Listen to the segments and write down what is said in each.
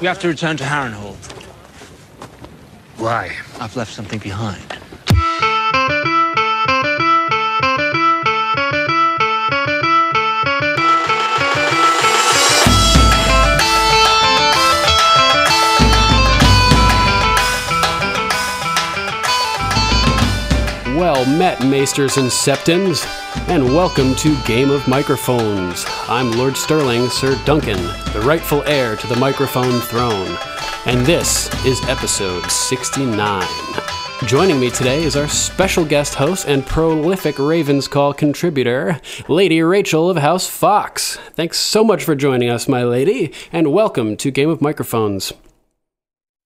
We have to return to Harrenhal. Why? I've left something behind. Well met, Maesters and Septons, and welcome to Game of Microphones. I'm Lord Sterling, Sir Duncan, the rightful heir to the microphone throne, and this is episode 69. Joining me today is our special guest host and prolific Ravens Call contributor, Lady Rachel of House Fox. Thanks so much for joining us, my lady, and welcome to Game of Microphones.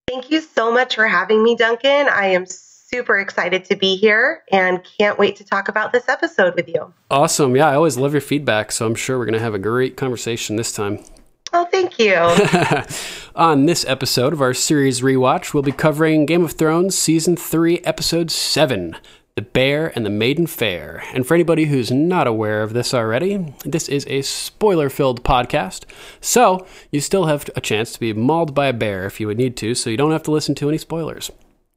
Thank you so much for having me, Duncan. I am super excited to be here and can't wait to talk about this episode with you. Awesome. Yeah, I always love your feedback, so I'm sure we're going to have a great conversation this time. Oh, thank you. On this episode of our series rewatch, we'll be covering Game of Thrones Season 3, Episode 7 The Bear and the Maiden Fair. And for anybody who's not aware of this already, this is a spoiler filled podcast. So you still have a chance to be mauled by a bear if you would need to, so you don't have to listen to any spoilers.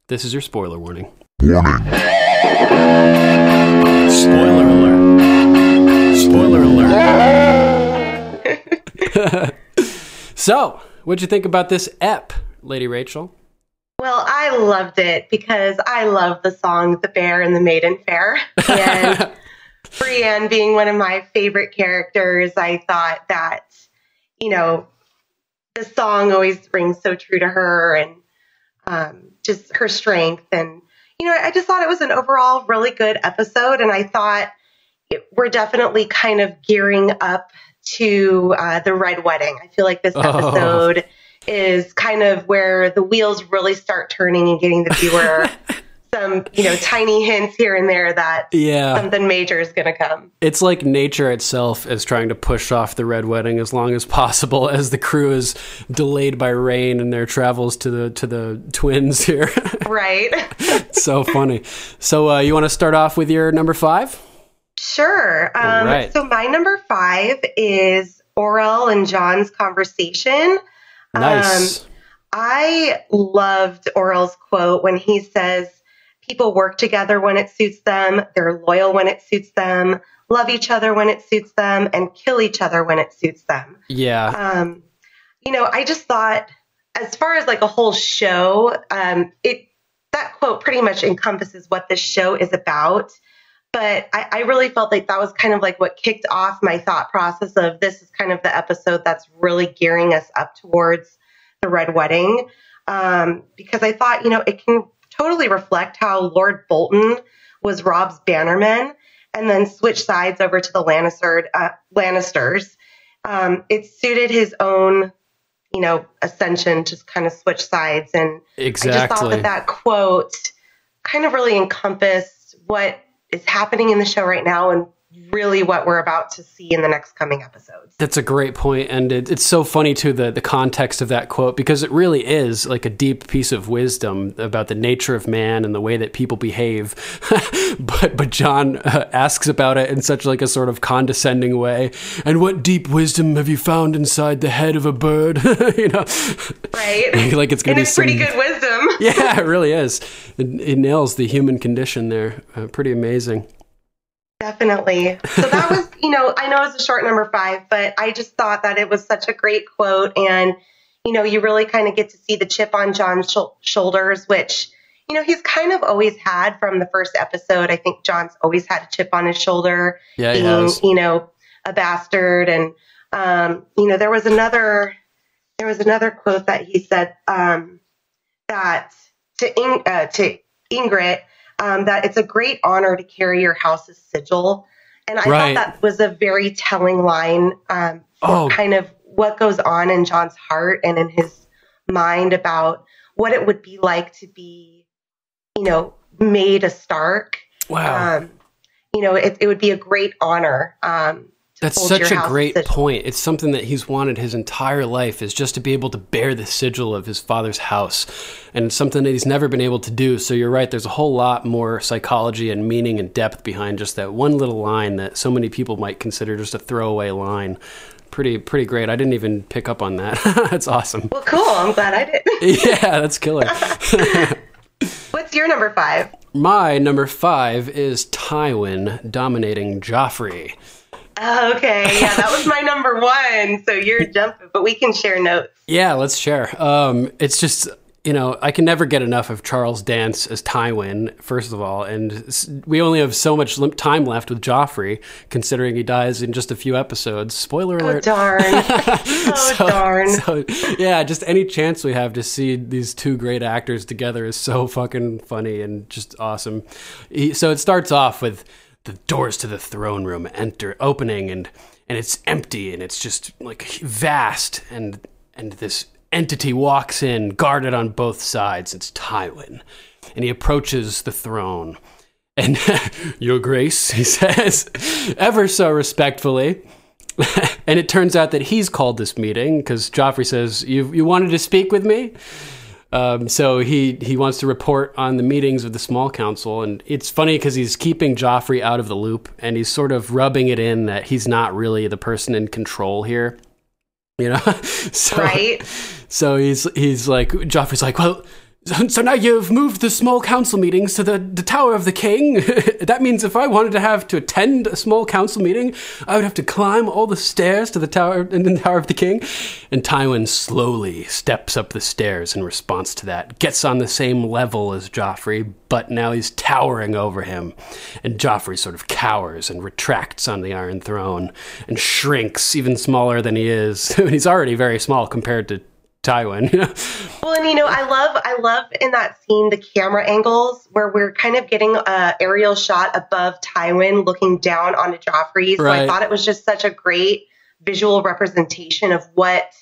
This is your spoiler warning. Warning. Spoiler alert. Spoiler alert. so, what'd you think about this ep, Lady Rachel? Well, I loved it because I love the song The Bear and the Maiden Fair. And Brienne being one of my favorite characters, I thought that, you know, the song always rings so true to her and um, just her strength. And, you know, I just thought it was an overall really good episode. And I thought it, we're definitely kind of gearing up to uh, the Red Wedding. I feel like this episode oh. is kind of where the wheels really start turning and getting the viewer. some you know tiny hints here and there that yeah. something major is going to come. It's like nature itself is trying to push off the red wedding as long as possible as the crew is delayed by rain in their travels to the to the twins here. right. so funny. So uh, you want to start off with your number five? Sure. Um, right. So my number five is Orell and Jon's conversation. Nice. Um, I loved Orell's quote when he says, People work together when it suits them, they're loyal when it suits them, love each other when it suits them, and kill each other when it suits them. Yeah. Um, you know, I just thought, as far as like a whole show, um, it that quote pretty much encompasses what this show is about. But I, I really felt like that was kind of like what kicked off my thought process of this is kind of the episode that's really gearing us up towards the Red Wedding. Um, because I thought, you know, it can totally reflect how Lord Bolton was Rob's bannerman and then switch sides over to the Lannister, uh, Lannisters. Um, it suited his own, you know, ascension to kind of switch sides. And exactly. I just thought that that quote kind of really encompassed what is happening in the show right now and really what we're about to see in the next coming episodes. That's a great point, and it, it's so funny too the the context of that quote because it really is like a deep piece of wisdom about the nature of man and the way that people behave. but but Jon uh, asks about it in such like a sort of condescending way. And what deep wisdom have you found inside the head of a bird? you know, right? like it's gonna be it's some, pretty good wisdom. yeah, it really is. It, it nails the human condition there. Uh, pretty amazing. Definitely. So that was, you know, I know it's a short number five, but I just thought that it was such a great quote. And, you know, you really kind of get to see the chip on Jon's sh- shoulders, which, you know, he's kind of always had from the first episode. I think Jon's always had a chip on his shoulder, yeah, being, you know, a bastard. And Um, you know, there was another there was another quote that he said um, that to In, uh, to Ygritte um, that it's a great honor to carry your house's sigil, and I Right. thought that was a very telling line um, for Oh. kind of what goes on in Jon's heart and in his mind about what it would be like to be, you know, made a Stark. Wow. Um, you know, it, it would be a great honor. Um, That's such a great sigil. point. It's something that he's wanted his entire life is just to be able to bear the sigil of his father's house. And it's something that he's never been able to do. So you're right, there's a whole lot more psychology and meaning and depth behind just that one little line that so many people might consider just a throwaway line. Pretty pretty great. I didn't even pick up on that. that's awesome. Well, cool. I'm glad I did. Yeah, that's killer. What's your number five? My number 5 is Tywin dominating Joffrey. Oh, okay, yeah, that was my number one. So you're jumping, but we can share notes. Yeah, let's share. Um, it's just you know I can never get enough of Charles Dance as Tywin. First of all, and we only have so much time left with Joffrey, considering he dies in just a few episodes. Spoiler alert! Oh alert. darn! Oh darn! So yeah, just any chance we have to see these two great actors together is so fucking funny and just awesome. He, so it starts off with the doors to the throne room enter opening and and it's empty and it's just like vast and and this entity walks in guarded on both sides. It's Tywin, and he approaches the throne. And your grace, he says, ever so respectfully. and it turns out that he's called this meeting because Joffrey says, "You you wanted to speak with me." Um, so he he wants to report on the meetings of the small council, and it's funny because he's keeping Joffrey out of the loop, and he's sort of rubbing it in that he's not really the person in control here. You know, so Right? so he's he's like Joffrey's like, well, so now you've moved the small council meetings to the, the Tower of the King. that means if I wanted to have to attend a small council meeting, I would have to climb all the stairs to the Tower in the Tower of the King. And Tywin slowly steps up the stairs in response to that, gets on the same level as Joffrey, but now he's towering over him. And Joffrey sort of cowers and retracts on the Iron Throne and shrinks even smaller than he is. he's already very small compared to Tywin. Well, and you know, I love, I love in that scene the camera angles where we're kind of getting a aerial shot above Tywin looking down onto Joffrey. So I thought it was just such a great visual representation of what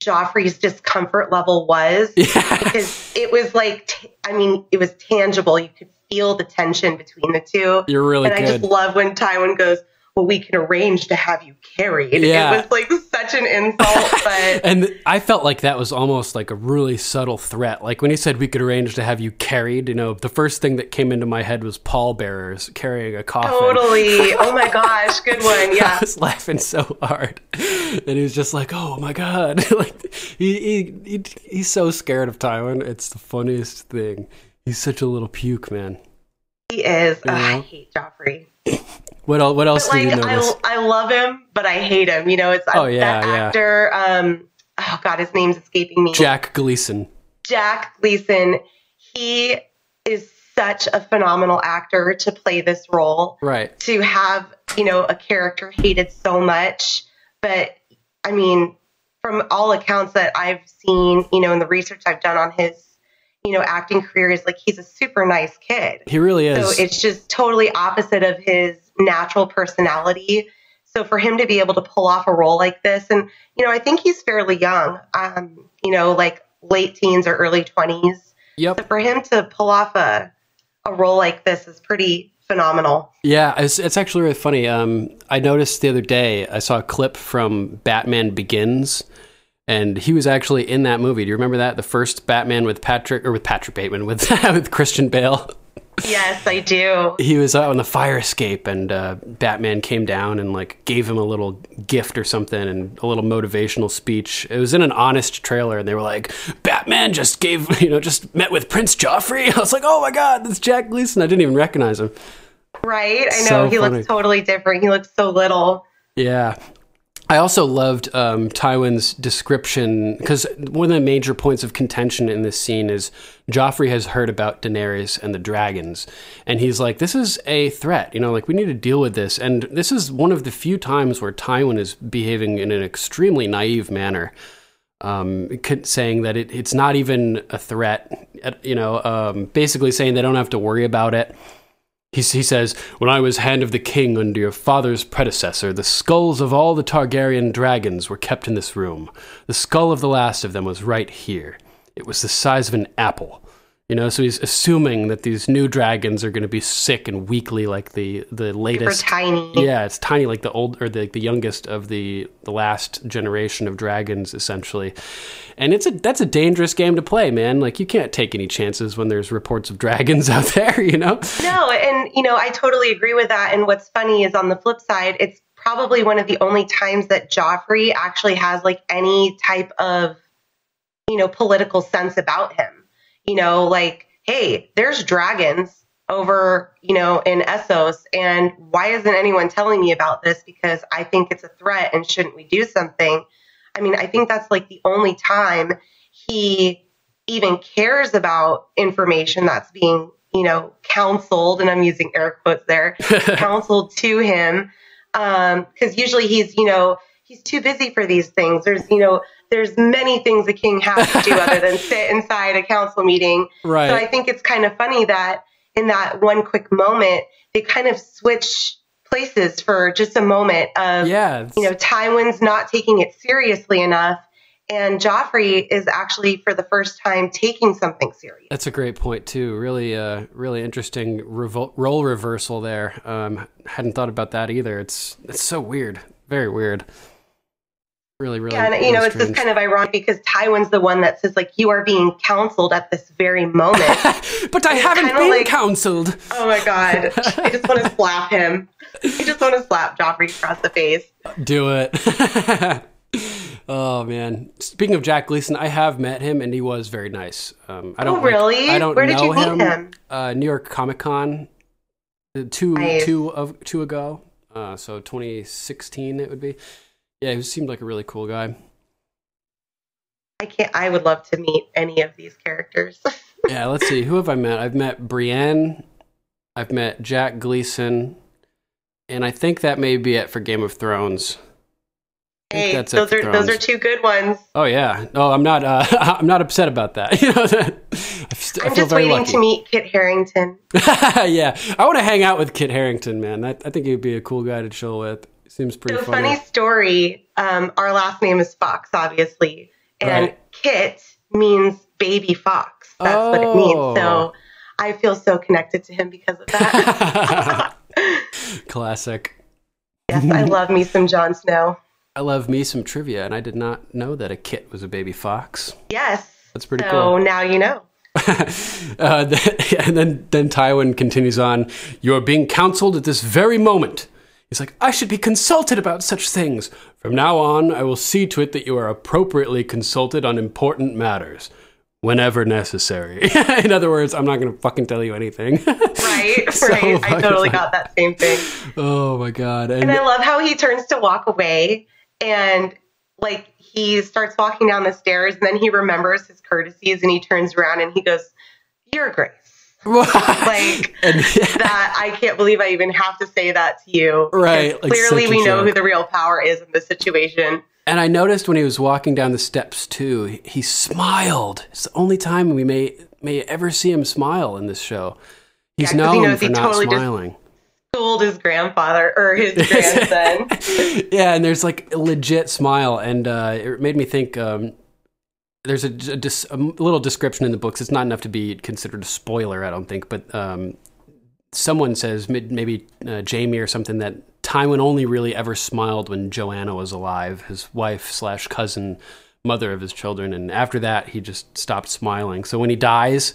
Joffrey's discomfort level was. Yeah. Because it was like, t- I mean, it was tangible. You could feel the tension between the two. You're really and I just love when Tywin goes, well, we can arrange to have you carried. Yeah. It was like such an insult, but And I felt like that was almost like a really subtle threat. Like when he said we could arrange to have you carried, you know, the first thing that came into my head was pallbearers carrying a coffin. totally. Oh my gosh, good one. I Yeah. was laughing so hard, and he was just like, "Oh my god!" like he, he, he he's so scared of Tywin. It's the funniest thing. He's such a little puke, man. He is. I hate Joffrey. What else? What else But do you like, notice? I, I love him, but I hate him. You know, it's Oh, yeah, that yeah. actor. Um, oh God, his name's escaping me. Jack Gleeson. Jack Gleeson. He is such a phenomenal actor to play this role. Right. to have you know a character hated so much but i mean from all accounts that i've seen you know in the research i've done on his you know acting career is like he's a super nice kid He really is. so it's just totally opposite of his natural personality so for him to be able to pull off a role like this and you know i think he's fairly young um you know like late teens or early 20s so yep. for him to pull off a a role like this is pretty phenomenal Yeah, it's, it's actually really funny. Um, I noticed the other day I saw a clip from Batman Begins, and he was actually in that movie. Do you remember that? The first Batman with Patrick or with Patrick Bateman with with Christian Bale. Yes i do he was out on the fire escape and uh, batman came down and like gave him a little gift or something and a little motivational speech it was in an honest trailer and they were like batman just gave you know just met with prince joffrey i was like oh my god that's jack gleeson i didn't even recognize him Right? I know So he funny. looks totally different. He looks so little. yeah I also loved um, Tywin's description because one of the major points of contention in this scene is Joffrey has heard about Daenerys and the dragons, and he's like, "This is a threat. You know, like we need to deal with this." And this is one of the few times where Tywin is behaving in an extremely naive manner, um, saying that it, it's not even a threat. You know, um, basically saying they don't have to worry about it. He, he says, When I was Hand of the King under your father's predecessor, the skulls of all the Targaryen dragons were kept in this room. The skull of the last of them was right here. It was the size of an apple. You know, so he's assuming that these new dragons are going to be sick and weakly, like the the latest. Super tiny. Yeah, it's tiny, like the old or the the youngest of the the last generation of dragons, essentially. And it's a that's a dangerous game to play, man. Like you can't take any chances when there's reports of dragons out there. You know. No, and you know I totally agree with that. And what's funny is on the flip side, it's probably one of the only times that Joffrey actually has like any type of you know political sense about him you know, like, hey, there's dragons over, you know, in Essos, and why isn't anyone telling me about this? Because I think it's a threat, and shouldn't we do something? I mean, I think that's like the only time he even cares about information that's being, you know, counseled, and I'm using air quotes there, counseled to him. Because um, usually he's, you know, he's too busy for these things. There's, you know, there's many things a king has to do other than sit inside a council meeting. Right. So I think it's kind of funny that in that one quick moment, they kind of switch places for just a moment of, yeah, you know, Tywin's not taking it seriously enough. And Joffrey is actually, for the first time, taking something serious. That's a great point too. Really, uh, really interesting revol- role reversal there. Um, hadn't thought about that either. It's it's so weird, very weird really, really. Yeah, and you know, it's just kind of ironic because Tywin's the one that says like you are being counseled at this very moment. but I haven't been like, counseled. Oh my god! I just want to slap him. I just want to slap Joffrey across the face. Do it. oh man! Speaking of Jack Gleeson, I have met him and he was very nice. Um, I don't oh, really. Like, I don't Where know did you him. meet him? Uh, New York Comic Con. Uh, two nice. two of two ago. Uh, so 2016 it would be. Yeah, he seemed like a really cool guy. I can't. I would love to meet any of these characters. yeah, let's see. Who have I met? I've met Brienne. I've met Jack Gleeson, and I think that may be it for Game of Thrones. Hey, those are Thrones. those are two good ones. Oh yeah. No, I'm not. Uh, I'm not upset about that. You know, st- I'm just waiting lucky. to meet Kit Harington. yeah, I want to hang out with Kit Harington, man. I, I think he'd be a cool guy to chill with. Seems pretty so funny. funny story. Um, our last name is Fox, obviously, and right. Kit means baby fox. That's oh. what it means. So oh. I feel so connected to him because of that. Classic. Yes, I love me some Jon Snow. I love me some trivia, and I did not know that a kit was a baby fox. Yes. That's pretty so cool. So now you know. uh, and then, then Tywin continues on. You are being counseled at this very moment He's like, I should be consulted about such things. From now on, I will see to it that you are appropriately consulted on important matters whenever necessary. In other words, I'm not going to fucking tell you anything. right, so right. I totally got that same thing. Oh my god. And, and I love how he turns to walk away and like he starts walking down the stairs and then he remembers his courtesies and he turns around and he goes, "You're great." Like and, that I can't believe I even have to say that to you. Right. Like clearly we know who the real power is in this situation. And I noticed when he was walking down the steps too, he, smiled. It's the only time we may may ever see him smile in this show. He's yeah, known he knows for he not totally smiling. Schooled his grandfather or his grandson. yeah, and there's like a legit smile, and uh, it made me think. Um, there's a, a, a, little description in the books. It's not enough to be considered a spoiler, I don't think. But um, someone says maybe uh, Jaime or something that Tywin only really ever smiled when Joanna was alive, his wife slash cousin, mother of his children, and after that he just stopped smiling. So when he dies,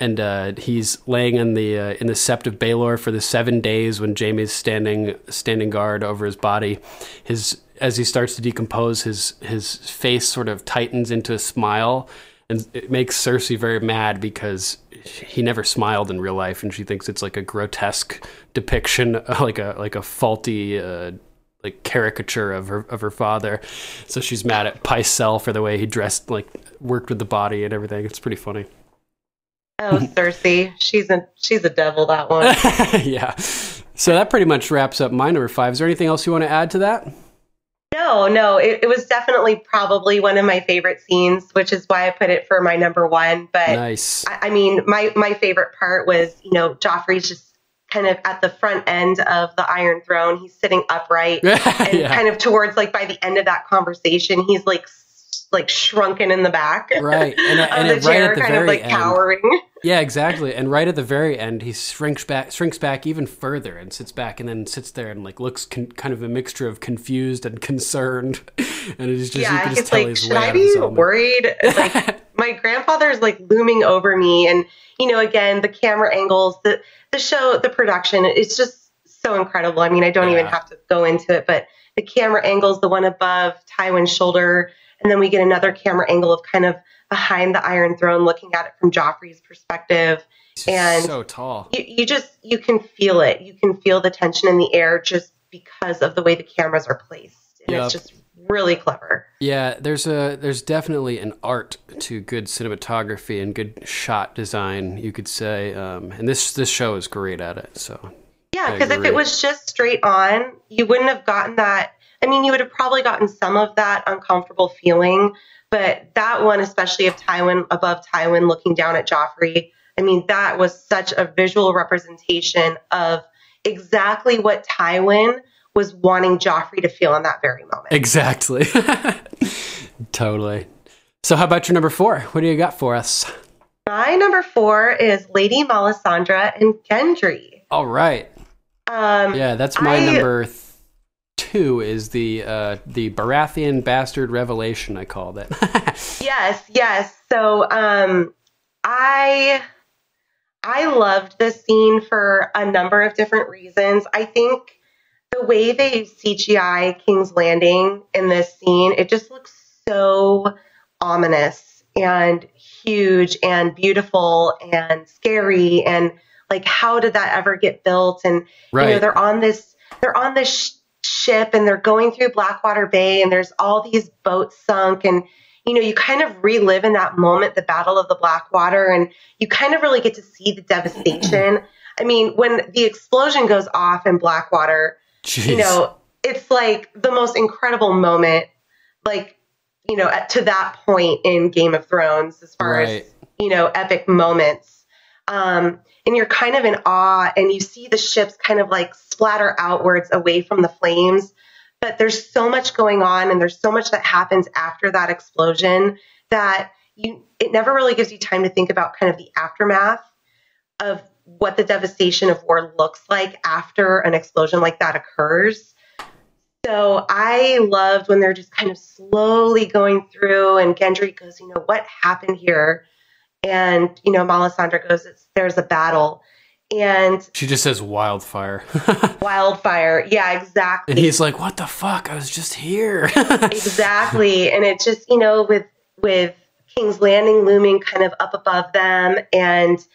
and uh, he's laying in the uh, in the sept of Baelor for the seven days when Jaime's standing standing guard over his body. His as he starts to decompose, his his face sort of tightens into a smile, and it makes Cersei very mad because he never smiled in real life, and she thinks it's like a grotesque depiction, like a like a faulty. Uh, like caricature of her of her father. So she's mad at Pycelle for the way he dressed, like worked with the body and everything. It's pretty funny. Oh, Cersei, she's a she's a devil. That one. yeah. So that pretty much wraps up my number five. Is there anything else you want to add to that? No, no, it, it was definitely probably one of my favorite scenes, which is why I put it for my number one. But Nice. I, I mean, my my favorite part was you know Joffrey's just kind of at the front end of the Iron Throne. He's sitting upright and yeah. kind of towards like by the end of that conversation, he's like like shrunken in the back. Right. And, uh, of and the right chair, at the kind of very like end. cowering. Yeah, exactly. And right at the very end, he shrinks back, shrinks back even further, and sits back, and then sits there and like looks con- kind of a mixture of confused and concerned, and it's just you yeah, can just tell like, he's should I of be worried? Like, my grandfather's like looming over me, and you know, again, the camera angles, the the show, the production, it's just so incredible. I mean, I don't even have to go into it, but the camera angles, the one above Tywin's shoulder, and then we get another camera angle of kind of behind the Iron Throne, looking at it from Joffrey's perspective. And- so tall. You, you just you can feel it. You can feel the tension in the air just because of the way the cameras are placed, and Yep. it's just really clever. Yeah, there's a there's definitely an art to good cinematography and good shot design, you could say. Um, and this this show is great at it. So Yeah, because if it was just straight on, you wouldn't have gotten that. I mean, you would have probably gotten some of that uncomfortable feeling, but that one, especially of Tywin above Tywin looking down at Joffrey, I mean, that was such a visual representation of exactly what Tywin was wanting Joffrey to feel in that very moment. exactly, totally. So how about your number four? What do you got for us? My number four is Lady Melisandre and Gendry. All right. Um, Yeah, that's my I- number th- two. Is the uh, the Baratheon bastard revelation? I called it. Yes, yes. So um I I loved this scene for a number of different reasons. I think the way they CGI King's Landing in this scene, it just looks so ominous and huge and beautiful and scary and like how did that ever get built and you know they're on this they're on this ship and they're going through blackwater bay and there's all these boats sunk and you know you kind of relive in that moment the battle of the blackwater and you kind of really get to see the devastation. I mean when the explosion goes off in blackwater Jeez. you know it's like the most incredible moment like you know at, to that point in game of thrones as far as you know epic moments um, and you're kind of in awe and you see the ships kind of like splatter outwards away from the flames but there's so much going on and there's so much that happens after that explosion that you it never really gives you time to think about kind of the aftermath of what the devastation of war looks like after an explosion like that occurs so I loved when they're just kind of slowly going through, and Gendry goes, you know, what happened here? And you know, Melisandre goes, it's, there's a battle, and She just says wildfire. wildfire. Yeah, exactly. and he's like, what the fuck? I was just here. exactly and it just you know with with king's landing looming kind of up above them and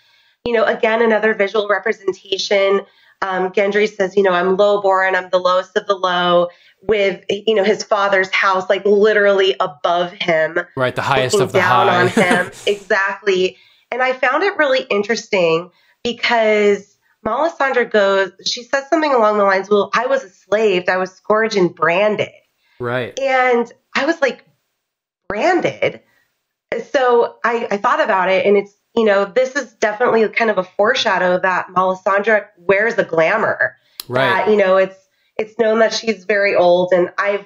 you know again another visual representation um, gendry says you know i'm low born i'm the lowest of the low with you know his father's house like literally above him right, the highest of the down high. on him exactly and i found it really interesting because Melisandre goes she says something along the lines well i was a slave i was scourged and branded right. and I was like, branded. So I, I thought about it, and it's, you know, this is definitely kind of a foreshadow that Melisandre wears the glamour. Right. That, you know, it's it's known that she's very old, and I've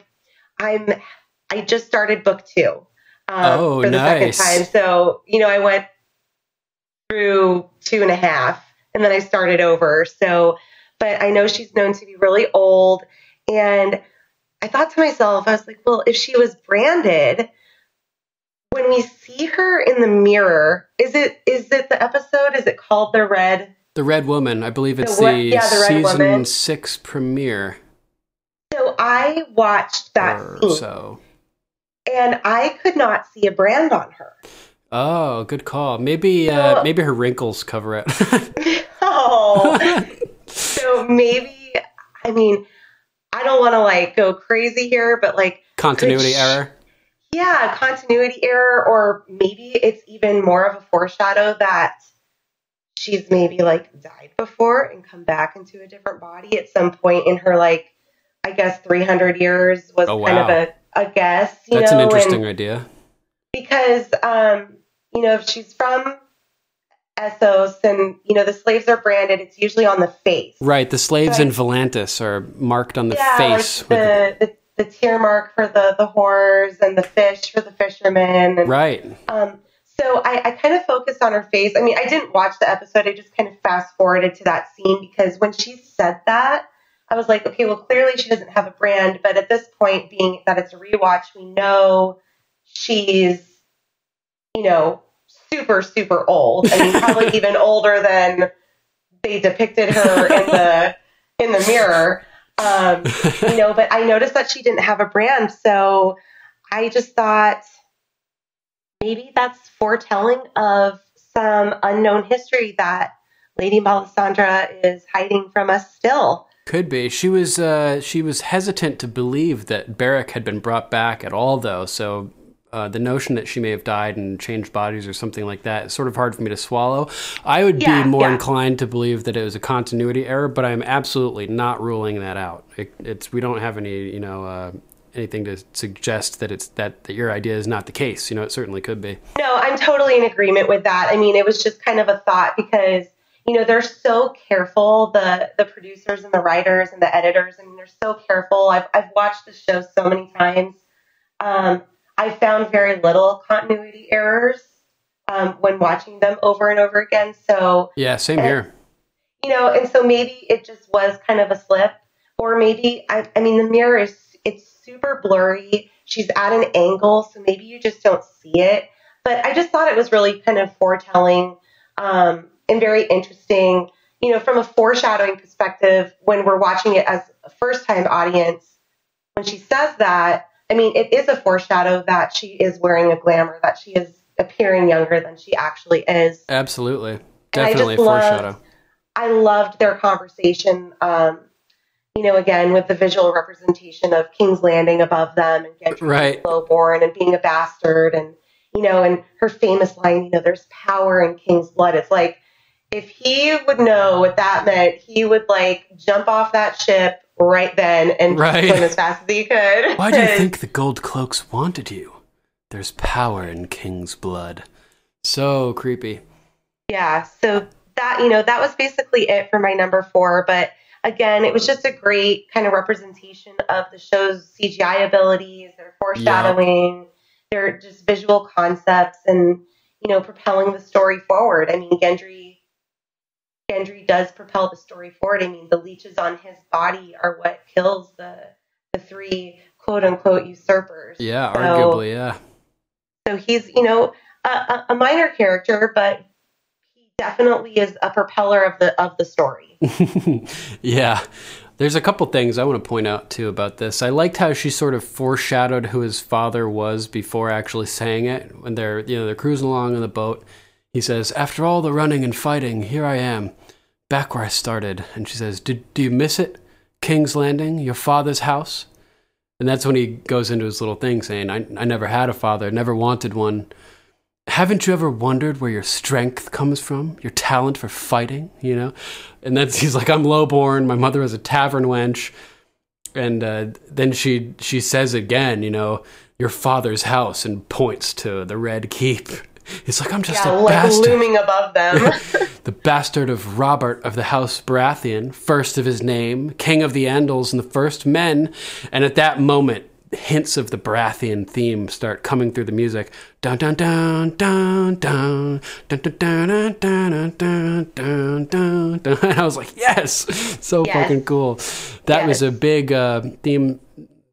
I'm I just started book two um, Oh, for the nice. second time. So you know, I went through two and a half, and then I started over. So, but I know she's known to be really old, and I thought to myself, I was like, well, if she was branded, when we see her in the mirror, is it is it the episode? Is it called the red? The Red Woman. I believe it's The the, yeah, the season Woman. six premiere. So I watched that or scene, so. and I could not see a brand on her. Oh, good call. Maybe uh, maybe her wrinkles cover it. Oh, so maybe I mean, I don't want to like go crazy here, but like Continuity Could sh- error. yeah, continuity error, or maybe it's even more of a foreshadow that she's maybe like died before and come back into a different body at some point in her like I guess 300 years was Oh, kind of a, a guess. You That's know, an and- interesting idea. because um, you know if she's from Essos and you know the slaves are branded, it's usually on the face. Right. The slaves in Volantis are marked on the yeah, face. the, the the tear mark for the the whores and the fish for the fishermen. And, right. Um, so I, I kind of focused on her face. I mean, I didn't watch the episode. I just kind of fast forwarded to that scene because when she said that, I was like, okay, well, clearly she doesn't have a brand. But at this point, being that it's a rewatch, we know she's, you know, super, super old. I mean, probably even older than they depicted her in the in the mirror. Um, you know, but I noticed that she didn't have a brand, so I just thought maybe that's foretelling of some unknown history that Lady Melisandre is hiding from us still. Could be. She was uh, she was hesitant to believe that Beric had been brought back at all, though. So uh, the notion that she may have died and changed bodies or something like that is sort of hard for me to swallow. I would Yeah, be more yeah. inclined to believe that it was a continuity error, but I'm absolutely not ruling that out. It, it's we don't have any you know uh, anything to suggest that it's that, that your idea is not the case. You know, it certainly could be. No, I'm totally in agreement with that. I mean, it was just kind of a thought because you know they're so careful the the producers and the writers and the editors. I mean, they're so careful. I've I've watched the show so many times. Um, I found very little continuity errors um, when watching them over and over again. So Yeah, same here. you know, and so maybe it just was kind of a slip, or maybe I, I mean the mirror is it's super blurry. She's at an angle, so maybe you just don't see it. But I just thought it was really kind of foretelling um, and very interesting. You know, from a foreshadowing perspective, when we're watching it as a first time audience, when she says that, I mean, it is a foreshadow that she is wearing a glamour, that she is appearing younger than she actually is. Absolutely, And I just definitely a loved- foreshadow. I loved their conversation. Um, you know, again with the visual representation of King's Landing above them and Gendry Right. lowborn and being a bastard, and you know, and her famous line, you know, "There's power in King's blood." It's like if he would know what that meant, he would like jump off that ship right then and Right. swim as fast as he could. Why do you think the gold cloaks wanted you? There's power in King's blood. So creepy. yeah so that you know that was basically it for my number four but again it was just a great kind of representation of the show's cgi abilities their foreshadowing their just visual concepts and you know propelling the story forward i mean gendry gendry does propel the story forward i mean the leeches on his body are what kills the the three quote unquote usurpers Yeah, So- arguably, yeah. so he's, you know, a, a- a minor character, but he definitely is a propeller of the of the story. yeah. There's a couple things I want to point out too about this. I liked how she sort of foreshadowed who his father was before actually saying it. When they're you know they're cruising along on the boat, he says, "After all the running and fighting, here I am, back where I started." And she says, "Do, do you miss it, King's Landing, your father's house?" And that's when he goes into his little thing saying, "I I never had a father, never wanted one." haven't you ever wondered where your strength comes from your talent for fighting you know and then he's like i'm lowborn my mother was a tavern wench and uh, then she she says again you know your father's house and points to the red keep he's like i'm just Yeah, a like bastard looming above them. the bastard of Robert of the House Baratheon, first of his name, king of the Andals and the first men. And at that moment, hints of the Baratheon theme start coming through the music. Dun dun dun dun dun dun dun dun dun dun dun dun dun. And I was like, yes, so Yes. fucking cool. That was a big uh, theme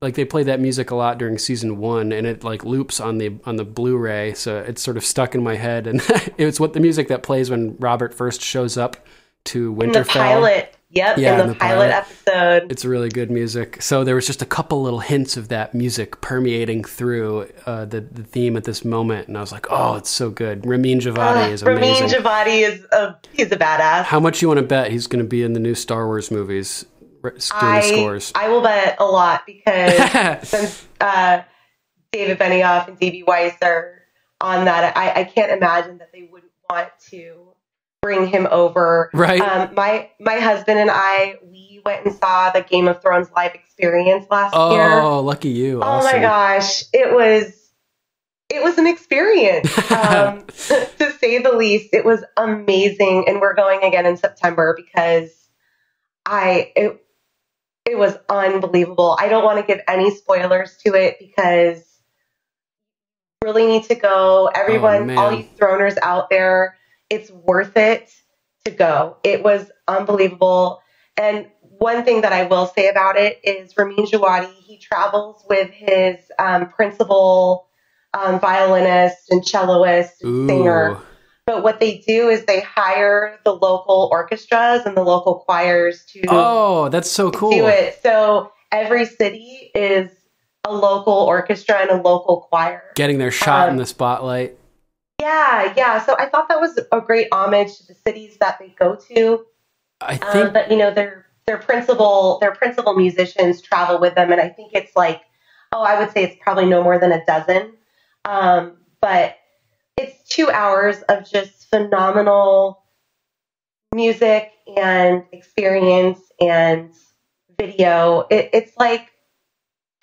like they played that music a lot during season one and it like loops on the on the blu-ray so it's sort of stuck in my head and it's what the music that plays when robert first shows up to winterfell in the pilot, yep, Yeah, in the, in the pilot, pilot. episode. it's really good music so there was just a couple little hints of that music permeating through uh, the, the theme at this moment and i was like oh it's so good ramin djawadi Uh, is Ramin amazing Djawadi is a he's a badass. how much you want to bet he's going to be in the new star wars movies the I scores. I will bet a lot because since uh, David Benioff and D.B. Weiss are on that, I, I can't imagine that they wouldn't want to bring him over. right? Um, my my husband and I we went and saw the Game of Thrones live experience last year. oh, lucky you. Oh awesome. my gosh, it was it was an experience um, to say the least. It was amazing, and we're going again in September because I it it was unbelievable. I don't want to give any spoilers to it because you really need to go. Everyone, man. all you throners out there, it's worth it to go. It was unbelievable. And one thing that I will say about it is Ramin Djawadi, he travels with his um, principal um, violinist and celloist and Ooh. singer. But what they do is they hire the local orchestras and the local choirs to Oh, that's so cool. do it. So every city is a local orchestra and a local choir. Getting their shot in Um, the spotlight. Yeah, yeah. So I thought that was a great homage to the cities that they go to. I Um, think but you know, their their principal their principal musicians travel with them, and I think it's like, oh, I would say it's probably no more than a dozen. Um, but it's two hours of just phenomenal music and experience and video. It, it's like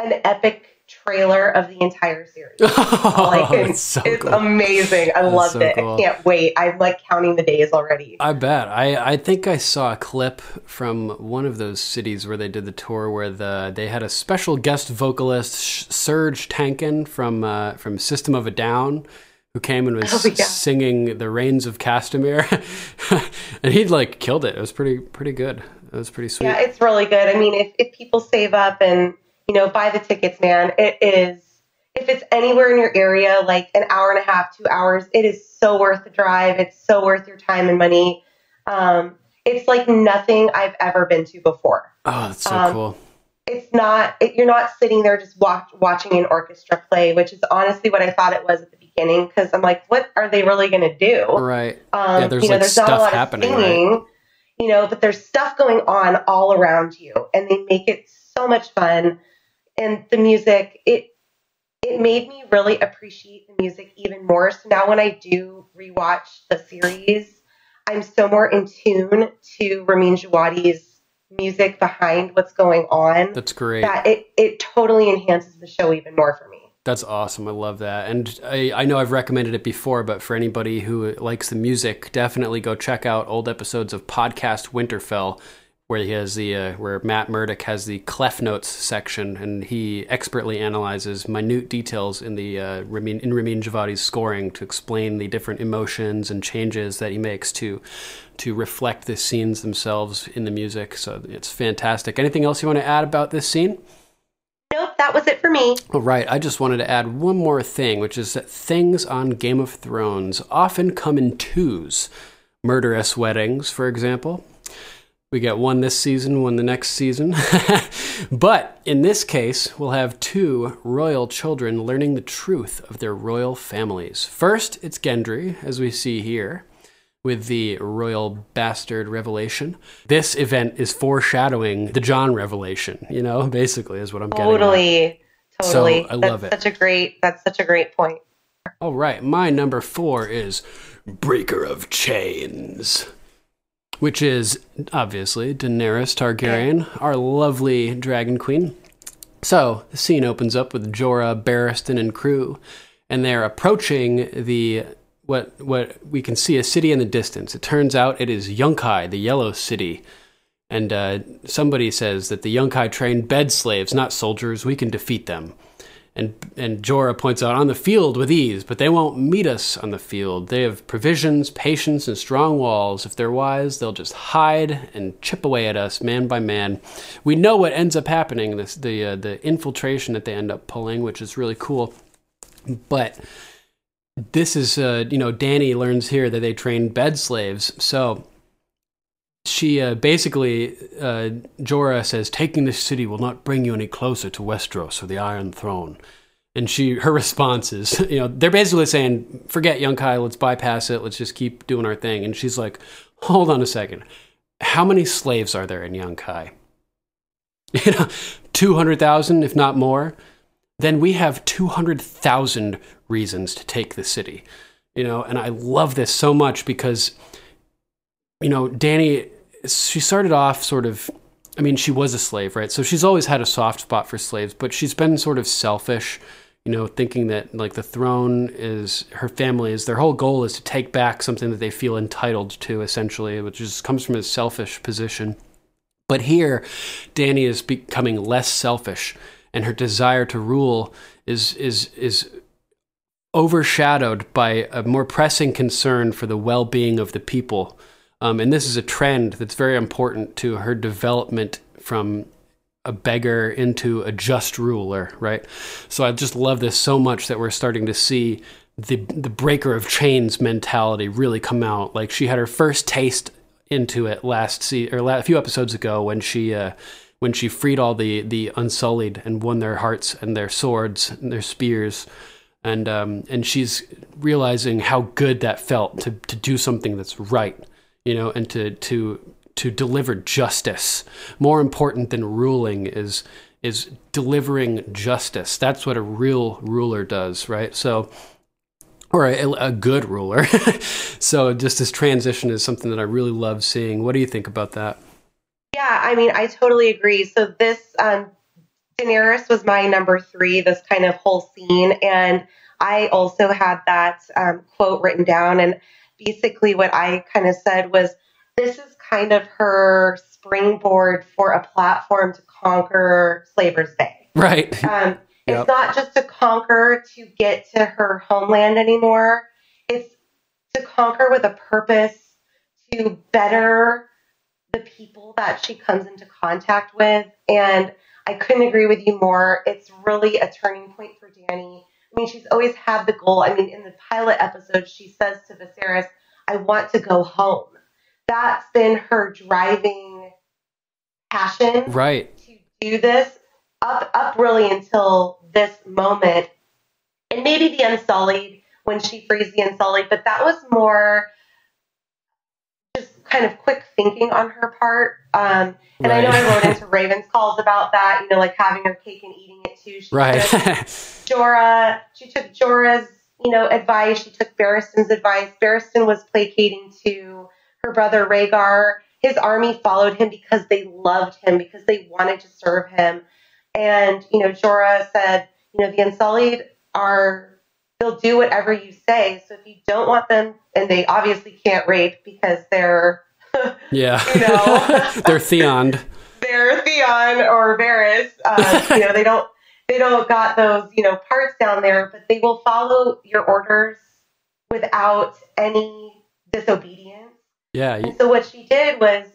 an epic trailer of the entire series. Oh, can- it's so it's cool. amazing. I That's loved so it. cool. I can't wait. I'm like counting the days already. I bet. I, I think I saw a clip from one of those cities where they did the tour where the they had a special guest vocalist Serj Tankian from uh, from System of a Down who came and was Oh, yeah. singing the Rains of Castamere and he'd like killed it. It was pretty pretty good. It was pretty sweet. Yeah, it's really good. I mean, if, if people save up and, you know, buy the tickets, man, it is, if it's anywhere in your area, like an hour and a half, two hours, it is so worth the drive. It's so worth your time and money. Um, it's like nothing I've ever been to before. oh, that's so um, cool. It's not, it, you're not sitting there just watch, watching an orchestra play, which is honestly what I thought it was at the beginning. Cause I'm like, what are they really going to do? Right. Um, Yeah, there's, you know, like, there's not a stuff lot happening, of singing, you know, but there's stuff going on all around you, and they make it so much fun. And the music, it it made me really appreciate the music even more. So now when I do rewatch the series, I'm so more in tune to Ramin Djawadi's music behind what's going on That's great. that it it totally enhances the show even more for me. That's awesome. I love that. And I, I know I've recommended it before, but for anybody who likes the music, definitely go check out old episodes of Podcast Winterfell, where he has the uh, where Matt Murdock has the clef notes section, and he expertly analyzes minute details in the uh, Ramin, in Ramin Djawadi's scoring to explain the different emotions and changes that he makes to to reflect the scenes themselves in the music. So it's fantastic. Anything else you want to add about this scene? Nope, that was it for me. All right, I just wanted to add one more thing, which is that things on Game of Thrones often come in twos. Murderous weddings, for example. We get one this season, one the next season. but in this case, we'll have two royal children learning the truth of their royal families. First, it's Gendry, as we see here with the royal bastard revelation. This event is foreshadowing the Jon revelation, you know, basically is what I'm getting at. Totally, totally. So, I love it. Such a great. That's such a great point. All right, my number four is Breaker of Chains, which is obviously Daenerys Targaryen, our lovely dragon queen. So the scene opens up with Jorah, Barristan, and crew, and they're approaching the what what we can see a city in the distance. It turns out it is Yunkai, the Yellow City. And uh, somebody says that the Yunkai train bed slaves, not soldiers. We can defeat them. And and Jorah points out on the field with ease, but they won't meet us on the field. They have provisions, patience, and strong walls. If they're wise, they'll just hide and chip away at us, man by man. We know what ends up happening. This the uh, the infiltration that they end up pulling, which is really cool. But this is uh, you know Danny learns here that they train bed slaves, so she uh, basically uh, Jorah says taking this city will not bring you any closer to Westeros or the Iron Throne. And she her response is, you know, they're basically saying, forget Yunkai, let's bypass it, let's just keep doing our thing. And she's like, hold on a second. How many slaves are there in Yunkai? you know, 200,000, if not more, then we have 200,000 reasons to take the city. You know, and I love this so much because, you know, Danny, she started off sort of, I mean, she was a slave, right? So she's always had a soft spot for slaves, but she's been sort of selfish, you know, thinking that like the throne is her family is their whole goal is to take back something that they feel entitled to, essentially, which just comes from a selfish position. But here, Danny is becoming less selfish, and her desire to rule is is is overshadowed by a more pressing concern for the well-being of the people. Um, and this is a trend that's very important to her development from a beggar into a just ruler, right? So I just love this so much that we're starting to see the the breaker of chains mentality really come out. Like she had her first taste into it last see or a few episodes ago when she uh, when she freed all the the unsullied and won their hearts and their swords and their spears and um, and she's realizing how good that felt to to do something that's right you know and to to to deliver justice more important than ruling is is delivering justice that's what a real ruler does right so or a, a good ruler. so just this transition is something that I really love seeing. What do you think about that? Yeah, I mean, I totally agree. So this um, Daenerys was my number three. This kind of whole scene, and I also had that um, quote written down. And basically, what I kind of said was, "This is kind of her springboard for a platform to conquer Slaver's Bay." Right. Um, Yep. It's not just to conquer to get to her homeland anymore. It's to conquer with a purpose to better the people that she comes into contact with. And I couldn't agree with you more. It's really a turning point for Danny. I mean, she's always had the goal. I mean, in the pilot episode, she says to Viserys, I want to go home. That's been her driving passion right. to do this up up really until this moment, and maybe the Unsullied when she frees the Unsullied, but that was more kind of quick thinking on her part. Um, and right. I know I wrote into Raven's calls about that, you know, like having her cake and eating it too. She right. Jorah, she took Jorah's, you know, advice. She took Barristan's advice. Barristan was placating to her brother Rhaegar. His army followed him because they loved him, because they wanted to serve him. And, you know, Jorah said, you know, the Unsullied are, they'll do whatever you say. So if you don't want them, and they obviously can't rape because they're, yeah, you know, they're Theon. they're Theon or Varys. Uh, you know, they don't, they don't got those, you know, parts down there, but they will follow your orders without any disobedience. Yeah. So what she did was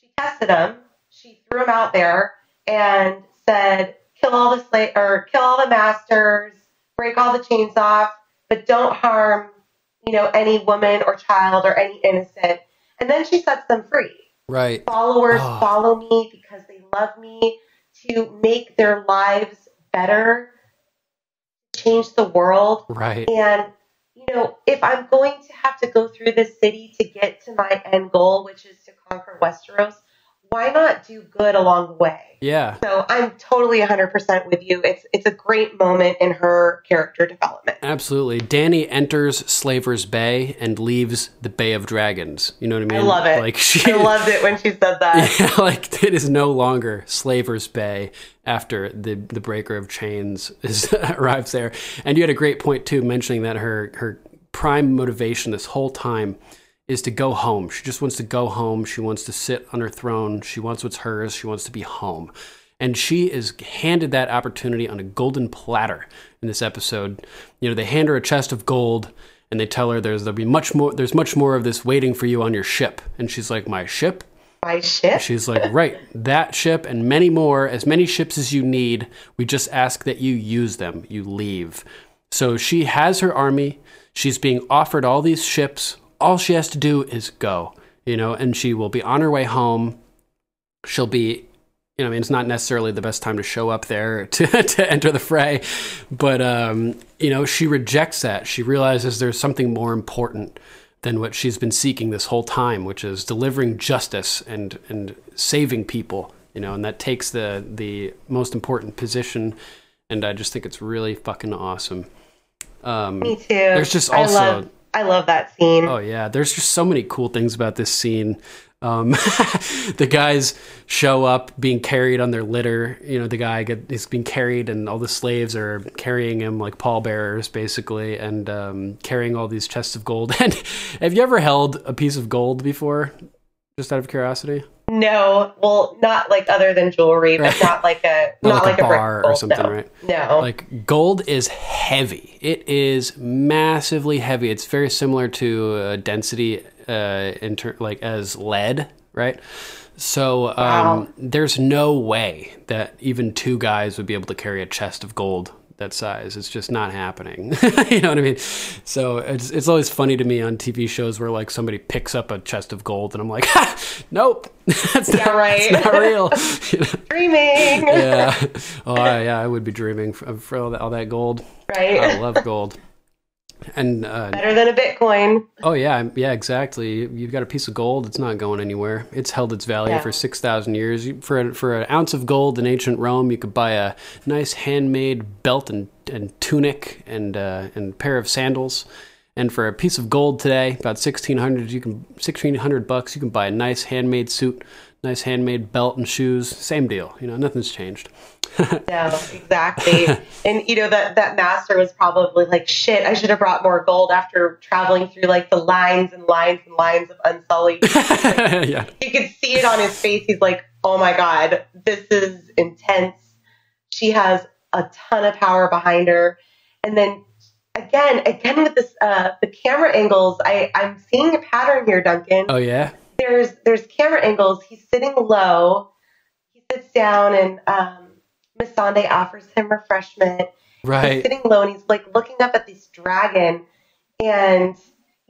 she tested them. She threw them out there and said, kill all the slave or kill all the masters, break all the chains off, but don't harm, you know, any woman or child or any innocent. And then she sets them free. Right. Followers oh. follow me because they love me to make their lives better, change the world. Right. And you know, if I'm going to have to go through this city to get to my end goal, which is to conquer Westeros, why not do good along the way? Yeah. So I'm totally 100% with you. It's it's a great moment in her character development. Absolutely. Danny enters Slaver's Bay and leaves the Bay of Dragons. You know what I mean? I love it. Like she I loved it when she said that. Yeah, like it is no longer Slaver's Bay after the the breaker of chains is arrives there. And you had a great point too mentioning that her her prime motivation this whole time is to go home. She just wants to go home. She wants to sit on her throne. She wants what's hers. She wants to be home. And she is handed that opportunity on a golden platter in this episode. You know, they hand her a chest of gold and they tell her there's there'll be much more there's much more of this waiting for you on your ship. And she's like, My ship? My ship? She's like, Right, that ship and many more, as many ships as you need. We just ask that you use them. You leave. So she has her army. She's being offered all these ships, all she has to do is go, you know, and she will be on her way home. She'll be, you know, I mean, it's not necessarily the best time to show up there to, to enter the fray, but, um, you know, she rejects that. She realizes there's something more important than what she's been seeking this whole time, which is delivering justice and, and saving people you know, and that takes the the most important position. And I just think it's really fucking awesome. Um, Me too. There's just also I love that scene. Oh yeah, there's just so many cool things about this scene. Um, the guys show up being carried on their litter. You know, the guy get, is being carried, and all the slaves are carrying him like pallbearers, basically, and um, carrying all these chests of gold. And have you ever held a piece of gold before? Just out of curiosity, No, well, not like other than jewelry, but not like a Not not, like like, a bar or something, no. right? No, like gold is heavy. It is massively heavy. It's very similar to uh, density, uh, in ter- like as lead, right? So um, Wow. there's no way that even two guys would be able to carry a chest of gold that size. It's just not happening. you know what I mean? So it's it's always funny to me on TV shows where like somebody picks up a chest of gold and I'm like, nope, that's Yeah, not, right. that's not real. You know? dreaming, yeah. Oh, yeah. I would be dreaming for, for all, that, all that gold. right? I love gold. And uh, Better than a Bitcoin. oh yeah, yeah, exactly. You've got a piece of gold; it's not going anywhere. It's held its value Yeah. for six thousand years. For for an ounce of gold in ancient Rome, you could buy a nice handmade belt and, and tunic and uh, and pair of sandals. And for a piece of gold today, about sixteen hundred, you can sixteen hundred bucks, you can buy a nice handmade suit, nice handmade belt and shoes. Same deal, you know, nothing's changed. No, exactly. and you know that that master was probably like, "Shit, I should have brought more gold." After traveling through like the lines and lines and lines of unsullied, yeah. you could see it on his face. He's like, "Oh my god, this is intense." She has a ton of power behind her, and then again, again with this, uh, the camera angles. I I'm seeing a pattern here, Duncan. Oh yeah. There's there's camera angles. He's sitting low. He sits down and um, Missandei offers him refreshment. Right. He's sitting low and he's like looking up at this dragon, and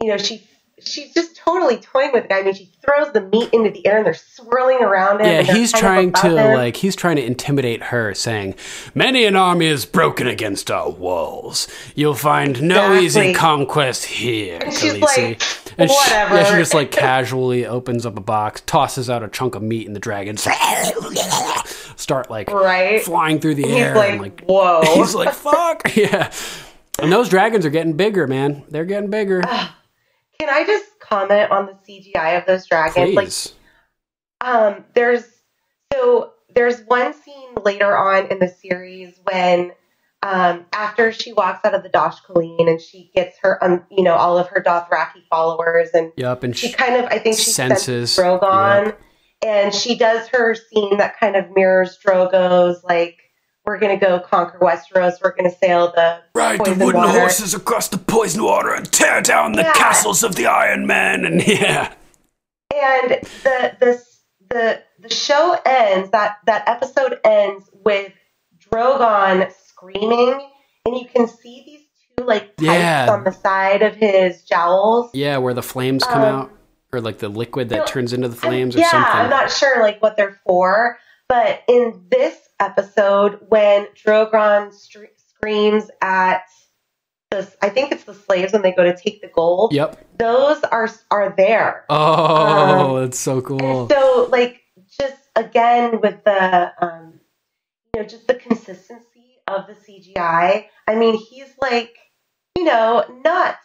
you know she she's just totally toying with the guy. I mean, she throws the meat into the air and they're swirling around him. Yeah, he's trying to him. like he's trying to intimidate her, saying, "Many an army is broken against our walls. You'll find no easy conquest here, And she's Khaleesi." like, and she- "Whatever." yeah, she just like casually opens up a box, tosses out a chunk of meat, and the dragons start like Right. flying through the He's air. like, and, like "Whoa." he's like, "Fuck yeah!" And those dragons are getting bigger, man. They're getting bigger. Ah. Can I just comment on the CGI of those dragons? Like Please. Um, there's so there's one scene later on in the series when um, after she walks out of the Dosh Khaleen and she gets her, um, you know, all of her Dothraki followers, and Yep, and she she, kind of, I think she senses, senses Drogon, yep. and she does her scene that kind of mirrors Drogo's, like, we're gonna go conquer Westeros, we're gonna sail the Ride the wooden water. horses across the poison water and tear down the Yeah. castles of the Iron Men. And yeah. and the the the the show ends that that episode ends with Drogon screaming, and you can see these two like pipes Yeah. on the side of his jowls. Yeah, where the flames come Um, out, or like the liquid that no, turns into the I'm- flames, or yeah, something. I'm not sure like what they're for, but in this episode, when Drogon screams at the, I think it's the slaves when they go to take the gold. Yep. Those are are there. Oh, Um, that's so cool. So, like, just again with the, um, you know, just the consistency of the CGI. I mean, he's like, you know, not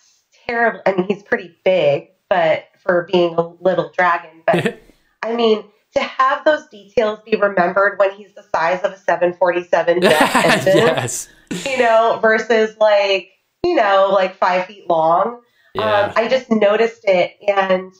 terrible. I mean, he's pretty big, but for being a little dragon. But I mean, to have those details be remembered when he's the size of a 747 jet engine, yes. you know, versus like, you know, like five feet long. Yeah. Um, I just noticed it, and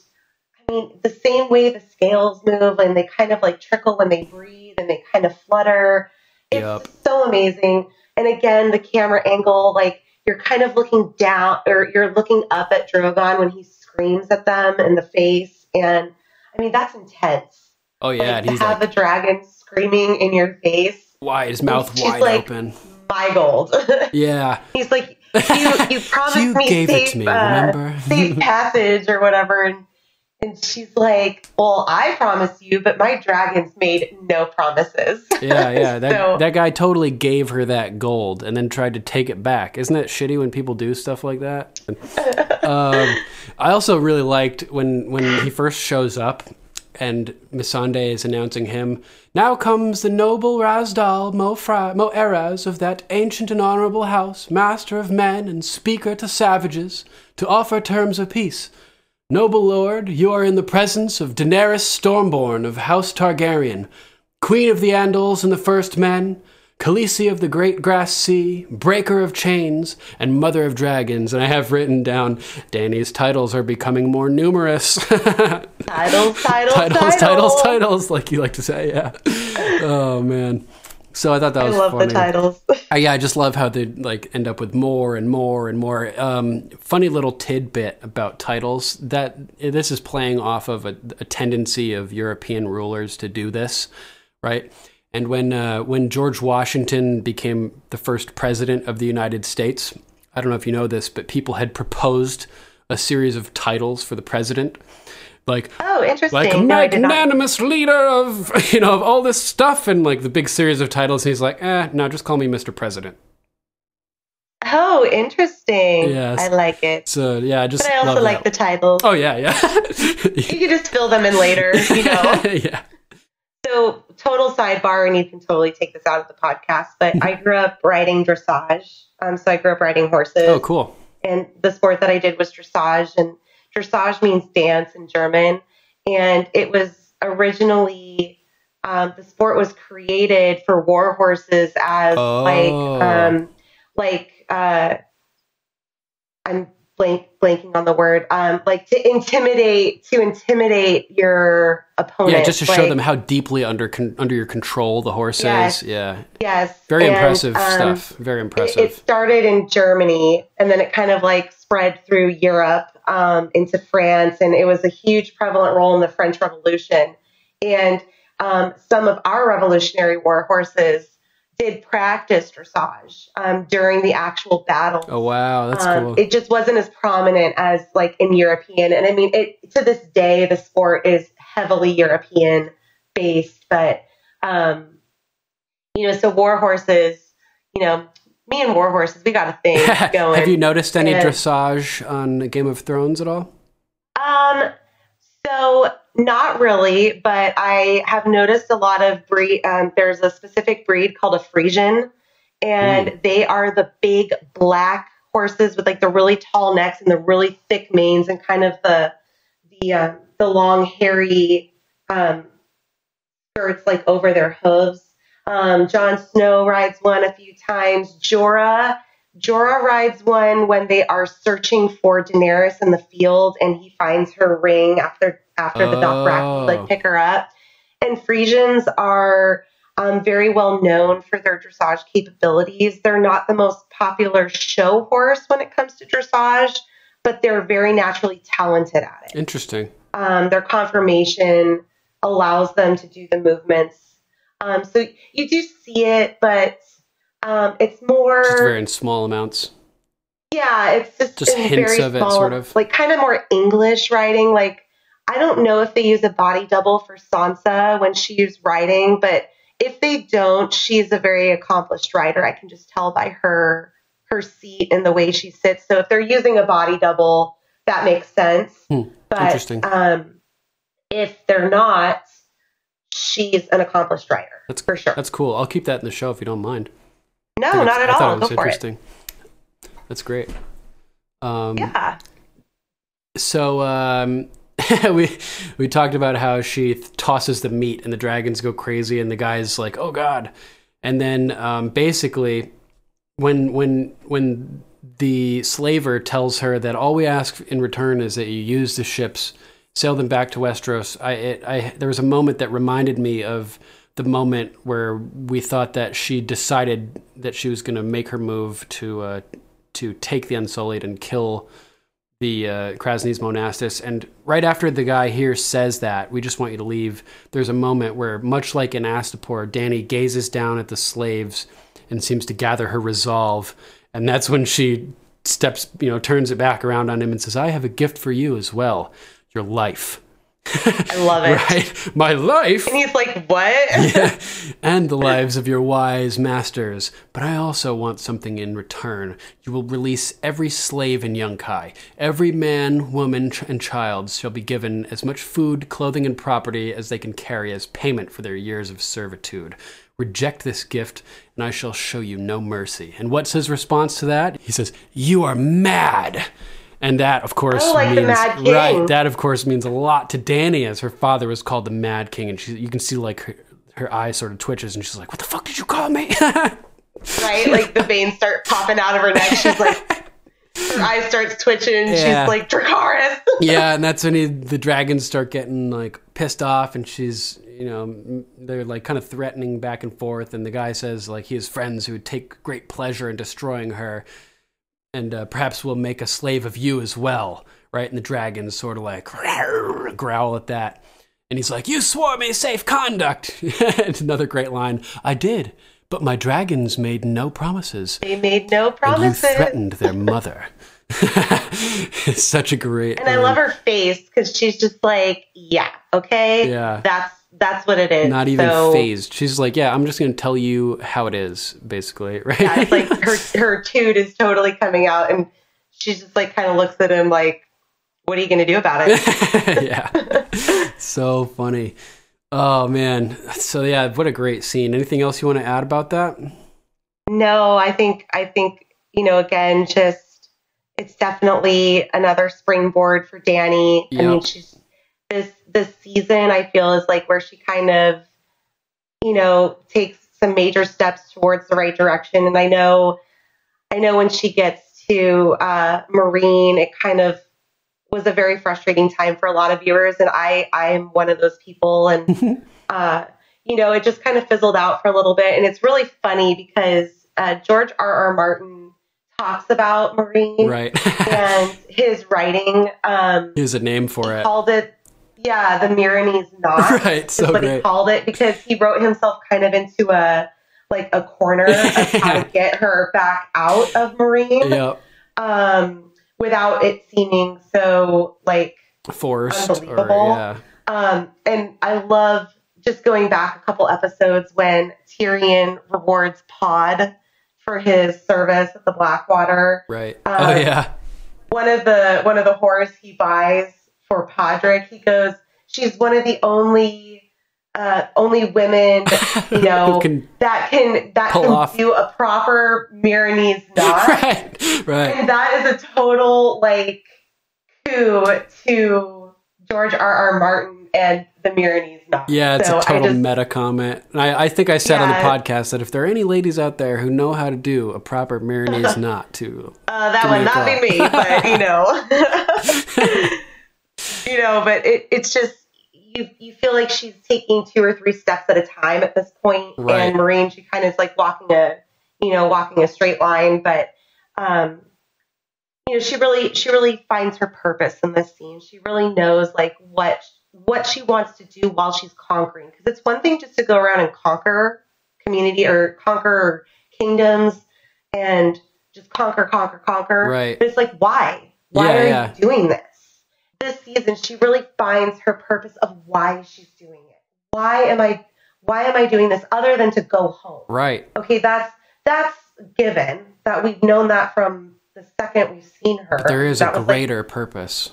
I mean, the same way the scales move and they kind of like trickle when they breathe and they kind of flutter. It's Yup. so amazing. And again, the camera angle, like you're kind of looking down or you're looking up at Drogon when he screams at them in the face. And I mean, that's intense. Oh yeah, like, and he's have like a dragon screaming in your face, wide, his mouth wide like- open. my gold. Yeah. He's like, you, you promised You me gave it safe, to me, uh, remember? safe passage or whatever. And, and she's like, well, I promise you, but my dragons made no promises. Yeah, yeah. That So- that guy totally gave her that gold and then tried to take it back. Isn't that shitty when people do stuff like that? um, I also really liked when when he first shows up and Missandei is announcing him. Now comes the noble Razdal Mo, of that ancient and honorable house, master of men and speaker to savages, to offer terms of peace. Noble lord, you are in the presence of Daenerys Stormborn of House Targaryen, queen of the Andals and the First Men, Khaleesi of the Great Grass Sea, Breaker of Chains, and Mother of Dragons. And I have written down Danny's titles are becoming more numerous. titles, titles, titles, titles, titles, like you like to say, yeah. Oh man. So I thought that I was I love funny. the titles. Uh, yeah, I just love how they like end up with more and more and more. Um, funny little tidbit about titles that this is playing off of a, a tendency of European rulers to do this, right? And when uh, when George Washington became the first president of the United States, I don't know if you know this, but people had proposed a series of titles for the president, like Oh, interesting. like no, I did not. magnanimous leader of you know of all this stuff and like the big series of titles. And he's like, eh, no, just call me Mr. President. Oh, interesting. Yes. I like it. So yeah, I just But I also like the titles. Oh yeah, yeah, You can just fill them in later, you know. yeah. So, total sidebar, and you can totally take this out of the podcast. But I grew up riding dressage. Um, so I grew up riding horses. Oh, cool. and the sport that I did was dressage, and dressage means dance in German, and it was originally um, the sport was created for war horses as Oh. like um, like uh, I'm blank blanking on the word um, like to intimidate to intimidate your opponent. Yeah, just to show them how deeply under con- under your control the horse Yes. is. Yeah, yes, very and, impressive um, stuff. Very it, impressive. it started in Germany and then it kind of like spread through Europe um, into France, and it was a huge prevalent role in the French Revolution. And um, some of our Revolutionary War horses did practice dressage um, during the actual battle. oh wow, that's Um, cool. It just wasn't as prominent as like in European, and I mean, it to this day the sport is heavily European based. But um, you know, so war horses, you know, me and war horses, we got a thing going. Have you noticed any And- dressage on Game of Thrones at all? Um, so not really, but I have noticed a lot of breed. Um, there's a specific breed called a Frisian, and they are the big black horses with like the really tall necks and the really thick manes and kind of the the um, the long hairy um, skirts like over their hooves. Um, Jon Snow rides one a few times. Jorah Jorah rides one when they are searching for Daenerys in the field, and he finds her ring after after the Dothraki Oh. like pick her up. And Frisians are um, very well known for their dressage capabilities. They're not the most popular show horse when it comes to dressage, but they're very naturally talented at it. Interesting. Um, their conformation allows them to do the movements. Um, so you do see it, but um, it's more Just very in small amounts. yeah, it's just, Just hints very of it, small, sort of. like kind of more English writing. Like I don't know if they use a body double for Sansa when she's writing, but if they don't, she's a very accomplished writer. I can just tell by her her seat and the way she sits. So if they're using a body double, that makes sense. Hmm, But interesting. um, if they're not, she's an accomplished writer That's for sure. That's cool. I'll keep that in the show if you don't mind. no, not at I thought all. it was Go for it. That's great. Um, Yeah. So um, we we talked about how she tosses the meat and the dragons go crazy and the guy's like, "Oh God!" And then um, basically, when when when the slaver tells her that all we ask in return is that you use the ships, sail them back to Westeros, I, it, I there was a moment that reminded me of the moment where we thought that she decided that she was going to make her move to uh, to take the Unsullied and kill the uh, Kraznys Monastis. And right after the guy here says that, we just want you to leave, there's a moment where, much like in Astapor, Danny gazes down at the slaves and seems to gather her resolve. And that's when she steps, you know, turns it back around on him and says, I have a gift for you as well your life. I love it. right? My life And he's like, what? yeah, and the lives of your wise masters. But I also want something in return. You will release every slave in Yunkai. Every man, woman, and child shall be given as much food, clothing, and property as they can carry as payment for their years of servitude. Reject this gift, and I shall show you no mercy. And what's his response to that? He says, You are mad. And that, of course, Oh, like means right. That, of course, means a lot to Danny, as her father was called the Mad King, and she, you can see like her, her eye sort of twitches, and she's like, "What the fuck did you call me?" right? Like the veins start popping out of her neck. She's like, her eye starts twitching. Yeah. She's like, Dracarys. yeah, and that's when he, the dragons start getting like pissed off, and she's, you know, they're like kind of threatening back and forth, and the guy says like he has friends who would take great pleasure in destroying her, and uh, perhaps will make a slave of you as well, right? And the dragons sort of like growl at that. And he's like, You swore me safe conduct. and another great line I did, but my dragons made no promises. They made no promises. And you threatened their mother. it's such a great. And I love her face because she's just like, yeah, okay, Yeah. that's that's what it is. Not even so, phased. She's like, yeah, I'm just going to tell you how it is, basically, right? Yeah, it's like her her toot is totally coming out, and she just like kind of looks at him like, what are you gonna do about it? yeah. so funny. Oh, man. So, yeah, what a great scene. Anything else you want to add about that? No, I think I think you know again just it's definitely another springboard for Danny. I mean she's this this season I feel is like where she kind of you know takes some major steps towards the right direction and I know I know when she gets to uh Meereen it kind of was a very frustrating time for a lot of viewers and I I'm one of those people and uh you know, it just kind of fizzled out for a little bit. And it's really funny because uh, George R. R. Martin talks about Meereen Right. and his writing. Um, Here's a name for he it. called it, yeah, the Meereenese knot. Right, is so what he called it because he wrote himself kind of into a like a corner of how to get her back out of Meereen Yep. um, without it seeming so like Forced. Or, yeah. Um, and I love just going back a couple episodes when Tyrion rewards Pod for his service at the Blackwater. Right. Um, oh, yeah. One of the one of the whores he buys for Podrick, he goes, "She's one of the only uh, only women, you know, can- that can that can off- do a proper Meereenese knot." Right. Right. And that is a total like coup to George R. R. Martin and the Miranese knot. Yeah, it's So a total just- meta comment. And I, I think I said on the podcast that if there are any ladies out there who know how to do a proper Meereenese knot to Uh, that would not be me, but you know, you know, but it, it's just you. You feel like she's taking two or three steps at a time at this point, Right. and Meereen, she kind of is like walking a, you know, walking a straight line, but, um, you know, she really, she really finds her purpose in this scene. She really knows like what what she wants to do while she's conquering, because it's one thing just to go around and conquer community or conquer kingdoms and just conquer, conquer, conquer. Right. But it's like, why? Why Yeah, are yeah. you doing this? This season, she really finds her purpose of why she's doing it. Why am I? Why am I doing this other than to go home? right. Okay, that's that's given that we've known that from the second we've seen her. But there is a was like, greater purpose.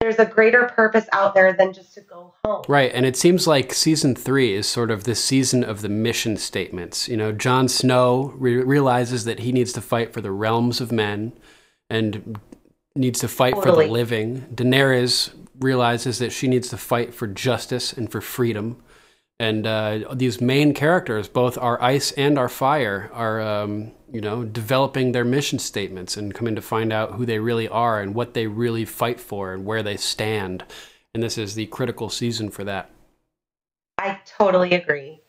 there's a greater purpose out there than just to go home. Right, and it seems like season three is sort of the season of the mission statements. You know, Jon Snow re- realizes that he needs to fight for the realms of men and needs to fight for the living. Daenerys realizes that she needs to fight for justice and for freedom. And uh, these main characters, both our ice and our fire, are um, you know developing their mission statements and coming to find out who they really are and what they really fight for and where they stand. And this is the critical season for that. I totally agree.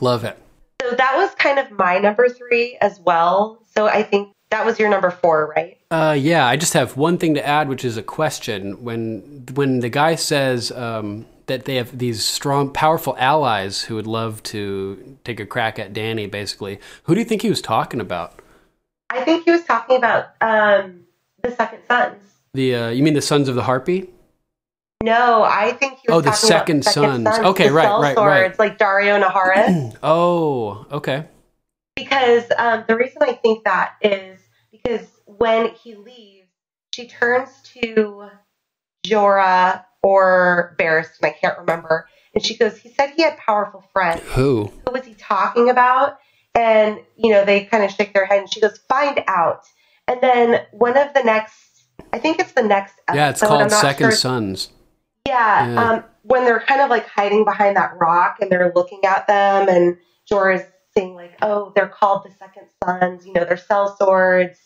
Love it. So that was kind of my number three as well. So I think that was your number four, right? Uh, yeah, I just have one thing to add, which is a question. When when the guy says um, that they have these strong, powerful allies who would love to take a crack at Danny, basically, who do you think he was talking about? I think he was talking about um, the second sons. The uh, you mean the Sons of the Harpy? No, I think he was Oh, the talking Second about Second Sons. Sons. Okay, right, right, Swords, right. like Daario Naharis. Oh, okay. because um, the reason I think that is because when he leaves, she turns to Jorah or Barristan, I can't remember, and she goes, "He said he had powerful friends. Who? Who was he talking about?" And you know, they kind of shake their head, and she goes, "Find out." And then one of the next, I think it's the next episode. Yeah, it's called Second sure Sons. yeah, Yeah. Um, when they're kind of like hiding behind that rock and they're looking at them, and Jorah's saying like, "Oh, they're called the Second Sons. You know, they're sellswords.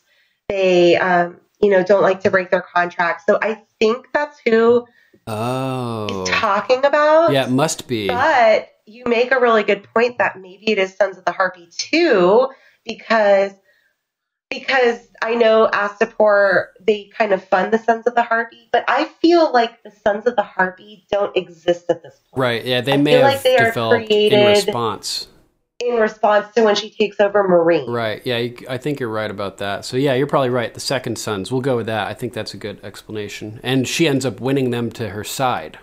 They, um, you know, don't like to break their contracts." So I think that's who Oh. he's talking about. Yeah, it must be. But you make a really good point that maybe it is Sons of the Harpy too, because because I know Astapor they kind of fund the Sons of the Harpy, but I feel like the Sons of the Harpy don't exist at this point. Right, yeah, they I may feel have like they are developed in created- response. In response to when she takes over Meereen. Right, yeah, you, I think you're right about that. So, yeah, you're probably right. The Second Sons, we'll go with that. I think that's a good explanation. And she ends up winning them to her side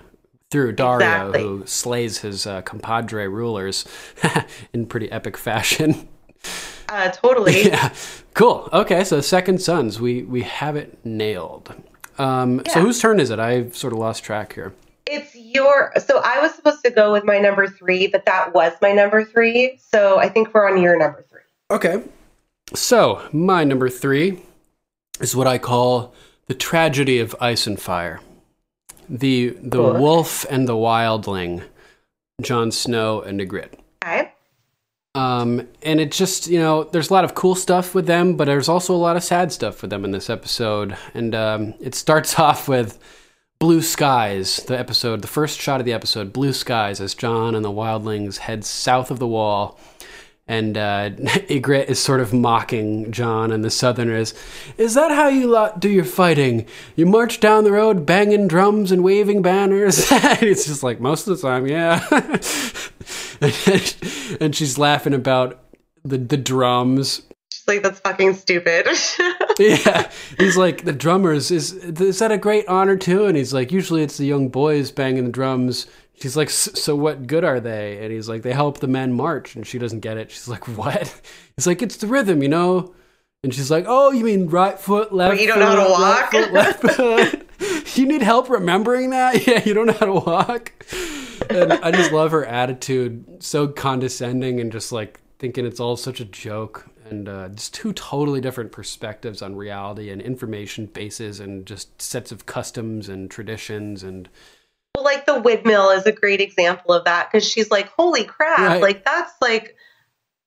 through Daario, Exactly. who slays his uh, compadre rulers in pretty epic fashion. Uh, totally. yeah, cool. Okay, so Second Sons, we, we have it nailed. Um, So, whose turn is it? I've sort of lost track here. It's your so I was supposed to go with my number three, but that was my number three. So I think we're on your number three. Okay. So, my number three is what I call the tragedy of ice and fire. The the Cool. wolf and the wildling, Jon Snow and Ygritte. Okay. Um, and it's just you know there's a lot of cool stuff with them, but there's also a lot of sad stuff with them in this episode. And um, it starts off with blue skies. The episode, the first shot of the episode, blue skies as Jon and the wildlings head south of the wall. And uh, Ygritte is sort of mocking Jon and the Southerners. Is that how you lot do your fighting? You march down the road banging drums and waving banners? it's just like most of the time, yeah. and she's laughing about the the drums. Like, that's fucking stupid. Yeah, he's like the drummers. Is is that a great honor too? And he's like, usually it's the young boys banging the drums. She's like, "S- so what good are they? And he's like, they help the men march. And she doesn't get it. She's like, what? He's like, it's the rhythm, you know. And she's like, oh, you mean right foot, left. But you don't know how to walk? Foot, left foot. you need help remembering that? Yeah, you don't know how to walk. And I just love her attitude, so condescending and just like thinking it's all such a joke. And uh, just two totally different perspectives on reality and information bases and just sets of customs and traditions and well, like the windmill is a great example of that because she's like, holy crap, Right. like that's like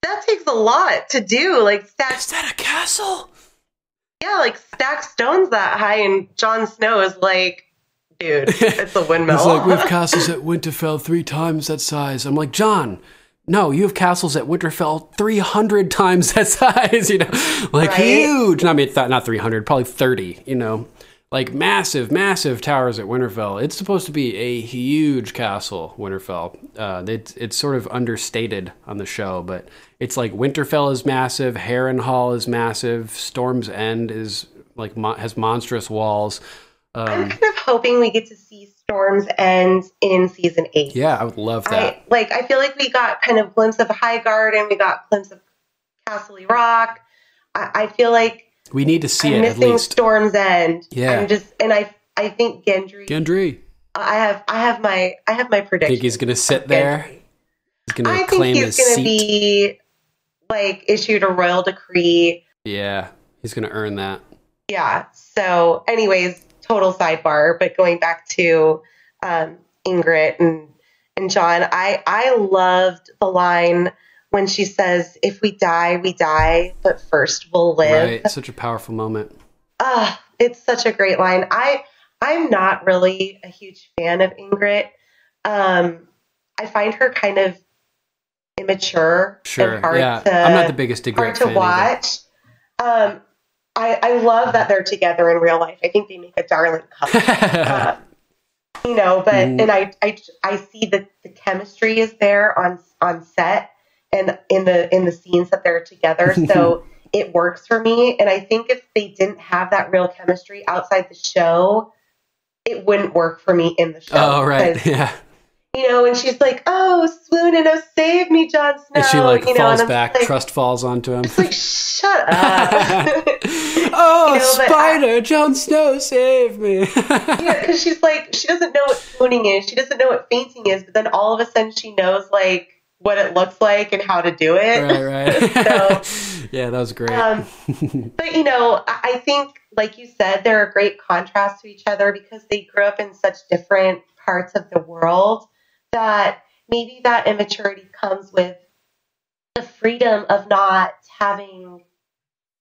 that takes a lot to do. Like stack, is that a castle? yeah, like stack stones that high, and Jon Snow is like, dude, it's a windmill. It's like we have castles at Winterfell three times that size. I'm like Jon. No, you have castles at Winterfell 300 times that size, you know, like Right. huge. I mean, th- not 300, probably 30, you know, like massive, massive towers at Winterfell. It's supposed to be a huge castle, Winterfell. Uh, it's, it's sort of understated on the show, but it's like Winterfell is massive, Harrenhal is massive, Storm's End is like mo- has monstrous walls. I'm Um, kind of hoping we get to see Storm's End in season eight. yeah, I would love that. I like. I feel like we got kind of glimpse of Highgarden. We got glimpse of Casterly Rock. I, I feel like we need to see I'm it at missing least. Storm's End. Yeah. I'm just, and I, I think Gendry. Gendry. I have, I have my, I have my prediction. Think he's gonna sit there? He's gonna I think claim he's his going to seat. be like issued a royal decree. Yeah, he's gonna earn that. Yeah. So, anyways, total sidebar, but going back to um, Ygritte and and Jon, I I loved the line when she says, "If we die, we die, but first we'll live." Right, such a powerful moment. Ah, it's such a great line. I I'm not really a huge fan of Ygritte. Um, I find her kind of immature Sure. and hard yeah, to I'm not the biggest hard Ygritte to watch. Um, I I love that they're together in real life. I think they make a darling couple. Uh, you know, but Mhm. and I I I see that the chemistry is there on on set and in the in the scenes that they're together. So it works for me. And I think if they didn't have that real chemistry outside the show, it wouldn't work for me in the show. Oh, right. Yeah. You know, and she's like, "Oh, swoon and oh, save me, Jon Snow." And she like you know, falls back, Like, trust falls onto him. it's like, shut up. oh, you know, spider, Jon Snow, save me. yeah, because she's like, she doesn't know what swooning is. She doesn't know what fainting is. But then all of a sudden, she knows like what it looks like and how to do it. right, right. so, yeah, that was great. um, but you know, I I think, like you said, they're a great contrast to each other because they grew up in such different parts of the world that maybe that immaturity comes with the freedom of not having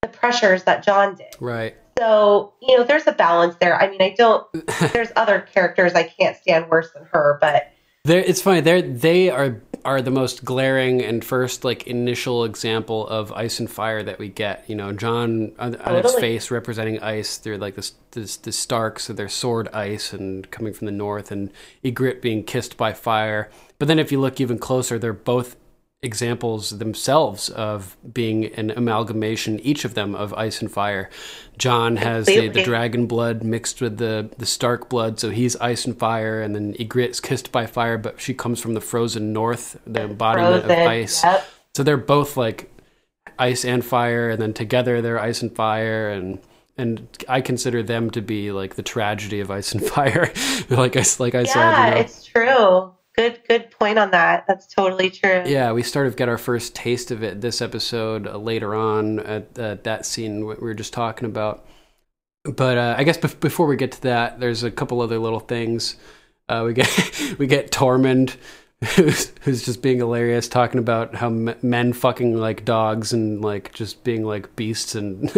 the pressures that Jon did. right. So, you know, there's a balance there. I mean, I don't, there's other characters I can't stand worse than her, but They're, it's funny. They're they are are the most glaring and first like initial example of ice and fire that we get. You know, Jon on, on oh, its Totally. face representing ice through like this this the Starks, so their sword ice and coming from the north, and Ygritte being kissed by fire. But then if you look even closer, they're both examples themselves of being an amalgamation, each of them of ice and fire. John has the, the dragon blood mixed with the, the Stark blood, so he's ice and fire, and then Ygritte's kissed by fire, but she comes from the frozen north, the embodiment frozen. of ice. Yep. So they're both like ice and fire, and then together they're ice and fire, and and I consider them to be like the tragedy of ice and fire. like I like I said, yeah, you know. it's true. Good, good point on that. That's totally true. Yeah, we sort of get our first taste of it this episode uh, later on at uh, that scene we were just talking about. But uh, I guess bef- before we get to that, there's a couple other little things. Uh, we get we get Tormund, who's, who's just being hilarious, talking about how m- men fucking like dogs and like just being like beasts and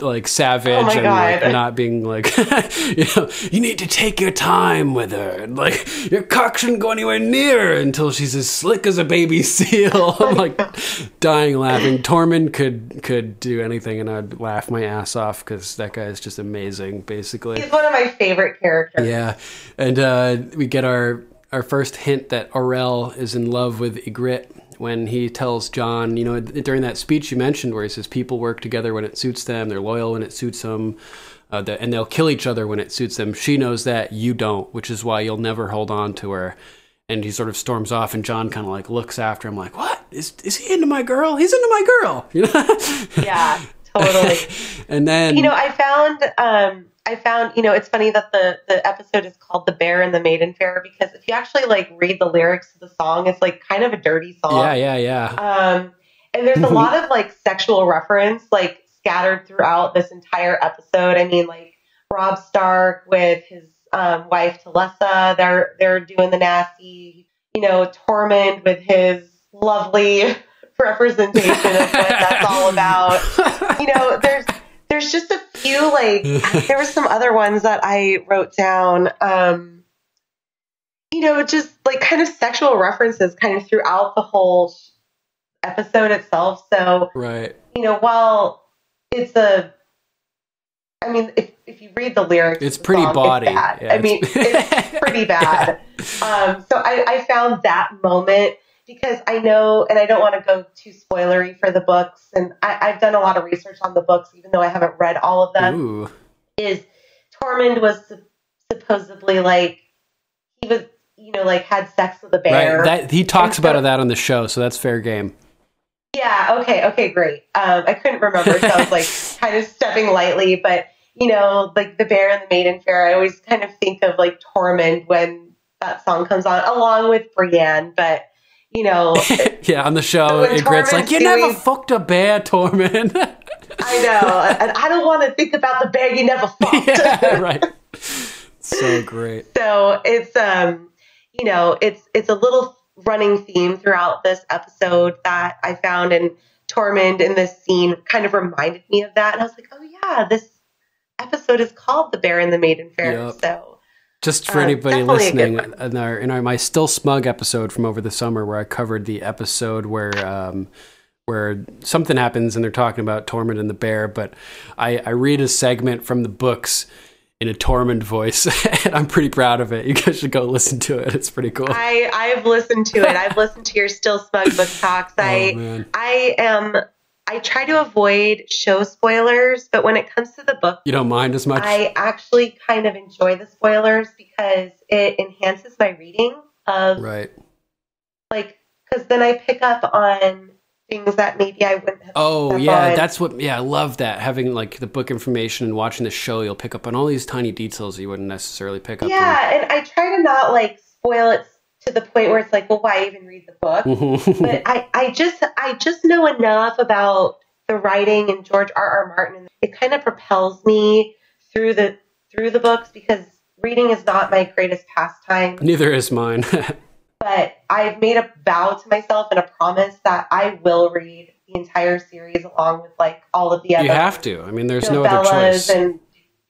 like savage Oh and like not being like you know you need to take your time with her and like your cock shouldn't go anywhere near her until she's as slick as a baby seal. I'm like dying laughing. Tormund could could do anything and I'd laugh my ass off because that guy is just amazing, basically. He's one of my favorite characters. Yeah, and uh, we get our our first hint that Orell is in love with Ygritte when he tells Jon, you know, during that speech you mentioned where he says people work together when it suits them, they're loyal when it suits them, uh, that, and they'll kill each other when it suits them. She knows that, you don't, which is why you'll never hold on to her. And he sort of storms off, and Jon kind of like looks after him, like, "What is is he into my girl? He's into my girl," you know. Yeah, totally. and then you know, I found, um, I found, you know, it's funny that the the episode is called "The Bear and the Maiden Fair" because if you actually like read the lyrics of the song, it's like kind of a dirty song. yeah, yeah, yeah. Um, and there's a lot of like sexual reference like scattered throughout this entire episode. I mean, like Robb Stark with his um, wife Talisa, they're they're doing the nasty. You know, Tormund with his lovely representation of what that's all about. You know, there's there's just a few like there were some other ones that I wrote down. Um, you know, just like kind of sexual references kind of throughout the whole episode itself. So, right. you know, while it's a, I mean, if, if you read the lyrics, It's the pretty song, bawdy. It's bad. Yeah, I mean, it's- it's pretty bad. Um, so I, I found that moment because I know, and I don't want to go too spoilery for the books, and I, I've done a lot of research on the books, even though I haven't read all of them Ooh. is Tormund was su- supposedly like he was you know like had sex with a bear. Right. That he talks so- about that on the show, so that's fair game. yeah. Okay. Okay. Great. Um, I couldn't remember, so I was like kind of stepping lightly, but you know, like the bear and the maiden fair. I always kind of think of like Tormund when that song comes on, along with Brienne. But you know, Yeah, on the show, when Ygritte's like, "You never fucked a bear, Tormund." I know, and I don't want to think about the bear you never fucked. yeah, right. So great. so it's um you know it's it's a little running theme throughout this episode that i found and tormund in this scene kind of reminded me of that and i was like oh yeah this episode is called the bear and the maiden fair Yep. so Just for Uh, anybody definitely a good listening, in our in our my still smug episode from over the summer, where I covered the episode where um, where something happens and they're talking about Tormund and the bear, but I, I read a segment from the books in a Tormund voice, and I'm pretty proud of it. You guys should go listen to it. It's pretty cool. i i've listened to it i've listened to your still smug book talks i oh man. I am I try to avoid show spoilers, but when it comes to the book, You don't mind as much? I actually kind of enjoy the spoilers because it enhances my reading of right. like because then I pick up on things that maybe I wouldn't have. Oh yeah, on. that's what. Yeah, I love that. Having like the book information and watching the show, you'll pick up on all these tiny details you wouldn't necessarily pick up yeah, and I try to not like spoil it to the point where it's like, well, why even read the book? Mm-hmm. but I, I just I just know enough about the writing and George R. R. Martin. It kind of propels me through the through the books because reading is not my greatest pastime. Neither is mine. But I've made a vow to myself and a promise that I will read the entire series along with like all of the other you have to. I mean, there's no other choice. and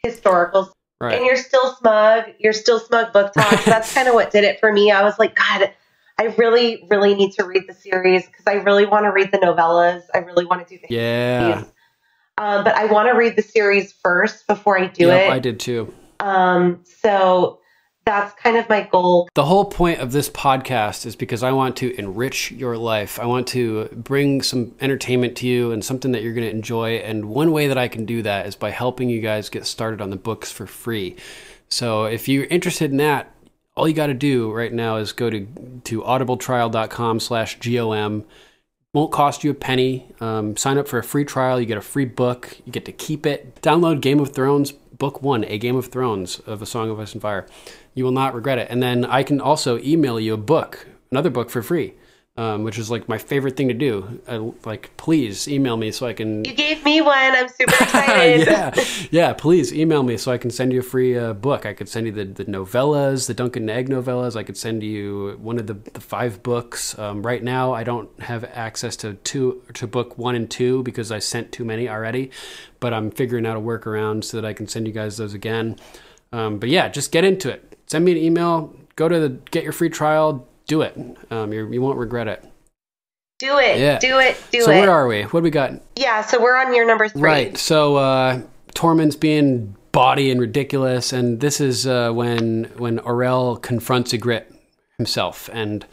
historicals. And you're still smug. You're still smug book talk. That's kind of what did it for me. I was like, God, I really, really need to read the series because I really want to read the novellas. I really want to do the Yeah. Um, but I want to read the series first before I do Yep, it. I did too. Um, so that's kind of my goal. The whole point of this podcast is because I want to enrich your life. I want to bring some entertainment to you and something that you're going to enjoy. And one way that I can do that is by helping you guys get started on the books for free. So if you're interested in that, all you got to do right now is go to to audibletrial.com slash gom won't cost you a penny um, sign up for a free trial you get a free book you get to keep it download game of thrones book one a game of thrones of a song of ice and fire you will not regret it and then i can also email you a book another book for free um, which is like my favorite thing to do I, like please email me so i can You gave me one. I'm super excited. yeah, yeah. Please email me so I can send you a free uh, book. I could send you the, the novellas, the Dunk and Egg novellas. I could send you one of the, the five books. Um, right now, I don't have access to two to book one and two because I sent too many already. But I'm figuring out a workaround so that I can send you guys those again. Um, but yeah, just get into it. Send me an email. Go to the get your free trial. Do it. Um, you're, you won't regret it. Do it. Yeah. Do it. Do so it. So where are we? What do we got? yeah. So we're on year number three. Right. So uh, Tormund's being bawdy and ridiculous, and this is uh, when when Orell confronts Ygritte himself and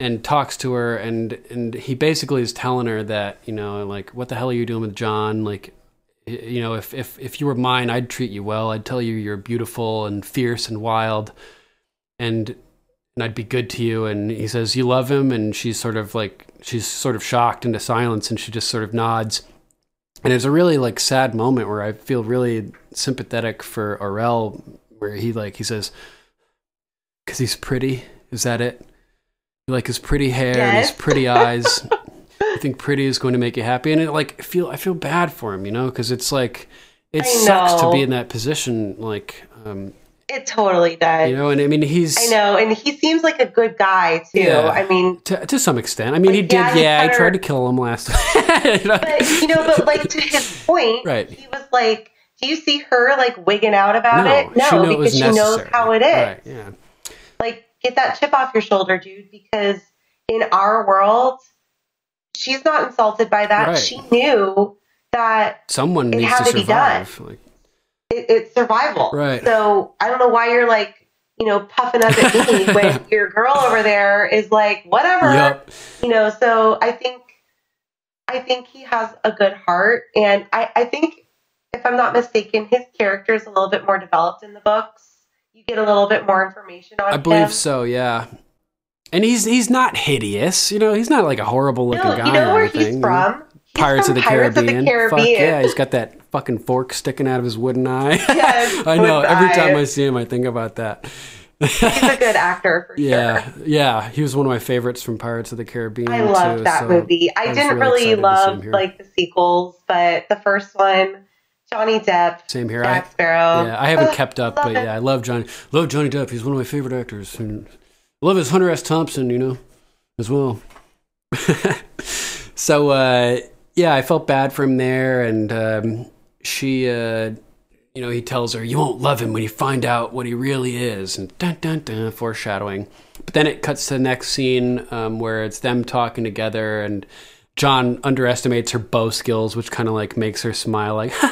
and talks to her, and and he basically is telling her that you know like what the hell are you doing with Jon? Like you know if if if you were mine, I'd treat you well. I'd tell you you're beautiful and fierce and wild, and and I'd be good to you. And he says, You love him? And she's sort of like, she's sort of shocked into silence and she just sort of nods. And it's a really like sad moment where I feel really sympathetic for Orell, where he like, he says, Because he's pretty. Is that it? Like his pretty hair and his pretty eyes. I think pretty is going to make you happy. And it like, I feel, I feel bad for him, you know, because it's like, it I sucks to be in that position. Like, um, It totally does. you know, and I mean, he's, I know, and he seems like a good guy too. Yeah. I mean, To, to some extent. I mean, he did. yeah, he Yeah, he tried to kill him last. you know? but you know, but like to his point, Right. he was like, "Do you see her like wigging out about no, it? No, she knew it was because she knows how it is. Right, yeah. Like, get that chip off your shoulder, dude. Because in our world, she's not insulted by that. Right. She knew that Someone needs to to be done. survive. Like, it, it's survival. Right. So I don't know why you're like, you know, puffing up at me when your girl over there is like, whatever. Yup. You know, so I think I think he has a good heart and I, I think if I'm not mistaken, his character is a little bit more developed in the books. You get a little bit more information on I believe him. so. Yeah. And he's he's not hideous. You know, he's not like a horrible looking No, guy. you know or where anything, he's you know? from? He's Pirates, from of the, Pirates Caribbean. of the Caribbean. Fuck yeah, he's got that fucking fork sticking out of his wooden eye. Yes, I know. Every time I see him, I think about that. He's a good actor for Yeah, sure. yeah, he was one of my favorites from Pirates of the Caribbean. I loved too, that so movie. I, was didn't really really, excited to see him love like the sequels, but the first one, Johnny Depp, Same here. Jack I, Sparrow. yeah, I haven't kept up, but yeah, I love Johnny. Love Johnny Depp. He's one of my favorite actors, and love his Hunter S. Thompson, you know, as well. so uh, yeah, I felt bad for him there, and um, she, uh, you know, he tells her, "You won't love him when you find out what he really is," and dun dun dun, foreshadowing. But then it cuts to the next scene um, where it's them talking together, and Jon underestimates her bow skills, which kind of like makes her smile, like,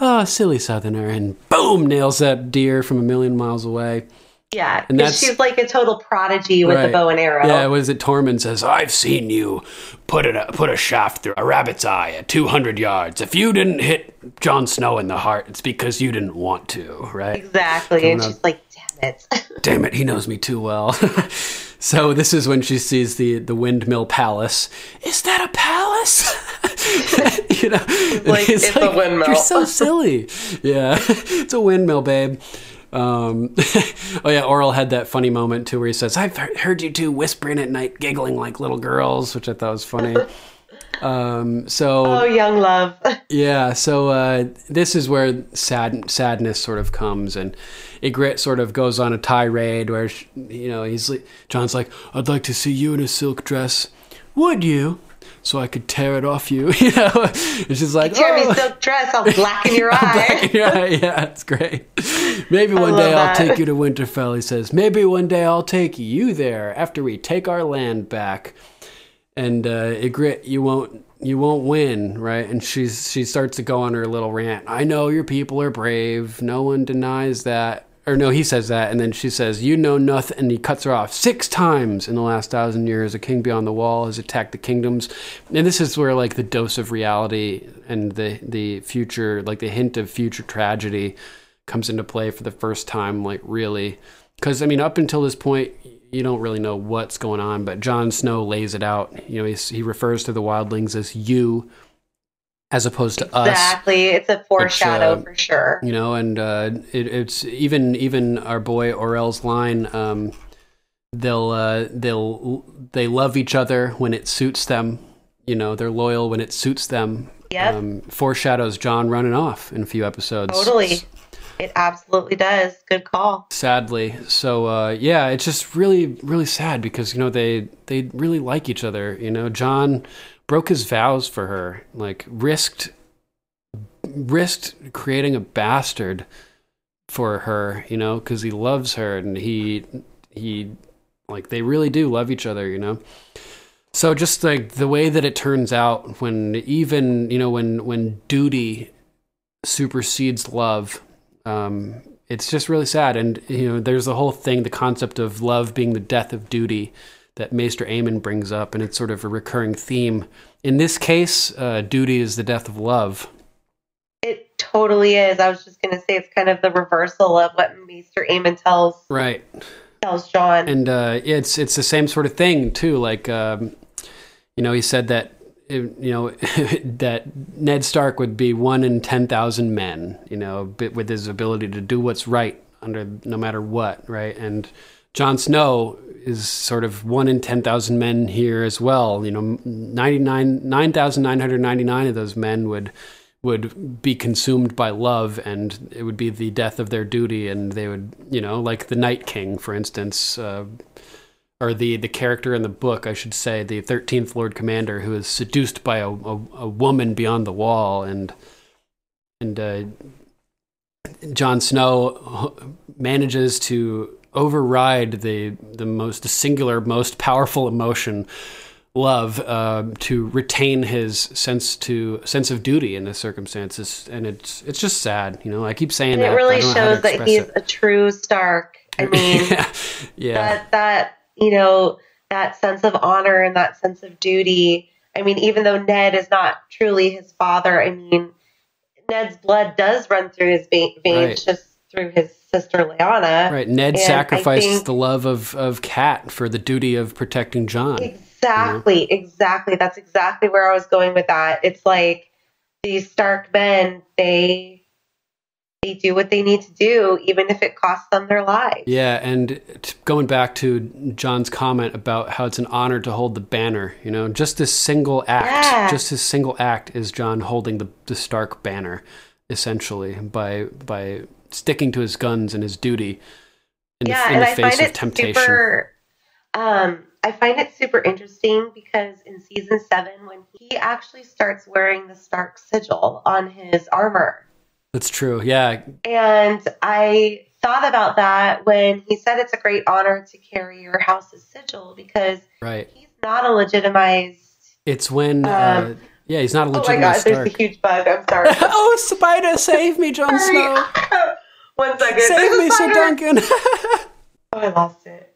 "Oh, silly Southerner!" And boom, nails that deer from a million miles away. Yeah, and that's- she's like a total prodigy with Right. the bow and arrow. Yeah, what is it? Tormund says, "I've seen you put a put a shaft through a rabbit's eye at 200 yards. If you didn't hit Jon Snow in the heart, it's because you didn't want to, right? Exactly. And Coming she's like, damn it. Damn it, he knows me too well." so this is when she sees the the windmill palace. Is that a palace? you know, like, "It's a windmill." You're so silly. Yeah, it's a windmill, babe. Um, oh yeah, Orell had that funny moment too, where he says, "I've heard you two whispering at night, giggling like little girls," which I thought was funny. Um, so oh, young love. yeah, so uh, this is where sad sadness sort of comes, and Ygritte sort of goes on a tirade where you know he's Jon's like, "I'd like to see you in a silk dress, would you?" So I could tear it off you, you know. it's just like, tear "Oh." silk dress, I'll blacken your eye. yeah, yeah, it's great. Maybe one day I'll take you to Winterfell. He says, maybe one day I'll take you there after we take our land back. And uh, Ygritte, you won't, you won't win, right? And she's she starts to go on her little rant. I know your people are brave. No one denies that. Or no, he says that, and then she says, "You know nothing," and he cuts her off six times in the last thousand years. A king beyond the wall has attacked the kingdoms, and this is where like the dose of reality and the the future, like the hint of future tragedy, comes into play for the first time. Like really, because I mean, up until this point, you don't really know what's going on. But Jon Snow lays it out. You know, he refers to the wildlings as you, as opposed to us Exactly. It's a foreshadow uh, for sure. you know and uh, it, it's even even our boy Orell's line um, they'll uh, they'll they love each other when it suits them you know they're loyal when it suits them Yep. um, foreshadows Jon running off in a few episodes Totally. It absolutely does. Good call. sadly so uh, yeah it's just really really sad because you know they they really like each other you know Jon broke his vows for her like risked risked creating a bastard for her you know because he loves her and he he like they really do love each other you know? So just like the way that it turns out when even you know when when duty supersedes love um it's just really sad. And you know there's the whole thing the concept of love being the death of duty that Maester Aemon brings up and it's sort of a recurring theme in this case uh, duty is the death of love It totally is. I was just going to say it's kind of the reversal of what Maester Aemon tells right tells Jon. and uh, it's it's the same sort of thing too. Like um, you know, he said that you know that Ned Stark would be one in ten thousand men. You know, with his ability to do what's right under no matter what, right? And Jon Snow is sort of one in ten thousand men here as well. You know, ninety nine nine thousand nine hundred ninety nine of those men would would be consumed by love and it would be the death of their duty and they would you know like the night king for instance uh, or the the character in the book i should say the 13th lord commander who is seduced by a, a, a woman beyond the wall and and uh, Jon Snow manages to override the the most singular, most powerful emotion, love, uh, to retain his sense to sense of duty in the circumstances, and it's it's just sad. You know, I keep saying and that. it really don't know how to shows that he's it. a true Stark. I mean, yeah, yeah, that that you know that sense of honor and that sense of duty. I mean, even though Ned is not truly his father, I mean, Ned's blood does run through his veins Right. just through his sister Lyanna. right. Ned and sacrificed think- the love of of Cat for the duty of protecting Jon. Exactly, exactly. That's exactly where I was going with that. It's like these Stark men, they they do what they need to do, even if it costs them their lives. Yeah, and t- going back to Jon's comment about how it's an honor to hold the banner, you know, just this single act, Yeah. just this single act is Jon holding the, the Stark banner, essentially, by by sticking to his guns and his duty in yeah, the, in and the I face find of it temptation. super. Um, I find it super interesting because in season seven, when he actually starts wearing the Stark sigil on his armor, That's true. Yeah, and I thought about that when he said it's a great honor to carry your house's sigil because right. he's not a legitimized. It's when, uh, Um, yeah, he's not a legitimized. Oh my legitimate god, Stark. there's a huge bug. I'm sorry. oh, spider, save me, Jon Snow! One second. Save There's a me, Sir spider. Duncan! I lost it.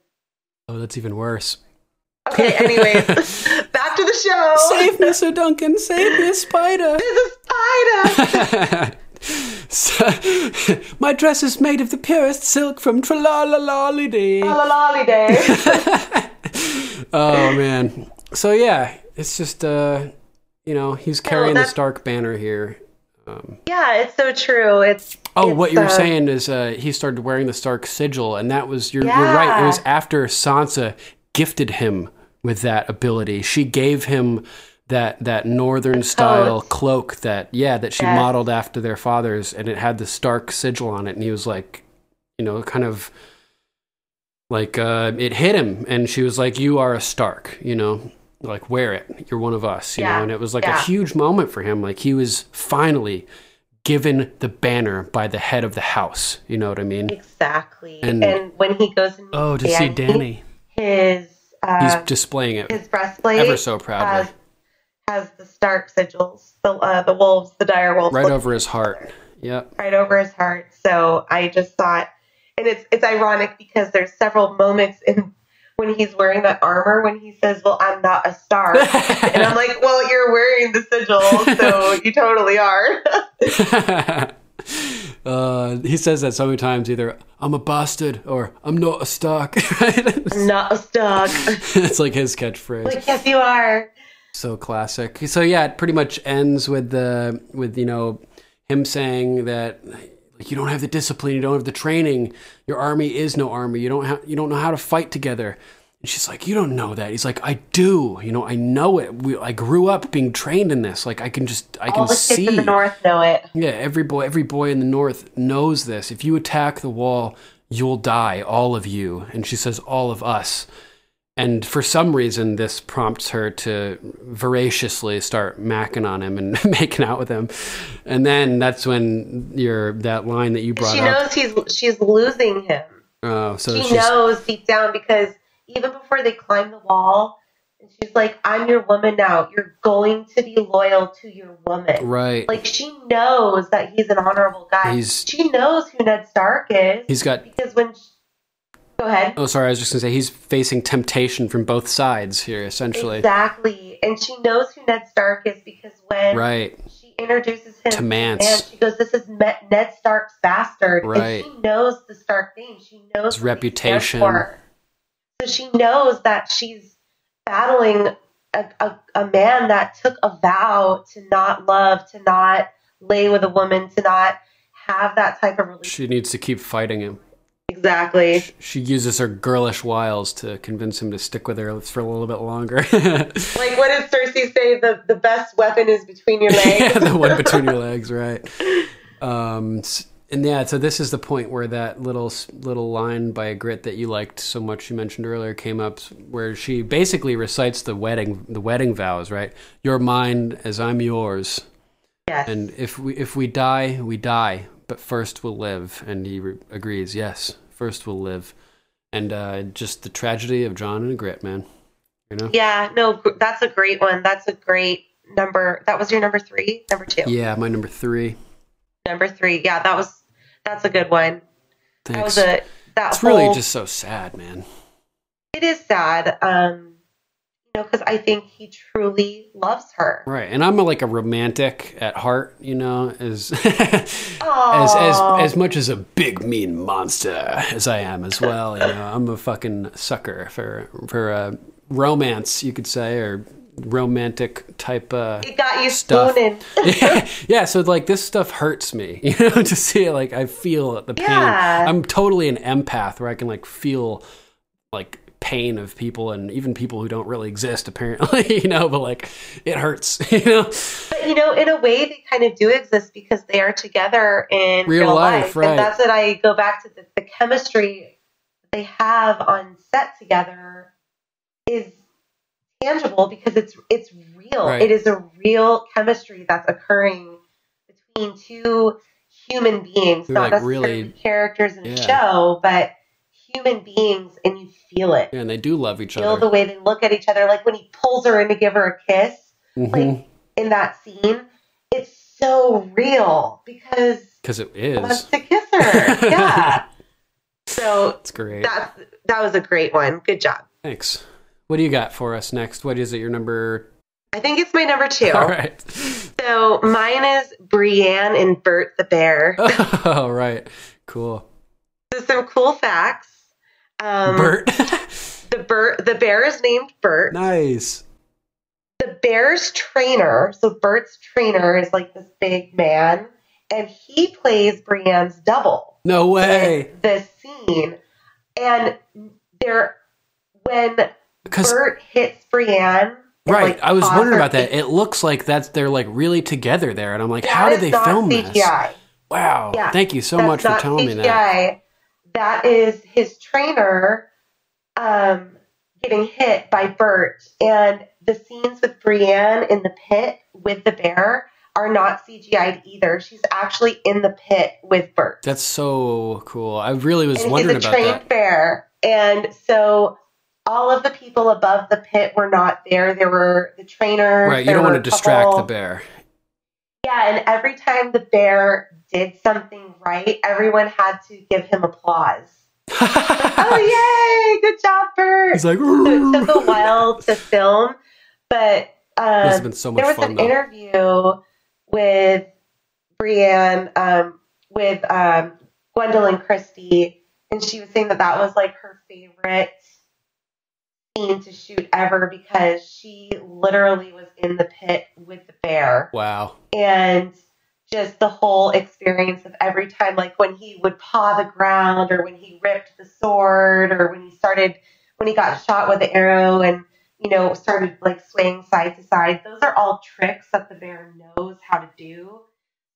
Oh, that's even worse. Okay, anyways, back to the show. Save me, Sir Duncan. Save me, a spider. There's a spider. So- my dress is made of the purest silk from Tralalalali Lolly day. Oh man. So yeah, it's just uh, you know, he's carrying the that's- Stark banner here. yeah, it's so true. It's Oh, it's, what you were uh, saying is uh, he started wearing the Stark sigil, and that was you're, you're right. It was after Sansa gifted him with that ability. She gave him that that northern style coat. cloak that yeah that she Yes. modeled after their fathers, and it had the Stark sigil on it, and he was like, you know, kind of like uh, it hit him, and she was like, "You are a Stark," you know. Like wear it, you're one of us, you Yeah. know, and it was like Yeah. a huge moment for him. Like he was finally given the banner by the head of the house. You know what I mean? Exactly. And- And, when he goes and Oh, to meets see Dany. his He's uh, displaying it his breastplate ever so proudly. has, has the Stark sigils, the uh, the wolves, the dire wolves, right over his heart. Yep. right over his heart. So I just thought, and it's it's ironic because there's several moments in when he's wearing that armor when he says, "Well, I'm not a star. and I'm like, "Well, you're wearing the sigil, so you totally are." uh, he says that so many times either I'm a bastard or I'm not a Stark. Right? not a Stark. it's like his catchphrase. like, yes, you are. so classic. So yeah, it pretty much ends with the with you know him saying that like you don't have the discipline, you don't have the training, your army is no army. You don't have you don't know how to fight together. And she's like, you don't know that. He's like, I do. You know, I know it. We, I grew up being trained in this. Like I can just I All can the kids see. in the north know it. Yeah, every boy, every boy in the north knows this. If you attack the wall, you'll die, all of you. And she says, all of us. And for some reason, this prompts her to voraciously start macking on him and making out with him. And then that's when your that line that you brought She up. She knows he's she's losing him. Oh, so she knows deep down because even before they climb the wall, and she's like, "I'm your woman now. You're going to be loyal to your woman." right. Like she knows that he's an honorable guy. He's- she knows who Ned Stark is He's got. because when she, go ahead Oh, sorry. I was just gonna say he's facing temptation from both sides here, essentially. exactly, and she knows who Ned Stark is because when Right. she introduces him To Mance. and she goes, "This is Ned Stark's bastard," Right. and she knows the Stark name. She knows His what he stands reputation. So she knows that she's battling a, a, a man that took a vow to not love, to not lay with a woman, to not have that type of relationship. She needs to keep fighting him. Exactly. She uses her girlish wiles to convince him to stick with her for a little bit longer. Like, what does Cersei say? The the best weapon is between your legs. yeah, the one between your legs, right? Um, and yeah, so this is the point where that little little line by Ygritte that you liked so much you mentioned earlier came up, where she basically recites the wedding the wedding vows, right? You're mine as I'm yours, yes. and if we if we die, we die, but first we'll live. And he re- agrees, yes, first we'll live. And uh, just the tragedy of Jon and Ygritte, man. You know? yeah. No, that's a great one. That's a great number. That was your number three. Number two. Yeah, my number three. Number three. Yeah, that was. That's a good one. That Thanks. was a. That it's really just so sad, man. It is sad. Um, know, because I think he truly loves her. Right, and I'm a, like a romantic at heart, you know, as as as as much as a big mean monster as I am as well. You know, I'm a fucking sucker for for uh, romance, you could say, or romantic type. Uh, It got you stuff. yeah, yeah, so like this stuff hurts me, you know, to see it. Like I feel the pain. Yeah. I'm totally an empath where I can like feel like pain of people and even people who don't really exist apparently, you know, but like it hurts, you know. But you know, in a way, they kind of do exist because they are together in Real real, life, life, right. and that's what I go back to. The, the chemistry they have on set together is tangible because it's it's real. Right. It is a real chemistry that's occurring between two human beings, They're, not like, necessarily really- characters in Yeah. a show, but human beings, and you feel it. Yeah, and they do love each other. Feel the way they look at each other, like when he pulls her in to give her a kiss Because like in that scene, it's so real because it he wants to kiss her. Yeah. So it's great. that that was a great one. Good job. Thanks. What do you got for us next? What is it? Your number? I think it's my number two. All right. So mine is Brienne and Bert the bear. All right. Cool. So some cool facts. Um, Bert. The Bert the bear is named Bert. nice. the bear's trainer, so Bert's trainer is like this big man, and he plays Brienne's double No way. this scene. And there, when Because Bert hits Brienne, right, like, I was wondering about that. It looks like that's they're like really together there, and I'm like, that how did they film this? Wow. Yeah, Thank you so much for telling me that. That is his trainer um, getting hit by Bert. And the scenes with Brienne in the pit with the bear are not CGI'd either. She's actually in the pit with Bert. That's so cool. I really was and wondering he's a about trained that. bear. And so all of the people above the pit were not there. There were the trainers. Right, you don't want to distract the bear. Yeah, and every time the bear did something right, everyone had to give him applause. oh yay! Good job, Bert. He's like, so it took a while to film, but um, so much there was fun, an though. interview with Brienne um, with um, Gwendoline Christie, and she was saying that that was like her favorite scene to shoot ever because she literally was in the pit with the bear wow. and just the whole experience of every time like when he would paw the ground or when he ripped the sword or when he started when he got shot with the arrow and you know started like swaying side to side. Those are all tricks that the bear knows how to do.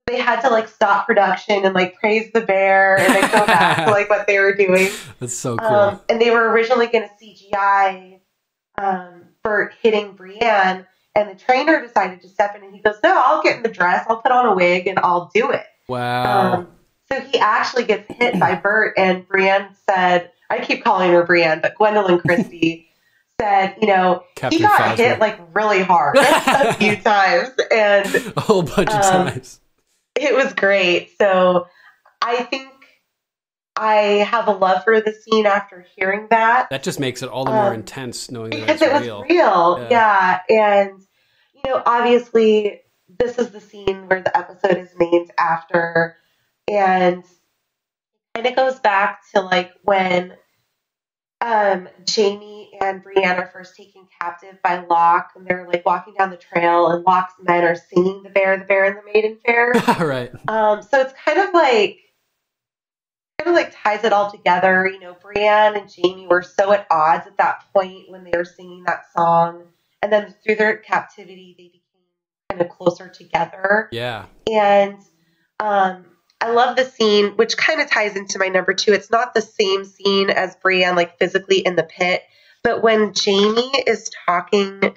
They had to like stop production and like praise the bear and then go back to like what they were doing. That's so cool. um, and they were originally going to CGI um, Bert hitting Brienne, and the trainer decided to step in, and he goes, "No, I'll get in the dress, I'll put on a wig, and I'll do it." wow. Um, so he actually gets hit by Bert, and Brienne said, "I keep calling her Brienne, but Gwendoline Christie." Said, you know, Captain he got hit like really hard a few times, and a whole bunch of um, times. it was great. So I think I have a love for the scene after hearing that That just makes it all the more um, intense knowing that because it's it was real. real. Yeah. Yeah. And, you know, obviously, this is the scene where the episode is named after. And kind of goes back to like when um, Jaime and Brienne are first taken captive by Locke, and they're like walking down the trail, and Locke's men are singing "The Bear, the Bear, and the Maiden Fair." right. Um, so it's kind of like kind of like ties it all together. You know, Brienne and Jaime were so at odds at that point when they were singing that song, and then through their captivity, they became kind of closer together. Yeah. And um, I love the scene, which kind of ties into my number two. It's not the same scene as Brienne, like physically in the pit, but when Jaime is talking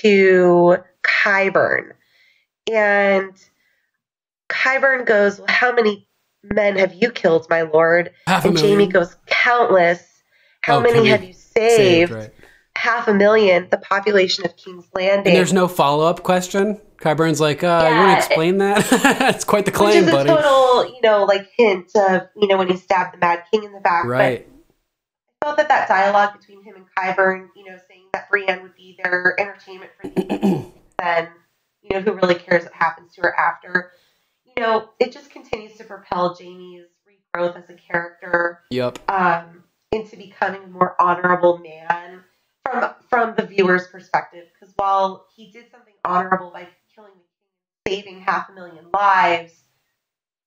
to Qyburn, and Qyburn goes, well, "How many men have you killed, my lord?" And. Jaime goes, "Countless. How Oh, many have you saved? right. Half a million. The population of King's Landing." And there's no follow up question. Qyburn's like, uh, you want to explain that? it's quite the claim, Which is a buddy. total, you know, like hint of, you know, when he stabbed the Mad King in the back. right. But I felt that that dialogue between him and Qyburn, you know, saying that Brienne would be their entertainment for the evening, then, you know, who really cares what happens to her after? You know, it just continues to propel Jaime's regrowth as a character Yup. um, into becoming a more honorable man from from the viewer's perspective. Because while he did something honorable by killing the king, saving half a million lives,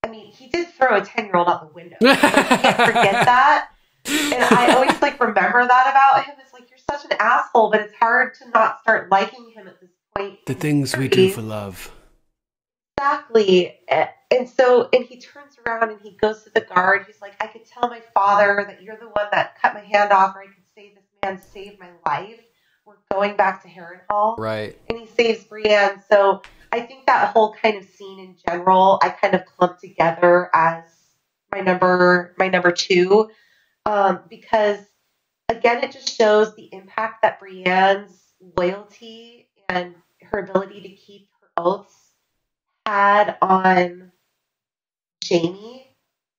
I mean, he did throw a ten year old out the window. Like, you can't forget that. And I always like remember that about him. It's like you're such an asshole, but it's hard to not start liking him at this point. The things we do for love. Exactly. And so, and he turns around and he goes to the guard. He's like, I could tell my father that you're the one that cut my hand off, or I could man saved my life. We're going back to Harrenhal. Right. And he saves Brienne. So I think that whole kind of scene in general, I kind of clumped together as my number, my number two, um, because again, it just shows the impact that Brienne's loyalty and her ability to keep her oaths had on Jaime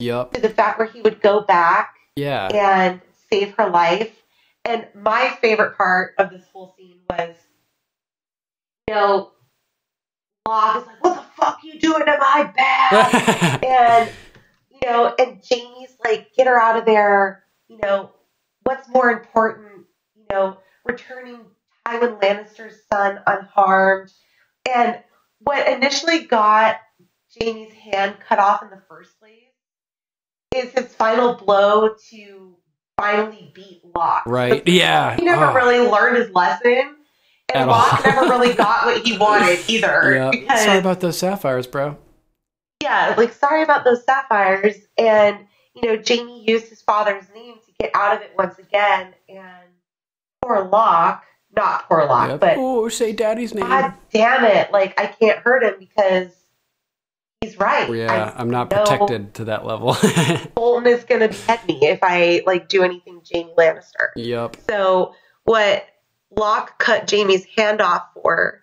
Yep. to the fact where he would go back Yeah. and save her life. And my favorite part of this whole scene was, you know, Locke is like, "What the fuck you doing to my bag?" and you know, and Jaime's like, "Get her out of there." You know, what's more important? You know, returning Tywin Lannister's son unharmed. And what initially got Jaime's hand cut off in the first place is his final blow to finally beat Locke. right. Yeah. He never Oh. really learned his lesson. And all. Locke never really got what he wanted either. Yeah. Because, Sorry about those sapphires, bro. yeah, like sorry about those sapphires. And, you know, Jaime used his father's name to get out of it once again. And poor Locke, not poor Locke, Yep. but oh, say daddy's name. God damn it, like I can't hurt him because he's right. yeah, I I'm not protected to that level. Bolton is gonna behead me if I like do anything Jaime Lannister. yep. So what Locke cut Jaime's hand off for,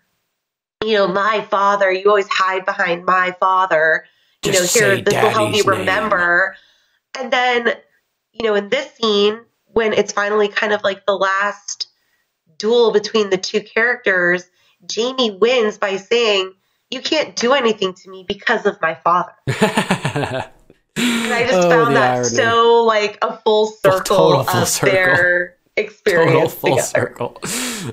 you know, my father, you always hide behind my father. You Just know, here this will help you daddy's name. remember. And then, you know, in this scene, when it's finally kind of like the last duel between the two characters, Jaime wins by saying, You can't do anything to me because of my father. And I just Oh, found that irony. so like a full circle total full of circle. their experience Total full together. circle.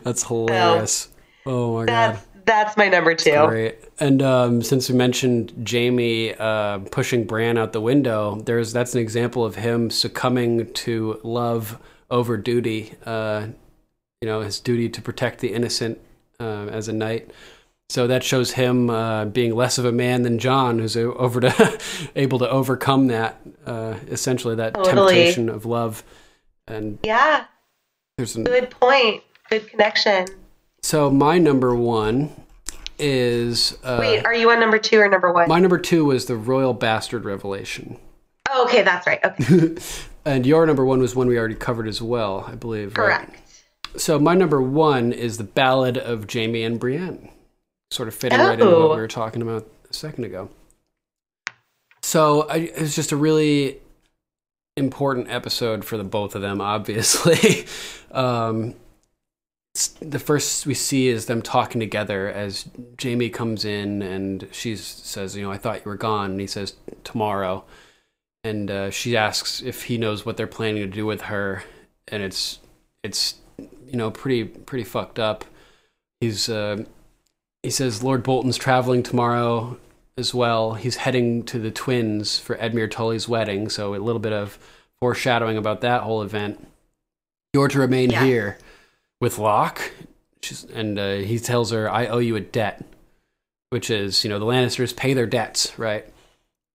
That's hilarious. Oh my god. That's that's my number two. Great. And um, since we mentioned Jaime uh, pushing Bran out the window, there's that's an example of him succumbing to love over duty. Uh, you know, his duty to protect the innocent uh, as a knight. So that shows him uh, being less of a man than Jon, who's over to able to overcome that uh, essentially that Totally. temptation of love. And Yeah, there's an, good point. Good connection. so my number one is uh, Wait, are you on number two or number one? My number two was the Royal Bastard Revelation. oh, okay, that's right. Okay, And your number one was one we already covered as well, I believe. right? correct. So my number one is the Ballad of Jaime and Brienne. Sort of fitting right into what Oh. we were talking about a second ago. So I, it was just a really important episode for the both of them, obviously. um, the first we see is them talking together as Jaime comes in and she says, "You know, I thought you were gone." And he says, "Tomorrow." And uh, she asks if he knows what they're planning to do with her, and it's it's you know pretty pretty fucked up. He's uh, he says Lord Bolton's traveling tomorrow as well. He's heading to the twins for Edmure Tully's wedding, so a little bit of foreshadowing about that whole event. You're to remain Yeah. here with Locke, She's, and uh, he tells her, "I owe you a debt," which is you know the Lannisters pay their debts, right?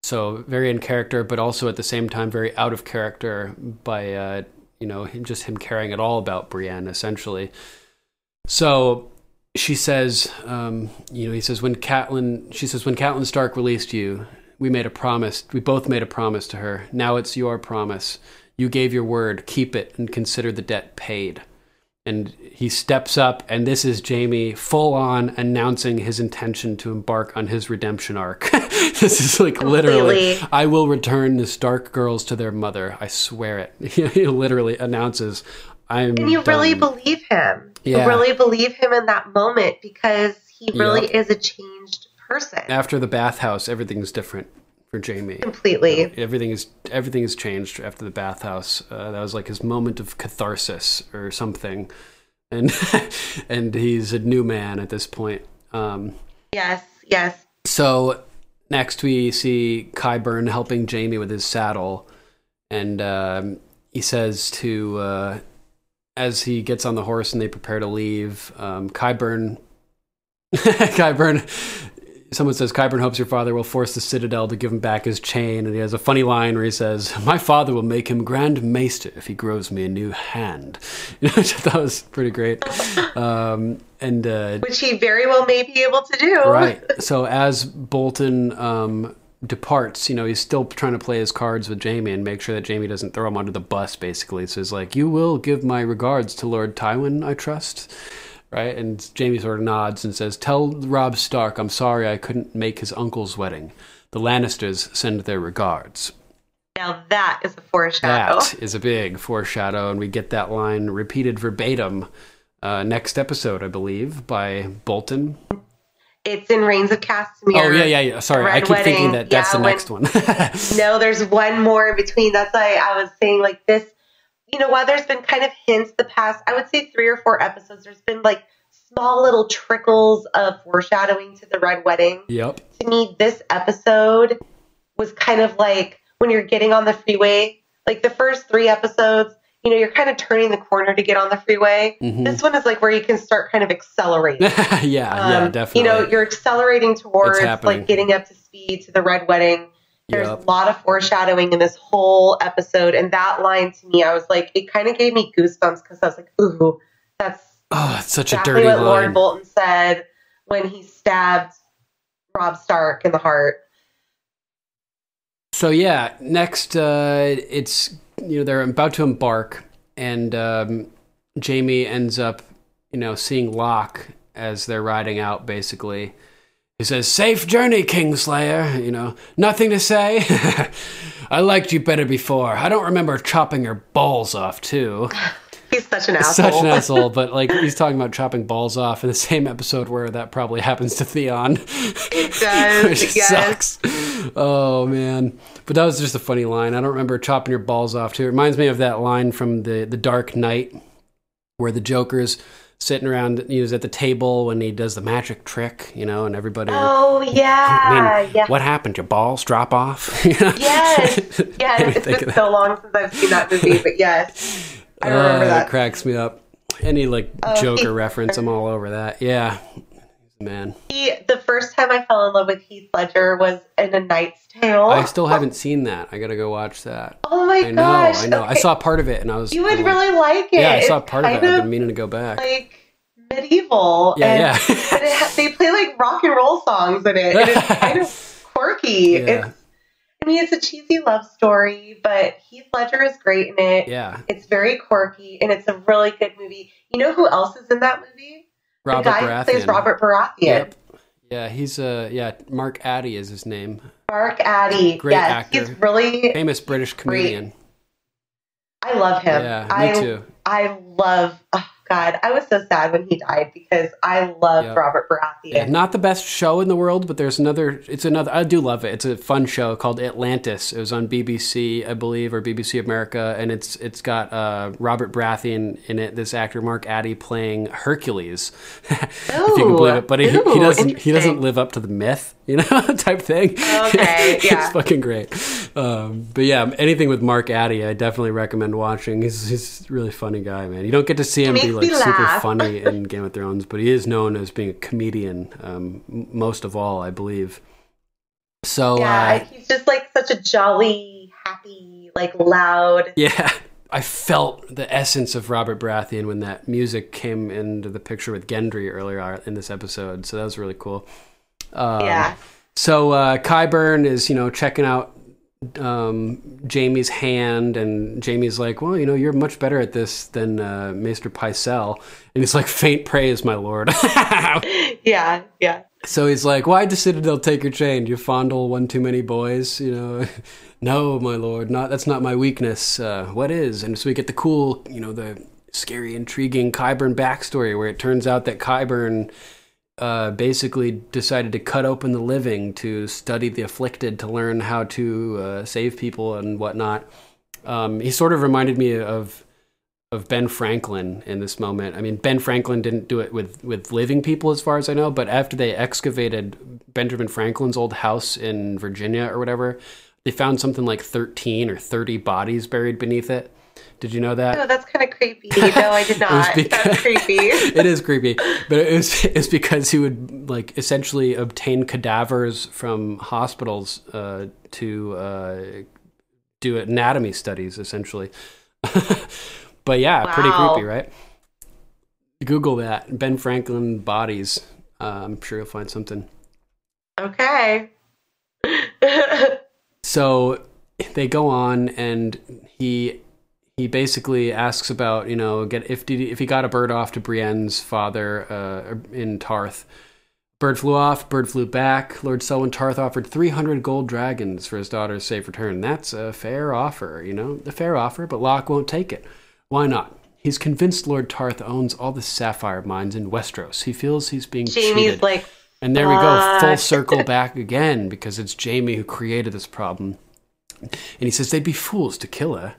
So very in character, but also at the same time very out of character by uh, you know him just him caring at all about Brienne essentially. So she says, um, you know, he says when Catelyn, she says when Catelyn Stark released you, we made a promise. We both made a promise to her. Now it's your promise. You gave your word. Keep it and consider the debt paid. And he steps up, and this is Jaime full on announcing his intention to embark on his redemption arc. this is like literally, Completely. I will return the Stark girls to their mother. I swear it. he literally announces, I'm. And you really believe him. Yeah. You really believe him in that moment because he really Yep. is a changed person. after the bathhouse, everything's different for Jaime. Completely. Everything is everything has changed after the bathhouse. Uh, that was like his moment of catharsis or something, and and he's a new man at this point. Um, Yes, yes. so next we see Qyburn helping Jaime with his saddle, and um, he says to uh, as he gets on the horse and they prepare to leave, um, Qyburn, Qyburn. Someone says Qyburn hopes your father will force the Citadel to give him back his chain, and he has a funny line where he says, "My father will make him Grand Maester if he grows me a new hand," which I thought was pretty great. Um, and uh, Which he very well may be able to do. right. So as Bolton um, departs, you know, he's still trying to play his cards with Jaime and make sure that Jaime doesn't throw him under the bus. Basically, so he's like, "You will give my regards to Lord Tywin, I trust." Right, and Jaime sort of nods and says, "Tell Robb Stark I'm sorry I couldn't make his uncle's wedding. The Lannisters send their regards." Now that is a foreshadow. That is a big foreshadow, and we get that line repeated verbatim uh, next episode, I believe, by Bolton. It's in Rains of Castamere. Oh yeah, yeah, yeah. Sorry, I Red keep thinking that that's Yeah, the when- next one. No, there's one more in between. That's why I was saying like this. You know, while there's been kind of hints the past, I would say three or four episodes. There's been like small little trickles of foreshadowing to the Red Wedding. yep. To me, this episode was kind of like when you're getting on the freeway. Like the first three episodes, you know, you're kind of turning the corner to get on the freeway. Mhm. This one is like where you can start kind of accelerating. yeah, yeah, Um, definitely. You know, you're accelerating towards like getting up to speed to the red wedding. There's Yep. a lot of foreshadowing in this whole episode, and that line to me, I was like, it kind of gave me goosebumps because I was like, ooh, that's oh, it's such exactly a dirty what Lord line. Bolton said when he stabbed Robb Stark in the heart. So yeah, next uh, it's you know they're about to embark, and um, Jaime ends up you know seeing Locke as they're riding out. Basically, he says, "Safe journey, Kingslayer." You know, nothing to say. I liked you better before. I don't remember chopping your balls off too. He's such an asshole. Such an asshole, but like he's talking about chopping balls off in the same episode where that probably happens to Theon. It does, Which yes. sucks. Oh man. But that was just a funny line. I don't remember chopping your balls off too. It reminds me of that line from the the Dark Knight where the Joker's sitting around you know, at the table when he does the magic trick, you know, and everybody Oh I yeah, mean, yeah. what happened? Your balls drop off? You know? Yes, yes. It's been so long since I've seen that movie, but yes, I remember Uh, that. It cracks me up. Any like Oh, Joker he- reference, I'm all over that. Yeah, man. He, the first time I fell in love with Heath Ledger was in A Knight's Tale. I still haven't seen that. I gotta go watch that. oh my I know, gosh! I know. I saw part of it, and I was. You would like, really like it. Yeah, I saw It's part of it. I've been meaning to go back. like medieval. Yeah, and, yeah. it they play like rock and roll songs in it, and it's kind of quirky. Yeah. It's, I mean, it's a cheesy love story, but Heath Ledger is great in it. yeah, It's very quirky, and it's a really good movie. You know who else is in that movie? Robert the guy Baratheon. who plays Robert Baratheon. Yep. Yeah, he's uh yeah, Mark Addy is his name. Mark Addy. Great yes, actor. he's really. Famous British comedian. I love him. Yeah, me I, too. I love. Oh God, I was so sad when he died because I love Yep. Robert Baratheon. Yeah, not the best show in the world, but there's another. It's another. I do love it. It's a fun show called Atlantis. It was on BBC, I believe, or BBC America, and it's it's got uh, Robert Baratheon in it. This actor Mark Addy playing Hercules, if you can believe it. But he, he doesn't. He doesn't live up to the myth, you know, type thing. Okay, yeah. it's fucking great. Um, but yeah, anything with Mark Addy, I definitely recommend watching. He's he's a really funny guy, man. You don't get to see him be like super funny in Game of Thrones, but he is known as being a comedian um, most of all, I believe. So yeah, uh, he's just like such a jolly, happy, like loud. yeah, I felt the essence of Robert Baratheon when that music came into the picture with Gendry earlier in this episode. So that was really cool. Um, yeah, So uh, Qyburn is, you know, checking out um, Jaime's hand, and Jaime's like, "Well, you know, you're much better at this than uh, Maester Pycelle," and he's like, "Faint praise, my lord." yeah, yeah. so he's like, "Why'd the Citadel take your chain? Do you fondle one too many boys?" You know, no, my lord, not that's not my weakness. Uh, what is? And so we get the cool, you know, the scary, intriguing Qyburn backstory, where it turns out that Qyburn uh, basically decided to cut open the living to study the afflicted to learn how to uh, save people and whatnot. Um, he sort of reminded me of of Ben Franklin in this moment. I mean, Ben Franklin didn't do it with with living people, as far as I know. But after they excavated Benjamin Franklin's old house in Virginia or whatever, they found something like thirteen or thirty bodies buried beneath it. Did you know that? Oh, that's kind of creepy. No, I did not. because- That's creepy. it is creepy, but it was it's because he would like essentially obtain cadavers from hospitals uh, to uh, do anatomy studies, essentially. but yeah, pretty creepy, right? Google that Ben Franklin bodies. Uh, I'm sure you'll find something. Okay. so they go on and he he basically asks about you know get if did he, if he got a bird off to Brienne's father uh, in Tarth Bird flew off, bird flew back. Lord Selwyn Tarth offered 300 gold dragons for his daughter's safe return. That's a fair offer, you know, a fair offer, but Locke won't take it. Why not? He's convinced Lord Tarth owns all the sapphire mines in Westeros. He feels he's being Jaime's cheated. like, and there we go, full circle back again because it's Jaime who created this problem. And he says they'd be fools to kill her.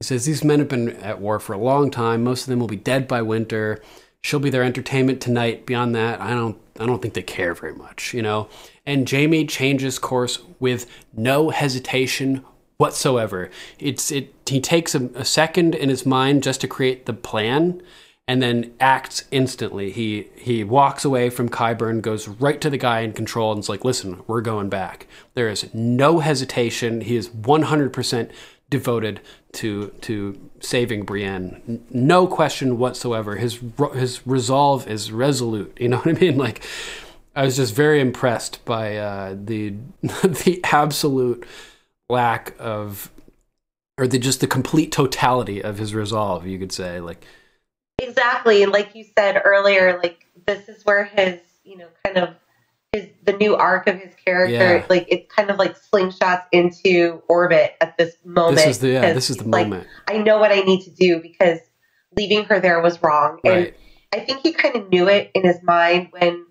He says these men have been at war for a long time. Most of them will be dead by winter. She'll be their entertainment tonight. Beyond that, I don't I don't think they care very much, you know. And Jaime changes course with no hesitation whatsoever. It's it he takes a, a second in his mind just to create the plan and then acts instantly. He he walks away from Qyburn, goes right to the guy in control, and is like, "Listen, we're going back." There is no hesitation. He is one hundred percent devoted to to saving Brienne. No question whatsoever. His his resolve is resolute. You know what I mean? Like, I was just very impressed by uh, the the absolute lack of, or the just the complete totality of his resolve. You could say like. Exactly. Like you said earlier, like this is where his, you know, kind of his the new arc of his character, Yeah. like it's kind of like slingshots into orbit at this moment. This is the yeah, this is the like, moment. I know what I need to do because leaving her there was wrong. Right. And I think he kind of knew it in his mind when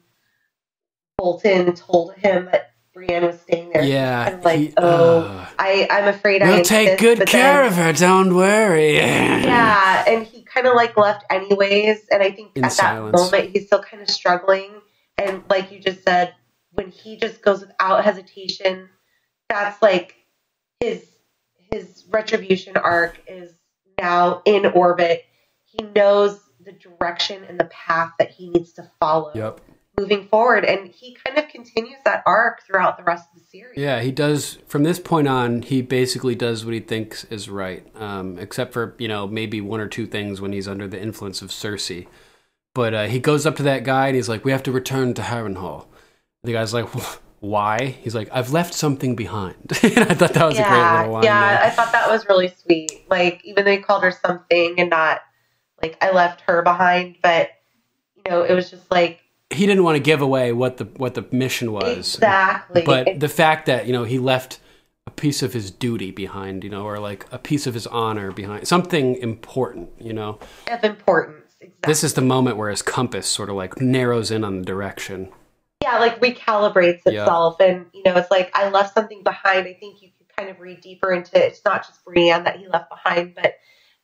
Bolton told him that Brienne was staying there. Yeah, Kind of like, he- oh, uh, I, I'm afraid I We'll take good care then- of her, don't worry. yeah, and he kind of like left anyways. And I think In at silence. that moment he's still kind of struggling. And like you just said, when he just goes without hesitation, that's like his his retribution arc is now in orbit. He knows the direction and the path that he needs to follow Yep. moving forward, and he kind of continues that arc throughout the rest of the series. Yeah, he does. From this point on, he basically does what he thinks is right, um, except for you know maybe one or two things when he's under the influence of Cersei. But uh, he goes up to that guy and he's like, "We have to return to Harrenhal." The guy's like, "Why?" He's like, "I've left something behind." and I thought that was a great little line. yeah, there. I thought that was really sweet. Like even though he called her something and not like I left her behind, but you know, it was just like he didn't want to give away what the what the mission was. exactly. but the fact that you know he left a piece of his duty behind you know or like a piece of his honor behind something important you know of importance. Exactly. this is the moment where his compass sort of like narrows in on the direction yeah, like recalibrates Yeah. itself, and you know, it's like I left something behind. I think you could kind of read deeper into it. It's not just Brienne that he left behind, but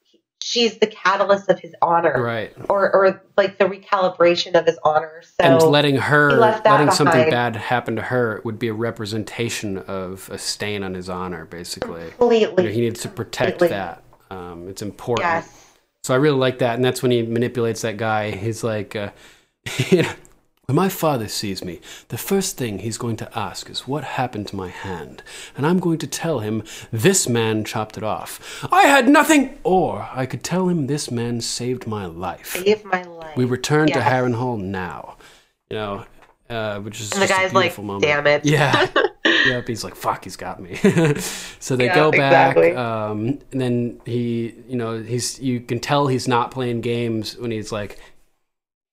he, she's the catalyst of his honor, right or or like the recalibration of his honor. So and letting her he left that letting something bad happen to her would be a representation of a stain on his honor basically completely, You know, he needs to protect completely. that um, it's important Yes. So I really like that, and that's when he manipulates that guy. He's like, uh, you know, when my father sees me, the first thing he's going to ask is what happened to my hand, and I'm going to tell him this man chopped it off. I had nothing, or I could tell him this man saved my life. Save my life. We return to Yes. Harrenhal now, you know, uh, which is And the guy's like, moment. "Damn it." Yeah. yep. He's like, fuck, he's got me. so they Yeah, go back. exactly. Um, and then he, you know, he's, you can tell he's not playing games when he's like,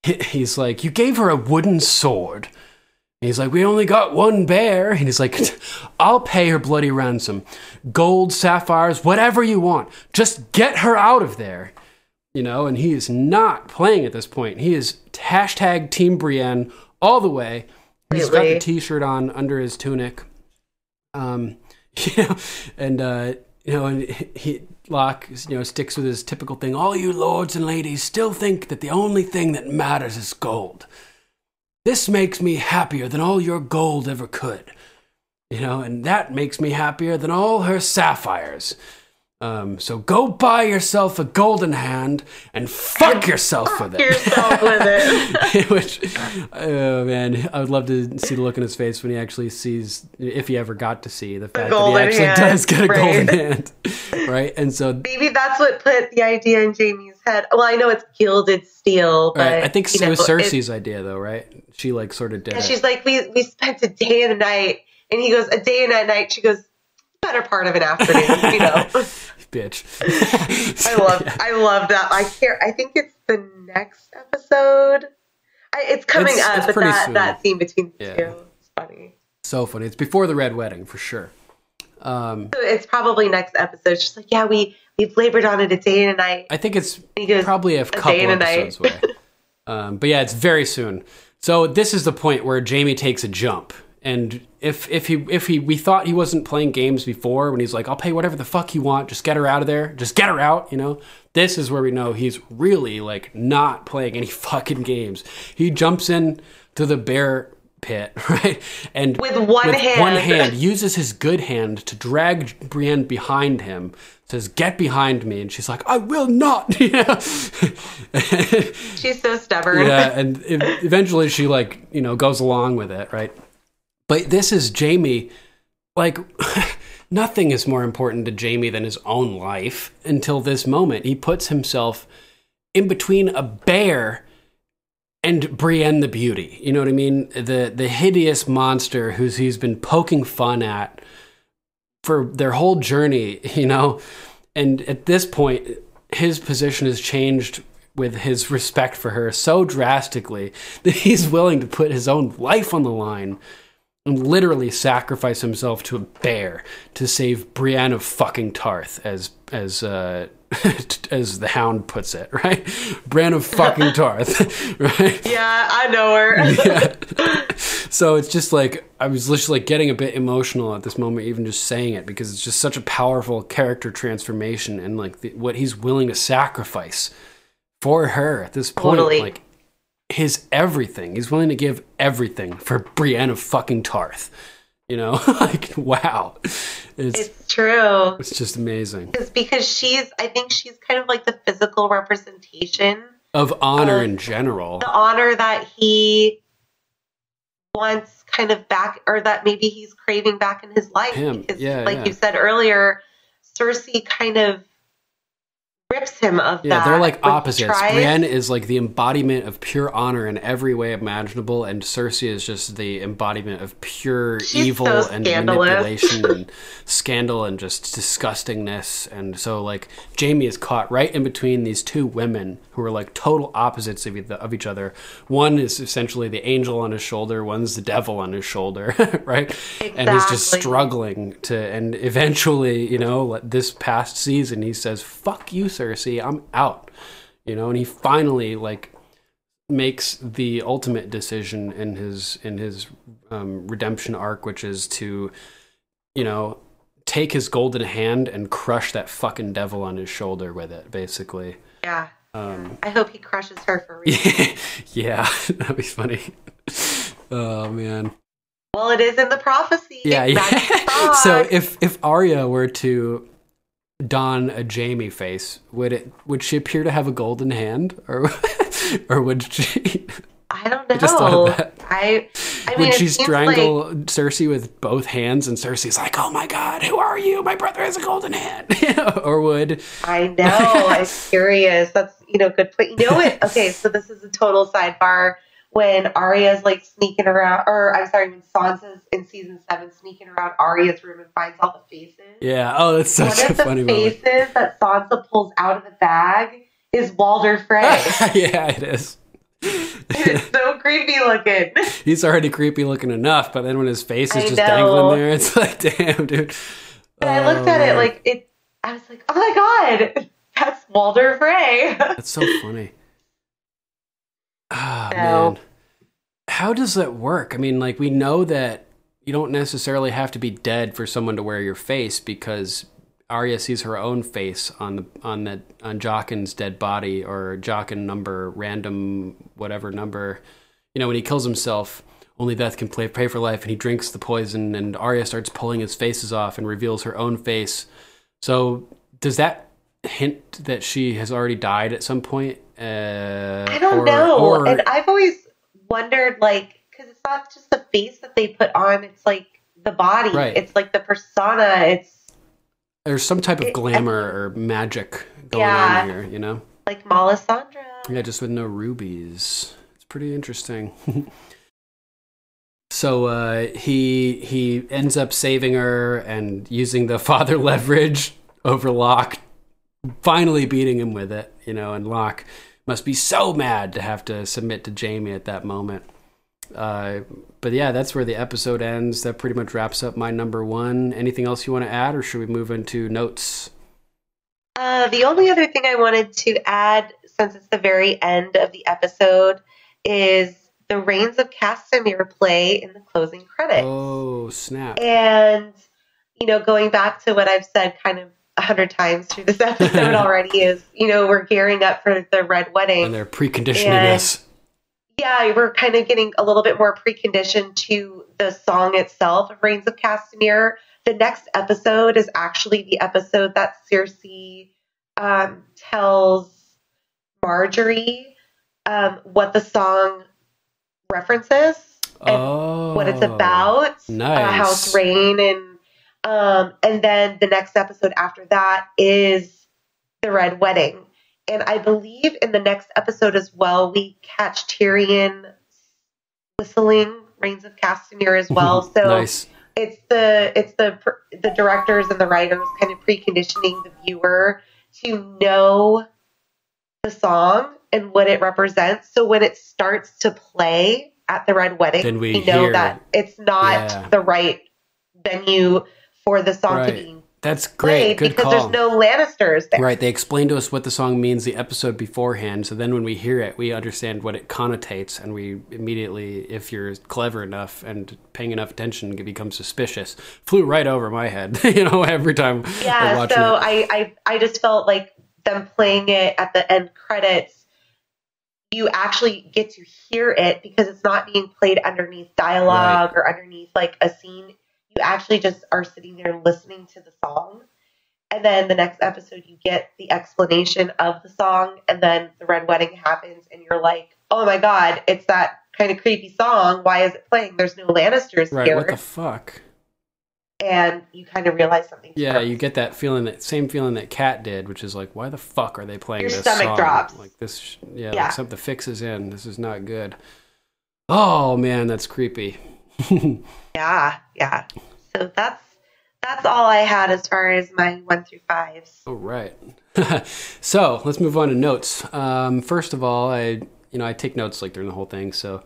he- he's like, you gave her a wooden sword. And he's like, we only got one bear. And he's like, I'll pay her bloody ransom. Gold, sapphires, whatever you want. Just get her out of there. You know, and he is not playing at this point. He is hashtag Team Brienne all the way. He's got the T-shirt on under his tunic. Um, you know, and uh, you know, and he- Locke, you know, sticks with his typical thing. All you lords and ladies still think that the only thing that matters is gold. This makes me happier than all your gold ever could. You know, and that makes me happier than all her sapphires. Um, so go buy yourself a golden hand and fuck yourself with it. Fuck yourself with it. Which, oh man, I would love to see the look in his face when he actually sees, if he ever got to see the fact that he actually hand, does get a right. golden hand, right? And so, Maybe that's what put the idea in Jaime's head. Well, I know it's gilded steel, but right, I think it was know, Cersei's idea, though, right? She like sort of did And it. she's like, we we spent a day and a night, and he goes, a day and a night. She goes, better part of an afternoon, you know. Bitch. I love I love that. I care. I think it's the next episode. I, it's coming It's- up, it's but pretty that, soon. that scene between the Yeah. two is funny. So funny. It's before the red wedding for sure. Um, So it's probably next episode. She's like, yeah, we we've labored on it a day and a night. I think it's goes, probably a, "A couple day and a night." episodes away. um, but yeah, it's very soon. So this is the point where Jaime takes a jump, and if if he if he we thought he wasn't playing games before when he's like, I'll pay whatever the fuck you want, just get her out of there, just get her out, you know. This is where we know he's really like not playing any fucking games. He jumps in to the bear pit, right? And With one hand. one hand uses his good hand to drag Brienne behind him. Says, "Get behind me," and she's like, "I will not." Yeah. She's so stubborn. yeah, and eventually she like you know goes along with it, right? But this is Jaime. Like nothing is more important to Jaime than his own life until this moment. He puts himself in between a bear and Brienne the Beauty. You know what I mean? The the hideous monster who's he's been poking fun at for their whole journey, you know. And at this point, his position has changed with his respect for her so drastically that he's willing to put his own life on the line literally sacrifice himself to a bear to save Brienne of fucking Tarth, as as uh, as the Hound puts it, right? Brienne of fucking Tarth, right? Yeah, I know her. yeah. So it's just like I was just like getting a bit emotional at this moment, even just saying it, because it's just such a powerful character transformation and like the, what he's willing to sacrifice for her at this point, Totally. like his everything. He's willing to give everything for Brienne of fucking Tarth. You know, like wow, it's it's true. it's just amazing It's because she's, I think she's kind of like the physical representation, of honor Uh, in general. the honor that he wants kind of back, or that maybe he's craving back in his life. Him, Because, yeah, like yeah. you said earlier, Cersei kind of rips him of Yeah, that. they're like opposites. Brienne is like the embodiment of pure honor in every way imaginable, and Cersei is just the embodiment of pure She's evil so and manipulation and scandal and just disgustingness. And so, like, Jaime is caught right in between these two women who are like total opposites of, of each other. One is essentially the angel on his shoulder, one's the devil on his shoulder, right? And he's just struggling to, and eventually, you know, like, this past season, he says, "Fuck you, Cersei, I'm out," you know, and he finally like makes the ultimate decision in his in his um, redemption arc, which is to, you know, take his golden hand and crush that fucking devil on his shoulder with it, basically. Yeah. Um, I hope he crushes her for real. yeah, that'd be funny. Oh man. well, it is in the prophecy. Yeah, yeah. So if if Arya were to don a Jaime face, would it would she appear to have a golden hand, or or would she I don't know. I just thought of that. I, I mean, would she strangle like- Cersei with both hands, and Cersei's like, "Oh my god, who are you? My brother has a golden hand," or would I know. I'm curious. That's you know, good point. You know what? Okay, so this is a total sidebar. When Arya's like sneaking around, or I'm sorry, when Sansa's in season seven sneaking around Arya's room and finds all the faces. yeah? Oh, that's One such a of the funny moment. faces that Sansa pulls out of the bag is Walder Frey. yeah, it is. it's so creepy looking. He's already creepy looking enough, but then when his face is I just know. dangling there, it's like, damn, dude. And I looked oh, at Oh, it like it. I was like, oh my god, that's Walder Frey. That's so funny. Ah, So- man. How does that work? I mean, like, we know that you don't necessarily have to be dead for someone to wear your face because Arya sees her own face on the on the on Jaqen's dead body or Jaqen number random whatever number. You know, when he kills himself, only death can play, pay for life, and he drinks the poison, and Arya starts pulling his faces off and reveals her own face. So, does that hint that she has already died at some point? Uh, I don't or- know. or- and I've always wondered, like, because it's not just the face that they put on; it's like the body. Right. It's like the persona. It's there's some type of It- glamour or magic going Yeah. on here, you know? like Melisandre. Yeah, just with no rubies. It's pretty interesting. so uh, he he ends up saving her and using the father leverage over Locke, finally beating him with it, you know, and Locke must be so mad to have to submit to Jaime at that moment. Uh, but yeah, that's where the episode ends. That pretty much wraps up my number one. Anything else you want to add, or should we move into notes? Uh, the only other thing I wanted to add, since it's the very end of the episode, is the Rains of Castamere play in the closing credits. Oh, snap. And, you know, going back to what I've said kind of a hundred times through this episode already is, you know, we're gearing up for the Red Wedding. And they're preconditioning And- us. yeah, we're kind of getting a little bit more preconditioned to the song itself of Rains of Castamere. The next episode is actually the episode that Cersei um, tells Margaery um, what the song references and Oh. what it's about. Nice. Uh, House Reyne and um, and then the next episode after that is the Red Wedding. And I believe in the next episode as well, we catch Tyrion whistling Rains of Castamere as well. So nice. it's the it's the the directors and the writers kind of preconditioning the viewer to know the song and what it represents. So when it starts to play at the Red Wedding, Then we know hear- that it's not Yeah. the right venue for the song to be That's played great. Good because call. there's no Lannisters there. Right, they explain to us what the song means the episode beforehand, so then when we hear it, we understand what it connotates, and we immediately, if you're clever enough and paying enough attention, can become suspicious. Flew right over my head, you know, every time I'm Yeah, watching so it. I, I I just felt like them playing it at the end credits, you actually get to hear it because it's not being played underneath dialogue or underneath like a scene. You actually just are sitting there listening to the song. And then the next episode you get the explanation of the song and then the red wedding happens and you're like, "Oh my god, it's that kind of creepy song. Why is it playing? There's no Lannisters Right, here." what the fuck? and you kind of realize something. Yeah, you get that feeling, that same feeling that Cat did, which is like, why the fuck are they playing Your this stomach song? drops. Like this, yeah, Yeah. like something the fix is in. This is not good. Oh man, that's creepy. Yeah, yeah. So that's that's all I had as far as my one through fives. All right. so let's move on to notes. Um, first of all, I you know I take notes like during the whole thing, so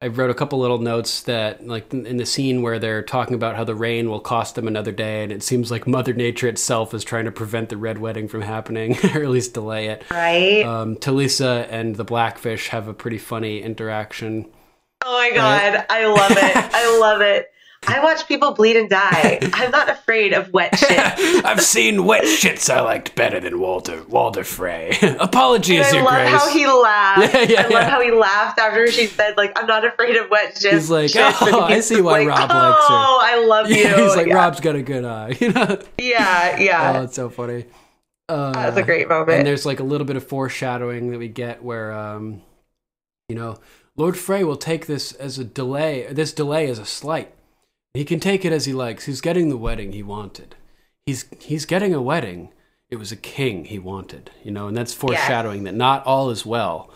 I wrote a couple little notes that like in in the scene where they're talking about how the rain will cost them another day, and it seems like Mother Nature itself is trying to prevent the red wedding from happening, or at least delay it. Right? Um, Talisa and the Blackfish have a pretty funny interaction. Oh my god, I love it. I love it. I watch people bleed and die. I'm not afraid of wet shit. I've seen wet shits I liked better than Walder Walder Frey. Apologies, And I love Grace. how he laughed. Yeah, yeah, I love how he laughed after she said, like, I'm not afraid of wet shit. He's like, shits. "Oh, I see why like, Robb oh, likes her." Oh, I love you. Yeah, he's like yeah. Robb's got a good eye, you know. Yeah, yeah. Oh, it's so funny. Uh, that was a great moment. and there's like a little bit of foreshadowing that we get where, um, you know, Lord Frey will take this as a delay. This delay as a slight. He can take it as he likes. He's getting the wedding he wanted. He's he's getting a wedding. It was a king he wanted, you know, and that's foreshadowing that not all is well,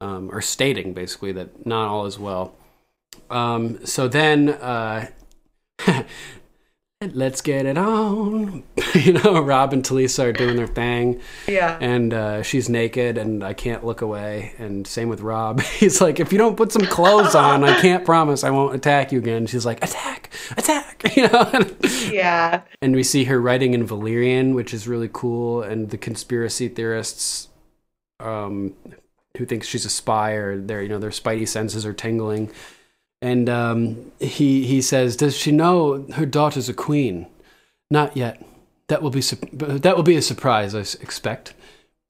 um, or stating basically that not all is well. Um, so then, uh, let's get it on. you know, Robb and Talisa are doing their thing, yeah. and uh, she's naked, and I can't look away. And same with Robb. He's like, if you don't put some clothes on, I can't promise I won't attack you again. She's like, attack, attack. You know. yeah. and we see her writing in Valyrian, which is really cool. And the conspiracy theorists, um, who thinks she's a spy, or their you know their spidey senses are tingling. And um, he he says, "Does she know her daughter's a queen?" Not yet. That will be that will be a surprise, I expect.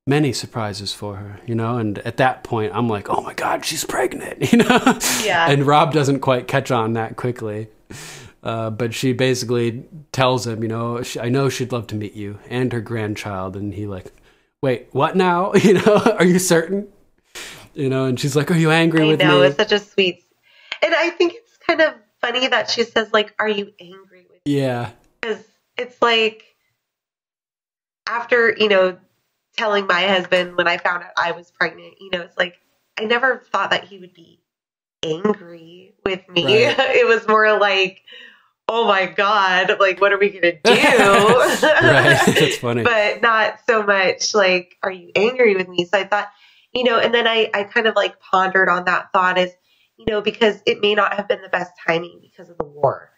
Many surprises for her, you know. And at that point, I'm like, "Oh my God, she's pregnant!" You know. Yeah. And Robb doesn't quite catch on that quickly. Uh, but she basically tells him, you know, "Sh- I know she'd love to meet you and her grandchild. And he like, wait, what now? You know, are you certain? You know, and she's like, are you angry I with know me? it's such a sweet, and I think it's kind of funny that she says like, "Are you angry with?" me? yeah, Because it's like after you know telling my husband when I found out I was pregnant, you know, it's like I never thought that he would be angry with me. Right. it was more like, "Oh my god, like what are we gonna do?" right. That's funny. but not so much like, "Are you angry with me?" So I thought you know, and then I, I kind of like pondered on that thought is, you know, because it may not have been the best timing because of the war.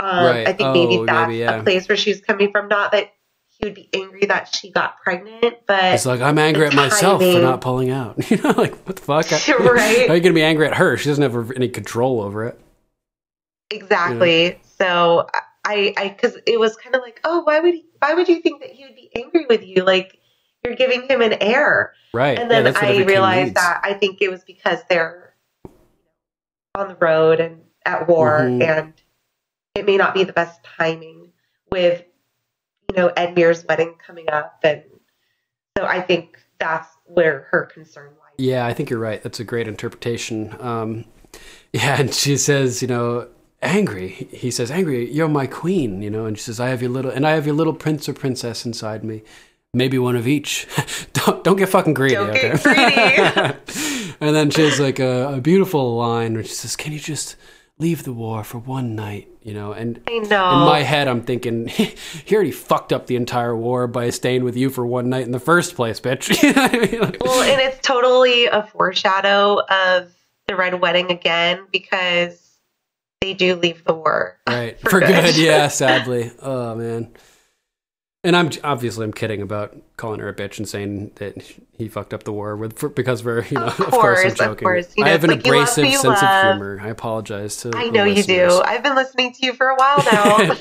Um, Right. I think maybe Oh, that's maybe, yeah. a place where she's coming from. Not that he would be angry that she got pregnant, but It's like I'm angry at myself for not pulling out. You know, like what the fuck? Right. How are you gonna be angry at her? She doesn't have any control over it. Exactly. So I, I, because it was kind of like, oh, why would he, why would you think that he would be angry with you? Like you're giving him an heir. Right. And then what I realized that I think it was because they're on the road and at war, Mhm. and it may not be the best timing with, you know, Edmure's wedding coming up, and so I think that's where her concern lies. Yeah, I think you're right. That's a great interpretation. Um, yeah, and she says, you know, angry. He says, angry. You're my queen, you know, and she says, I have your little, and I have your little prince or princess inside me. Maybe one of each. don't don't get fucking greedy. Don't okay? get greedy. and then she has like a, a beautiful line where she says, "Can you just leave the war for one night?" You know, and I know. in my head, I'm thinking, he already fucked up the entire war by staying with you for one night in the first place, bitch. You know I mean? Like- Well, and it's totally a foreshadow of the Red Wedding again because they do leave the war. right For for, good. good. yeah sadly oh man and i'm obviously i'm kidding about calling her a bitch and saying that he fucked up the war with for, because we're you know Of of course, i'm course, of joking course. You i have an like abrasive sense love. of humor i apologize to I know you do. I've been listening to you for a while now.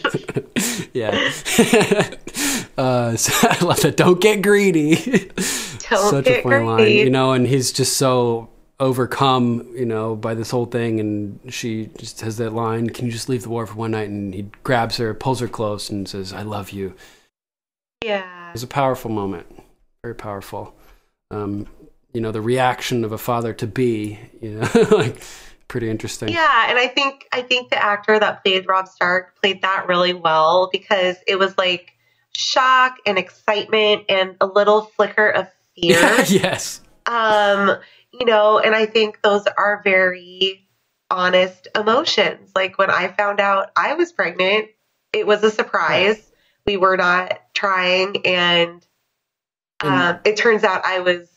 yeah uh so i love it don't get greedy Don't such a get funny line you know and he's just so overcome you know by this whole thing and she just has that line can you just leave the war for one night and he grabs her pulls her close and says i love you yeah. It was a powerful moment very powerful um you know the reaction of a father to be you know like pretty interesting Yeah, and I think I think the actor that played Robb Stark played that really well because it was like shock and excitement and a little flicker of fear. yes um, you know, and I think those are very honest emotions. Like when I found out I was pregnant, it was a surprise. We were not trying, and um, it turns out I was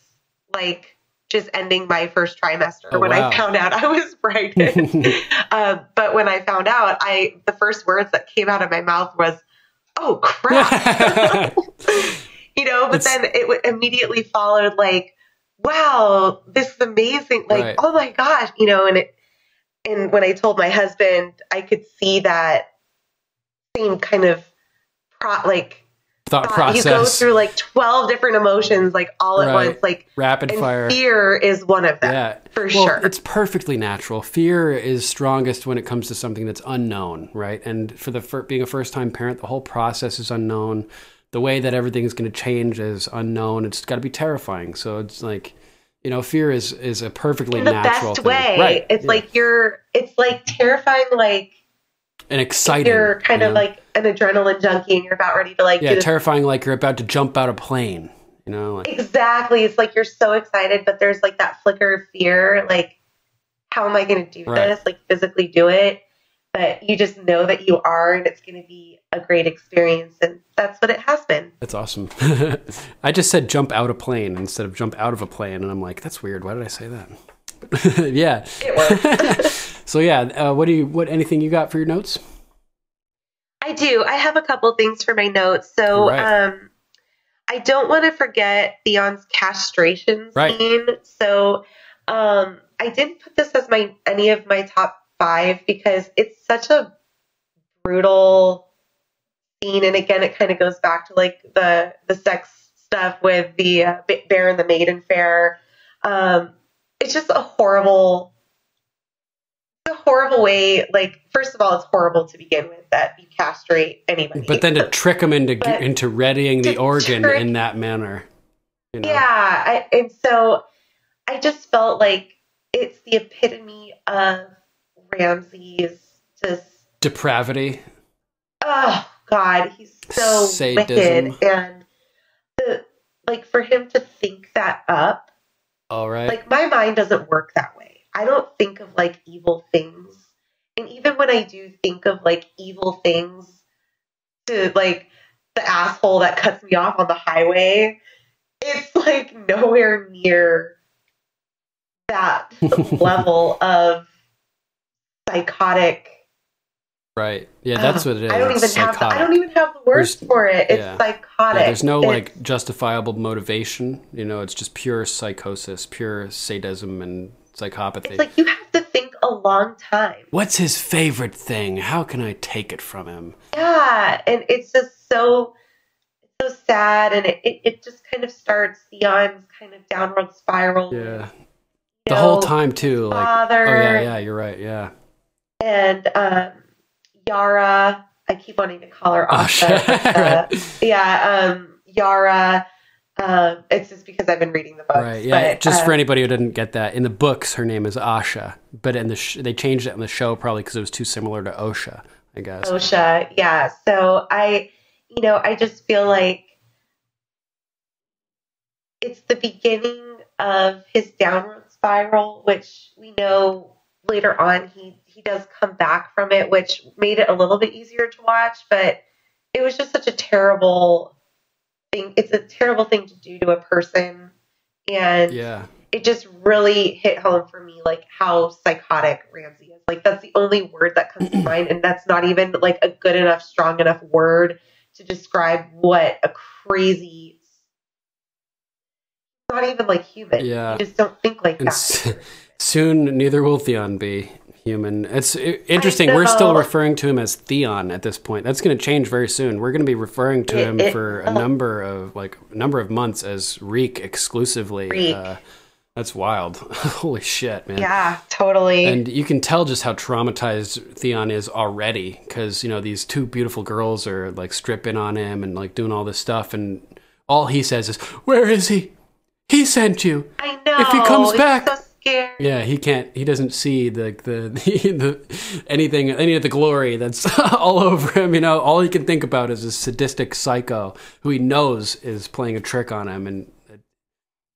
like just ending my first trimester Oh, when wow. I found out I was pregnant. um, but when I found out, I the first words that came out of my mouth was, "Oh crap." you know but It's- then it w- immediately followed like wow this is amazing like Right. oh my gosh you know and it and when i told my husband i could see that same kind of pro like thought thought. you go through like 12 different emotions like all at Right. once like rapid fire. fear is one of them yeah. for well, sure. it's perfectly natural. Fear is strongest when it comes to something that's unknown right? And for the fir- being a first time parent the whole process is unknown. The way that everything is going to change is unknown. It's got to be terrifying. So it's like you know fear is is a perfectly the natural best thing. way. Right. It's yeah. like you're it's like terrifying like and exciting. you're kind of like an adrenaline junkie and you're about ready to like yeah terrifying like you're about to jump out of plane you know like Exactly. It's like you're so excited, but there's like that flicker of fear. Like, how am I going to do Right. this? Like, physically do it. But you just know that you are, and it's going to be a great experience. And that's what it has been. That's awesome. I just said jump out a plane instead of jump out of a plane, and I'm like, that's weird. Why did I say that? yeah. It works. So yeah, uh, what do you? What anything you got for your notes? I do. I have a couple things for my notes. So, Right. um, I don't want to forget Theon's castration Right. scene. So, um, I didn't put this as my any of my top five because it's such a brutal scene, and again, it kind of goes back to like the the sex stuff with the uh, Bear and the Maiden Fair. Um, it's just a horrible a horrible way. Like, first of all, it's horrible to begin with that you castrate anybody. But then to trick them into into readying the organ trick- in that manner. You know? yeah, I, and so I just felt like it's the epitome of Ramsay's just Depravity. oh god, he's so Sadism. wicked, and the like for him to think that up. All right. Like my mind doesn't work that way. I don't think of like evil things. And even when I do think of like evil things to like the asshole that cuts me off on the highway, it's like nowhere near that level of psychotic. Right. Yeah, that's what it is. I don't It's even have. The, I don't even have the words There's- for it. It's yeah. psychotic. Yeah, there's no It's- like justifiable motivation. You know, it's just pure psychosis, pure sadism and psychopathy. It's like you have to think a long time. What's his favorite thing? How can I take it from him? Yeah, and it's just so so sad, and it, it, it just kind of starts Theon's kind of downward spiral. Yeah. The whole time too. Like father. Oh yeah, yeah, you're right. Yeah. and um, Yara. I keep wanting to call her Asha, Asha. but, uh, right. Yeah, um, Yara. Um, it's just because I've been reading the books. Right. Yeah. but, just uh, for anybody who didn't get that, in the books, her name is Asha, but in the sh- they changed it in the show probably because it was too similar to Osha. I guess. OSHA. Yeah. So I, you know, I just feel like it's the beginning of his downward spiral, which we know later on he he does come back from it, which made it a little bit easier to watch. But it was just such a terrible thing. It's a terrible thing to do to a person, and Yeah. it just really hit home for me like how psychotic Ramsay is. Like that's the only word that comes to mind, and that's not even like a good enough, strong enough word to describe what a crazy. Not even like human. Yeah. You just don't think like And that. s- soon, neither will Theon be human. It's interesting. We're still referring to him as Theon at this point. That's going to change very soon. We're going to be referring to It- him it- for a oh. number of like number of months as Reek exclusively. Reek. Uh, that's wild. Holy shit, man. Yeah, totally. And you can tell just how traumatized Theon is already because, you know, these two beautiful girls are like stripping on him and like doing all this stuff. And all he says is, Where is he? He sent you. I know. if he comes back- so Yeah, he can't. He doesn't see the the, the, anything, any of the glory that's all over him. You know, all he can think about is a sadistic psycho who he knows is playing a trick on him, and it-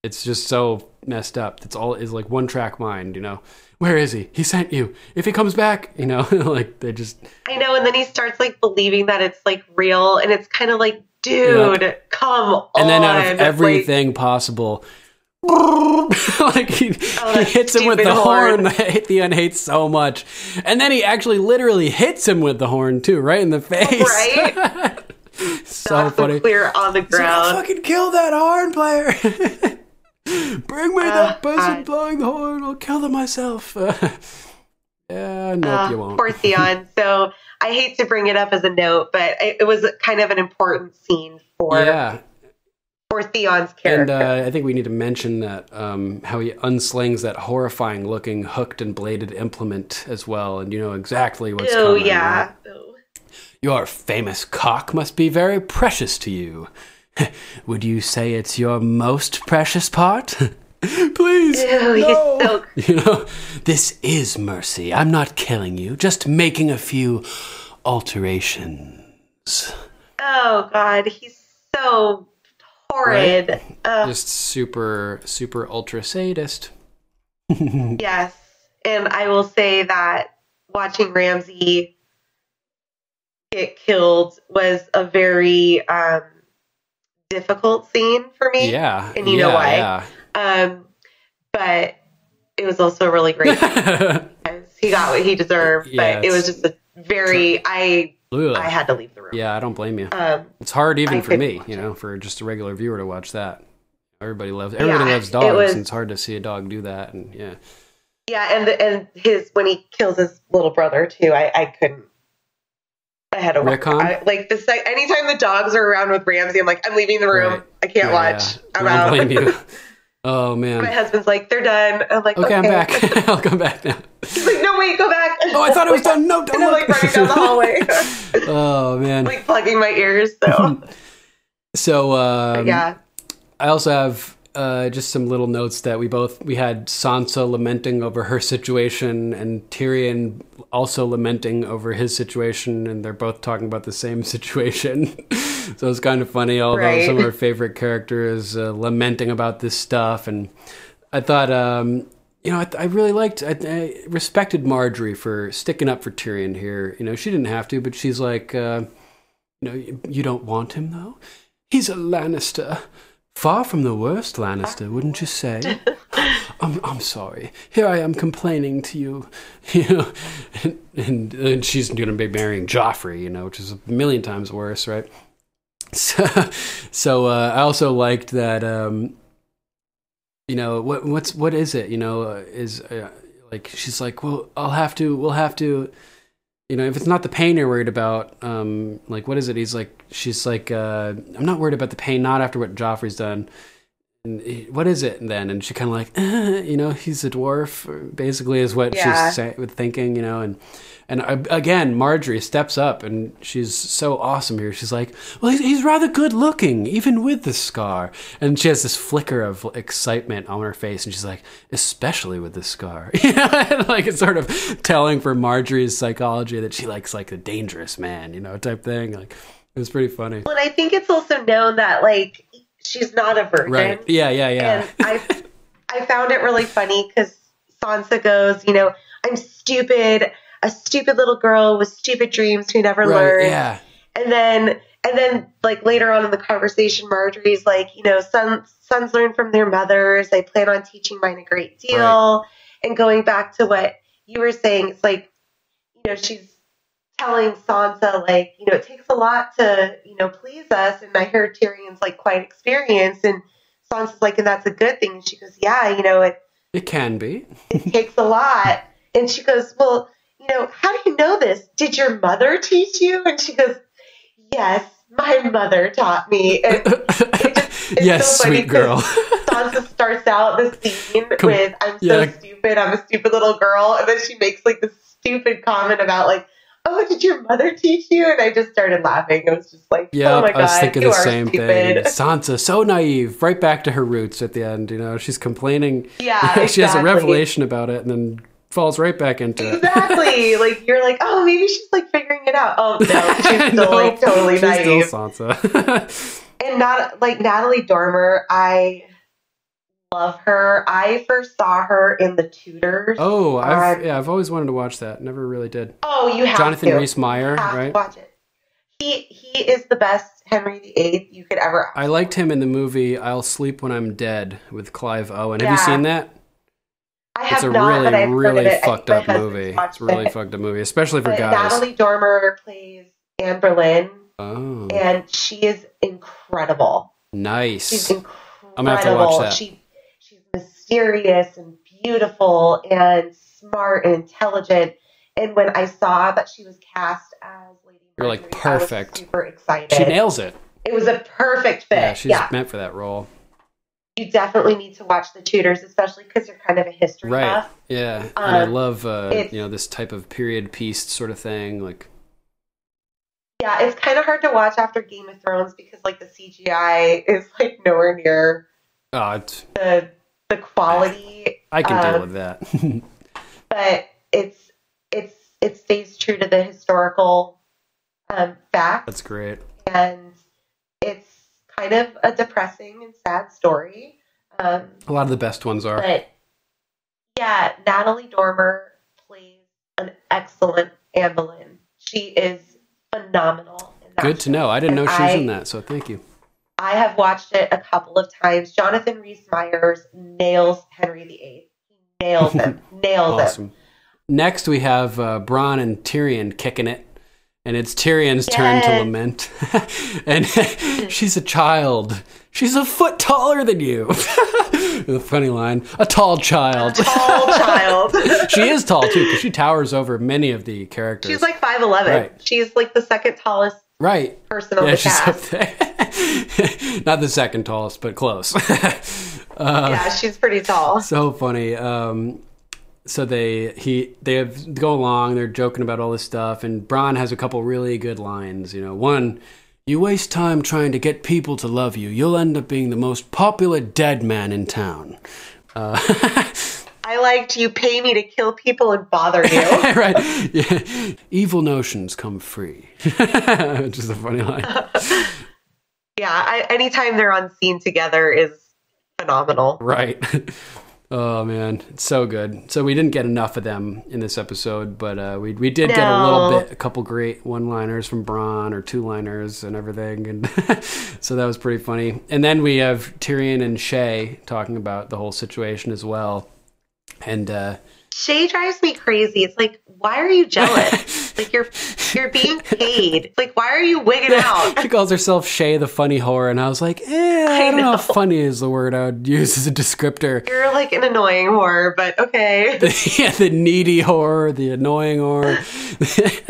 it's just so messed up. It's all is like one track mind. You know, where is he? He sent you. If he comes back, you know, like they just I know, and then he starts like believing that it's like real, and it's kind of like, dude, come on. and then out of Like, everything possible. like he, he Oh, that hits him with the horn horn. that Theon hates so much, and then he actually literally hits him with the horn too, right in the face. right? so funny. clear on the He's like, I'll ground. fucking kill that horn player. Bring me that Ah, person God. blowing the horn. I'll kill them myself. yeah, nope, Uh, you won't. Poor Theon. so I hate to bring it up as a note, but it, it was kind of an important scene for yeah, for Theon's And character. uh, I think we need to mention that um, how he unslings that horrifying looking hooked and bladed implement as well, and you know exactly what's oh coming. yeah. right? Your famous cock must be very precious to you. Would you say it's your most precious part? Please. Ew, he's no. so You know, this is mercy. I'm not killing you, just making a few alterations. Oh god, he's so horrid. Uh, Just super, super ultra sadist. yes, and I will say that watching Ramsay get killed was a very um, difficult scene for me. Yeah. and you know yeah, why. Um, but it was also really great because he got what he deserved. Yeah, but it was just a very I Ugh. I had to leave the room. yeah, I don't blame you. Um, It's hard even I for me, you it. know, for just a regular viewer to watch that. Everybody loves everybody Yeah, loves it dogs, was- and it's hard to see a dog do that. And yeah, yeah, and and his when he kills his little brother too, I I couldn't. I had to. Rickon? I, like this. Like, anytime the dogs are around with Ramsay, I'm like, I'm leaving the room. Right. I can't Yeah, watch. yeah. I'm I out. don't blame you. Oh man. My husband's like, they're done. I'm like, Okay, okay, I'm back. I'll come back now. He's like, no, wait, go back. Oh, I thought it was done. No, don't And I'm like running down the hallway, oh man. like plugging my ears. So So um, yeah, I also have uh, just some little notes that we both we had Sansa lamenting over her situation and Tyrion also lamenting over his situation, and they're both talking about the same situation. so it's kind of funny. Although Right. some of our favorite characters uh, lamenting about this stuff, and I thought. Um, you know, I, I really liked, I, I respected Margaery for sticking up for Tyrion here. You know, she didn't have to, but she's like, uh, you know, you, you don't want him though. He's a Lannister. Far from the worst Lannister, wouldn't you say? I'm, I'm sorry. Here I am complaining to you, you know, and, and, and she's going to be marrying Joffrey, you know, which is a million times worse, right? So, so uh, I also liked that, um, you know, what what's what is it? You know, uh, is uh, like she's like, well, I'll have to, we'll have to, you know, if it's not the pain you're worried about, um, like what is it? He's like, she's like, uh, I'm not worried about the pain, not after what Joffrey's done and he- what is it then? And she kind of like, eh, you know, he's a dwarf, basically, is what Yeah. she's say, thinking, you know, and and again, Margaery steps up and she's so awesome here. She's like, well, he's, he's rather good looking, even with the scar. And she has this flicker of excitement on her face, and she's like, especially with the scar, like it's sort of telling for Margaery's psychology that she likes like a dangerous man, you know, type thing. Like it was pretty funny, Well, and I think it's also known that like she's not a virgin. right? Yeah, yeah, yeah. And I, I found it really funny because Sansa goes, you know, I'm stupid, a stupid little girl with stupid dreams who never right, learned. yeah. And then, and then, like later on in the conversation, Margaery's like, you know, sons sons learn from their mothers. I plan on teaching mine a great deal. And going back to what you were saying, it's like, you know, she's telling Sansa like, you know, it takes a lot to, you know, please us. And I hear Tyrion's like quite experienced, and Sansa's like, and that's a good thing. And she goes, yeah, you know, it It can be. it takes a lot. And she goes, Well, know, how do you know this? Did your mother teach you? And she goes, Yes, my mother taught me. And it's yes, so sweet girl. Sansa starts out the scene Come- with, I'm so yeah. stupid, I'm a stupid little girl. And then she makes like this stupid comment about, like, Oh, did your mother teach you? And I just started laughing. I was just like, Yeah, oh my I was God, thinking you the are same stupid. thing. Sansa, so naive, right back to her roots at the end. You know, she's complaining. Yeah, she has a revelation about it, and then falls right back into it. Exactly. like you're like, oh, maybe she's like figuring it out. Oh no, she's still like totally she's naive. Still Sansa. and not like Natalie Dormer, I love her. I first saw her in The Tudors. oh, I've Um, yeah, I've always wanted to watch that. Never really did. Oh, you have Jonathan. Rhys Meyer, right? watch it. He he is the best Henry VIII you could ever. I liked him in the movie "I'll Sleep When I'm Dead" with Clive Owen. Have you seen that? I It's a not, really, really heard of it. Fucked up movie. It's really it. fucked up movie, especially for But guys. Natalie Dormer plays Anne Boleyn, oh, and she is incredible. Nice. She's incredible. I'm gonna have to watch that. She she's mysterious and beautiful and smart and intelligent. And when I saw that she was cast as Lady You're like, Margaery, I was perfect. super excited. She nails it. it was a perfect fit. Yeah, Yeah, she's meant for that role. You definitely need to watch the Tudors, especially because you're kind of a history Right. buff. Yeah. and I Um, love uh, you know this type of period piece sort of thing. Like Yeah, it's kind of hard to watch after Game of Thrones because like the CGI is like nowhere near it's, the the quality. I can deal um, with that. but it's it's it stays true to the historical um, facts, That's great. and kind of a depressing and sad story. Um, A lot of the best ones are. but yeah, Natalie Dormer plays an excellent Anne Boleyn. She is phenomenal. In that Good to know. I didn't know she was I- in that, so thank you. I have watched it a couple of times. Jonathan Rhys Meyers nails Henry VIII. He nails him. nails him. Next, we have uh, Bronn and Tyrion kicking it, and it's Tyrion's turn to lament. and she's a child. She's a foot taller than you. the funny line: a tall child. Tall child. she is tall too, because she towers over many of the characters. She's like 5'11. Right. She's like the second tallest right. person on Yeah, the she's up cast. Not the second tallest, but close. yeah, she's pretty tall. so funny. Um, so they he they have, go along. They're joking about all this stuff, and Bronn has a couple really good lines. You know, one. You waste time trying to get people to love you. You'll end up being the most popular dead man in town. Uh, I liked you pay me to kill people and bother you. right? Yeah. Evil notions come free. Which is a funny line. yeah, I, anytime they're on scene together is phenomenal. Right. Oh man, it's so good. So we didn't get enough of them in this episode, but uh, we we did get a little bit, a couple great one-liners from Bronn or two-liners and everything, and so that was pretty funny. And then we have Tyrion and Shae talking about the whole situation as well, and uh, Shae drives me crazy. It's like, why are you jealous? like you're you're being paid. Like, why are you wigging out? she calls herself Shae the funny whore, and I was like, eh, I, I don't know. know. if funny is the word I would use as a descriptor. You're like an annoying whore, but okay. yeah, the needy whore, the annoying whore,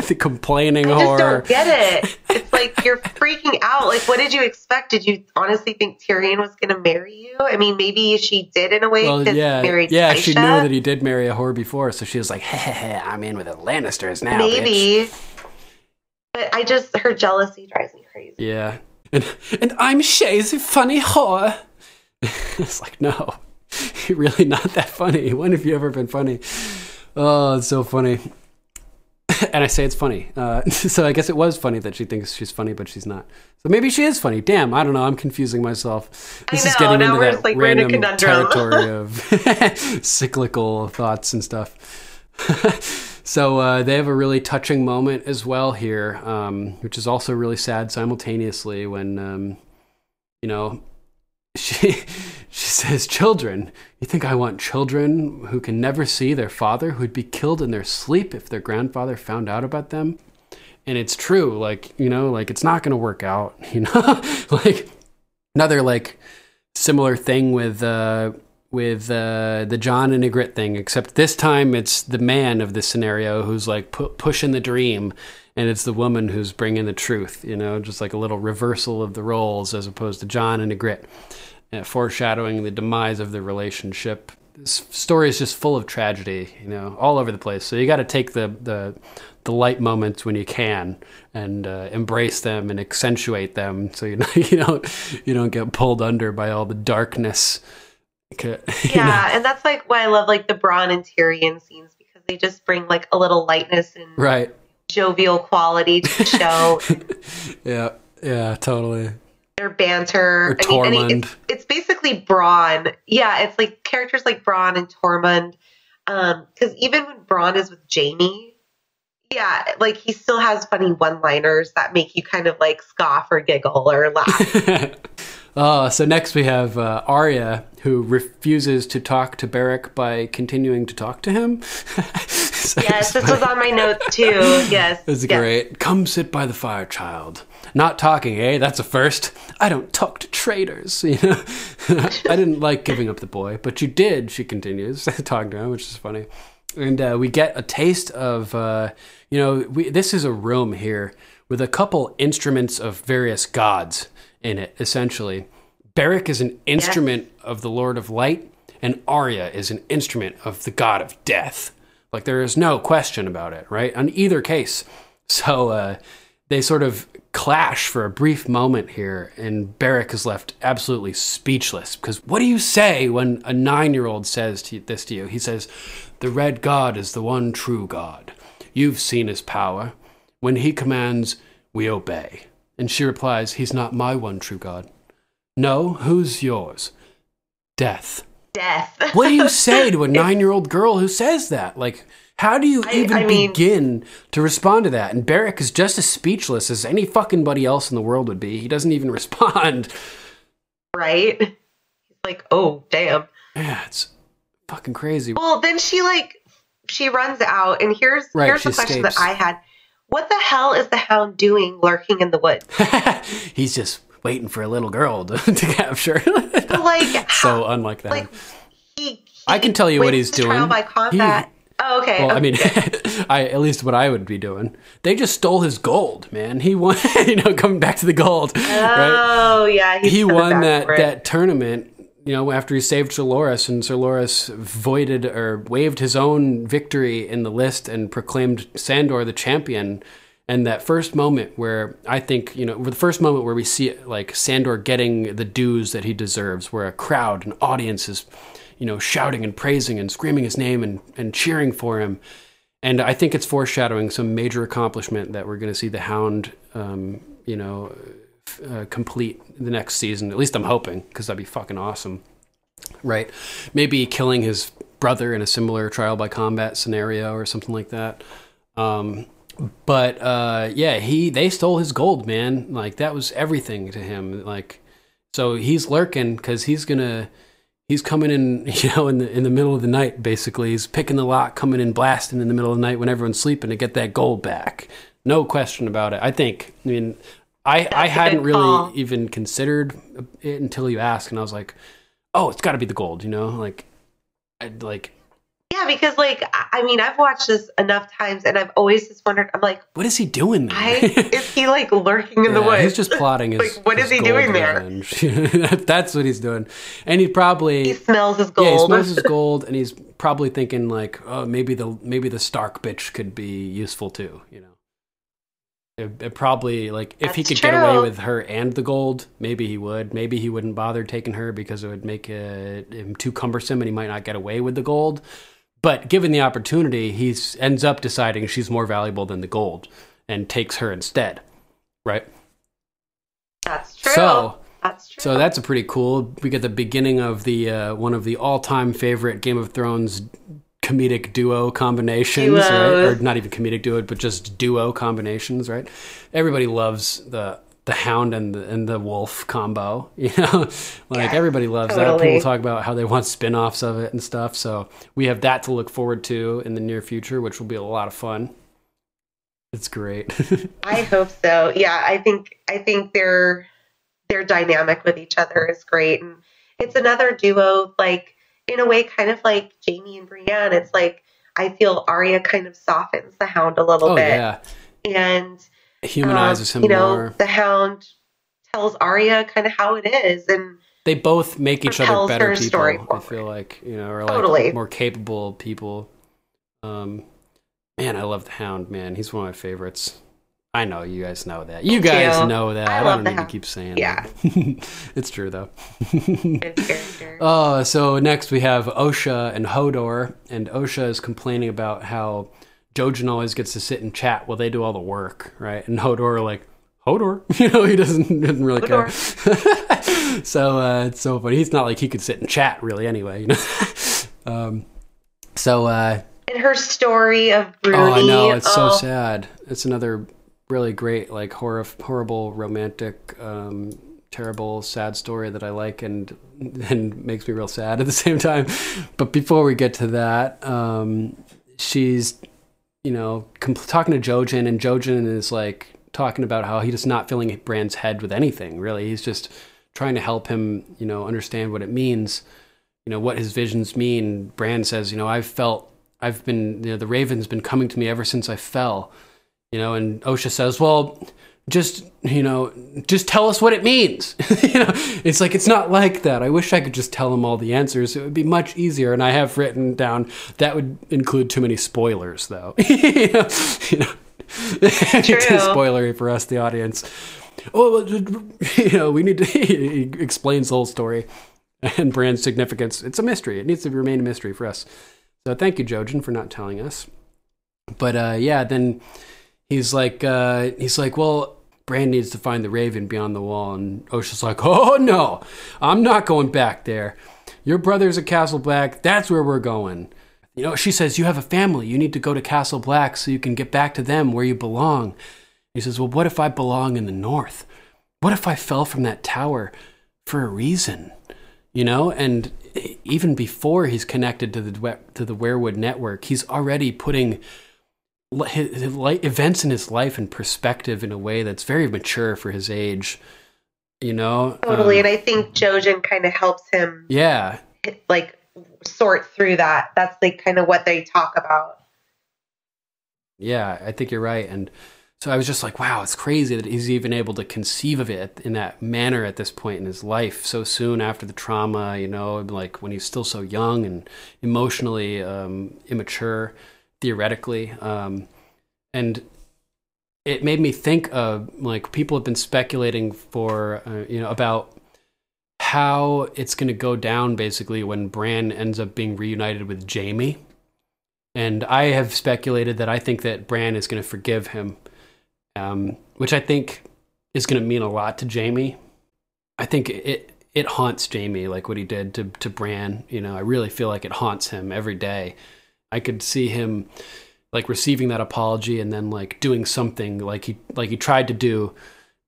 the complaining I just whore. don't get it. It's like you're freaking out. Like, what did you expect? Did you honestly think Tyrion was going to marry you? I mean, maybe she did in a way Well, yeah, yeah. She knew that he did marry a whore before, so she was like, "Heh heh heh, I'm in with the Lannisters now." bitch." But I just, her jealousy drives me crazy. Yeah, and and I'm Shae's funny whore. it's like, no, you're really not that funny. When have you ever been funny? Oh, it's so funny. and I say it's funny. Uh, so I guess it was funny that she thinks she's funny, but she's not. So maybe she is funny. Damn, I don't know. I'm confusing myself. This is getting into that like, in random territory of cyclical thoughts and stuff. So uh, they have a really touching moment as well here, um, which is also really sad simultaneously when um, you know she she says, "Children, you think I want children who can never see their father, who'd be killed in their sleep if their grandfather found out about them?" And it's true, like you know, like it's not going to work out, you know, like another like similar thing with uh, with uh, the Jon and Ygritte thing, except this time it's the man of the scenario who's like pu- pushing the dream, and it's the woman who's bringing the truth. You know, just like a little reversal of the roles as opposed to Jon and Ygritte, uh, foreshadowing the demise of the relationship. This story is just full of tragedy, you know, all over the place. So you got to take the the the light moments when you can and uh, embrace them and accentuate them, so you know you don't you don't get pulled under by all the darkness. You know? Yeah, and that's like why I love like the Bronn and Tyrion scenes because they just bring like a little lightness and right. jovial quality to the show. Yeah, yeah, totally. Their banter. Or I mean, Tormund. it's, it's basically Bronn. Yeah, it's like characters like Bronn and Tormund. Um, because even when Bronn is with Jaime, yeah, like he still has funny one-liners that make you kind of like scoff or giggle or laugh. Uh, so next we have uh, Arya, who refuses to talk to Beric by continuing to talk to him. So yes, this was on my notes too. Yes, It's yes. great. Come sit by the fire, child. Not talking, eh? That's a first. I don't talk to traitors. You know, I didn't like giving up the boy, but you did. She continues talking to him, which is funny. And uh, we get a taste of, uh, you know, we, this is a room here with a couple instruments of various gods in it. Essentially, Beric is an instrument of the Lord of Light, and Arya is an instrument of the God of Death. Like there is no question about it, right? On either case. So uh, they sort of clash for a brief moment here, and Beric is left absolutely speechless. Because what do you say when a nine year old says to this to you? He says, The Red God is the one true God. You've seen his power. When he commands, we obey. And she replies, He's not my one true God. No, who's yours? Death. Death. What do you say to a nine year old girl who says that? Like, how do you even I mean- begin to respond to that? And Beric is just as speechless as any fucking buddy else in the world would be. He doesn't even respond. right? He's like, oh, damn. Yeah, it's fucking crazy. Well, then she like she runs out, and here's Right, here's the question escapes. that I had: What the hell is the hound doing lurking in the woods? He's just waiting for a little girl to, to capture. Like, so unlike that. like he, he I can tell you what he's doing. by combat. oh, okay. Well, I mean, I at least what I would be doing. They just stole his gold, man. He won, you know, coming back to the gold, right? oh yeah, he won that that tournament. You know, after he saved Sir Loras, and Sir Loras voided or waived his own victory in the list and proclaimed Sandor the champion. And that first moment where I think, you know, the first moment where we see like Sandor getting the dues that he deserves, where a crowd, an audience is, you know, shouting and praising and screaming his name and, and cheering for him. And I think it's foreshadowing some major accomplishment that we're going to see the Hound, um, you know, uh, complete the next season. At least I'm hoping, because that'd be fucking awesome. right? Maybe killing his brother in a similar trial by combat scenario or something like that. Um, but uh, yeah, he they stole his gold, man. Like that was everything to him. Like so he's lurking because he's gonna he's coming in, you know, in the in the middle of the night. Basically, he's picking the lock, coming in, blasting in the middle of the night when everyone's sleeping to get that gold back. No question about it. I think. I mean, I I hadn't really call. even considered it until you asked, and I was like, oh, it's got to be the gold. You know, like, I'd like. Yeah, because like I mean, I've watched this enough times, and I've always just wondered. I'm like, What is he doing there? is he like lurking in the Yeah, woods? He's just plotting his. Like, what is his he doing there? That's what he's doing, and he probably he smells his gold. Yeah, he smells his gold, and he's probably thinking like, oh, maybe the maybe the Stark bitch could be useful too. You know, it, it probably like if he That's could get away with her and the gold, maybe he would. Maybe he wouldn't bother taking her because it would make it, him too cumbersome, and he might not get away with the gold. But given the opportunity, he ends up deciding she's more valuable than the gold and takes her instead. Right. That's true. So- that's true. So that's a pretty cool. We get the beginning of the uh, one of the all-time favorite Game of Thrones comedic duo combinations, right? Or not even comedic duo, but just duo combinations, right? Everybody loves the the hound and the and the wolf combo, you know? like Yes, everybody loves that. People talk about how they want spin-offs of it and stuff. So we have that to look forward to in the near future, which will be a lot of fun. It's great. I hope so. Yeah, I think I think their their dynamic with each other is great, and it's another duo like in a way, kind of like Jaime and Brienne. It's like I feel Arya kind of softens the Hound a little oh bit, yeah. and Humanizes um, him you know, more. the Hound tells Arya kind of how it is, and they both make each other better people. I feel like you know, or like Totally. more capable people. Um, man, I love the Hound. Man, he's one of my favorites. I know you guys know that. You guys know that. I I, don't need to keep saying Yeah. that. it's true though. Oh, so next we have Osha and Hodor, and Osha is complaining about how Jojen always gets to sit and chat while they do all the work, right? And Hodor like Hodor, you know, he doesn't doesn't really care. so uh, it's so funny. He's not like he could sit and chat really anyway, you know. um, so uh, and her story of Bruni. oh, I know it's so oh, sad. It's another really great, like horror, horrible, romantic, um, terrible, sad story that I like and and makes me real sad at the same time. But before we get to that, um, she's you know compl- talking to Jojen, and Jojen is like talking about how he's just not filling Bran's head with anything. Really, he's just trying to help him, you know, understand what it means. You know what his visions mean. Bran says, you know, I've felt, I've been, you know, the Raven's been coming to me ever since I fell. You know, and Osha says, well, just you know, just tell us what it means. you know, it's like it's not like that. I wish I could just tell them all the answers. It would be much easier. And I have written down that would include too many spoilers, though. you know, you know. too spoilery for us, the audience. Oh, well, you know, we need to. he explains the whole story and brand significance. It's a mystery. It needs to remain a mystery for us. So thank you, Jojen, for not telling us. But uh, yeah, then he's like, uh, he's like, well, Bran needs to find the Raven beyond the wall, and Osha's like, oh no, I'm not going back there. Your brother's at Castle Black. That's where we're going. You know, she says you have a family. You need to go to Castle Black so you can get back to them where you belong. He says, well, what if I belong in the North? What if I fell from that tower for a reason? You know, and even before he's connected to the to the weirwood network, he's already putting his, his li- events in his life and perspective in a way that's very mature for his age. You know, totally. Um, and I think Jojen kind of helps him yeah, like sort through that. That's like kind of what they talk about. Yeah, I think you're right. And so I was just like, wow, it's crazy that he's even able to conceive of it in that manner at this point in his life, so soon after the trauma, you know, like when he's still so young and emotionally um, immature, theoretically. Um, and it made me think of like people have been speculating for, uh, you know, about how it's going to go down basically when Bran ends up being reunited with Jaime. And I have speculated that I think that Bran is going to forgive him, um, which I think is going to mean a lot to Jaime. I think it it haunts Jaime, like what he did to to Bran. You know, I really feel like it haunts him every day. I could see him like receiving that apology and then like doing something like he like he tried to do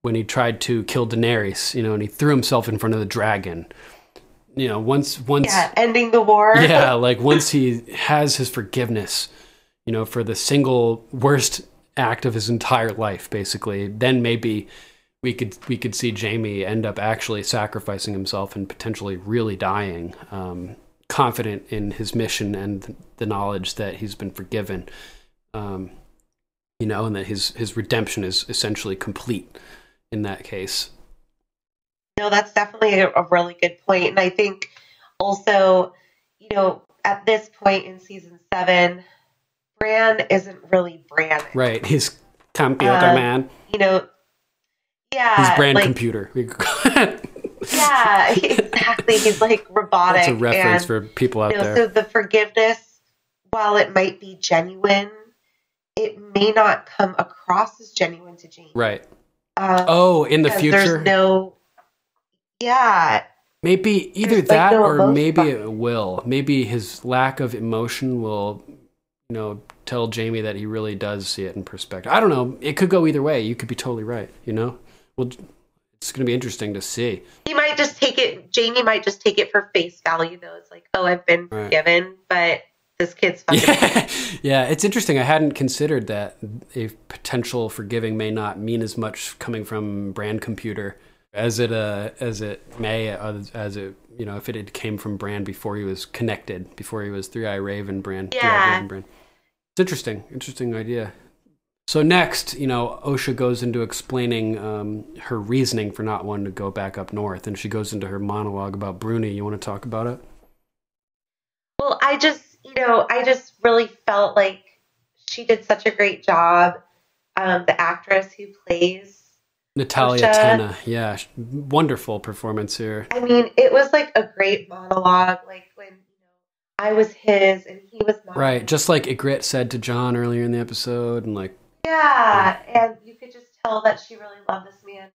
when he tried to kill Daenerys, you know, and he threw himself in front of the dragon. You know, once once Yeah, ending the war. yeah, like once he has his forgiveness, you know, for the single worst act of his entire life, basically, then maybe we could we could see Jaime end up actually sacrificing himself and potentially really dying, um, confident in his mission and the knowledge that he's been forgiven, um, you know, and that his his redemption is essentially complete in that case. No, that's definitely a, a really good. And I think also, you know, at this point in season seven, Bran isn't really Bran. Right, he's computer Uh, man. You know, yeah. He's Bran like, computer. Yeah, exactly. He's like robotic. That's a reference and, for people out you know, there. So the forgiveness, while it might be genuine, it may not come across as genuine to Jaime. right. Um, Oh, in the future, There's no. Yeah, maybe either there's, like, that no or maybe it will. Maybe his lack of emotion will, you know, tell Jaime that he really does see it in perspective. I don't know. It could go either way. You could be totally right. You know. Well, it's going to be interesting to see. he might just take it. Jaime might just take it for face value, though. It's like, oh, I've been Right. forgiven, but this kid's fucking. Yeah, yeah. It's interesting. I hadn't considered that a potential forgiving may not mean as much coming from Bran computer as it uh as it may uh, as it you know if it had came from Bran before he was connected before he was three eye raven Bran Yeah. Raven Bran. It's interesting. Interesting idea. So next, you know, Osha goes into explaining um, her reasoning for not wanting to go back up north, and she goes into her monologue about Bruni. You want to talk about it? Well, I just, you know, I just really felt like she did such a great job. Um, the actress who plays, Natalia Osha. Tena, yeah, wonderful performance here. I mean, it was like a great monologue. Like when you know, I was his and he was mine. Right, just like Ygritte said to Jon earlier in the episode, and like Yeah, and you could just tell that she really loved this man.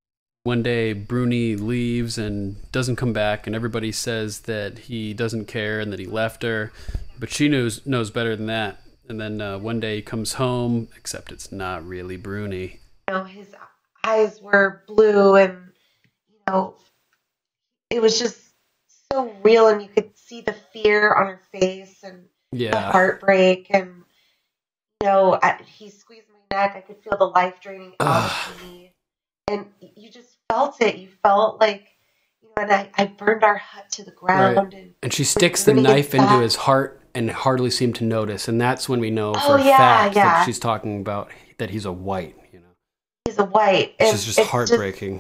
one day Bruni leaves and doesn't come back, and everybody says that he doesn't care and that he left her, but she knows knows better than that. And then uh, one day he comes home, except it's not really Bruni. You know, his eyes were blue, and you know, it was just so real, and you could see the fear on her face and the Yeah, heartbreak and you know I, he squeezed neck i could feel the life draining out of me. And you just felt it. You felt like you know and i, I burned our hut to the ground and and she sticks the knife into his heart and hardly seemed to notice, and that's when we know Oh, for a yeah, fact that she's talking about that he's a white. You know, he's a white. Which and is just it's heartbreaking.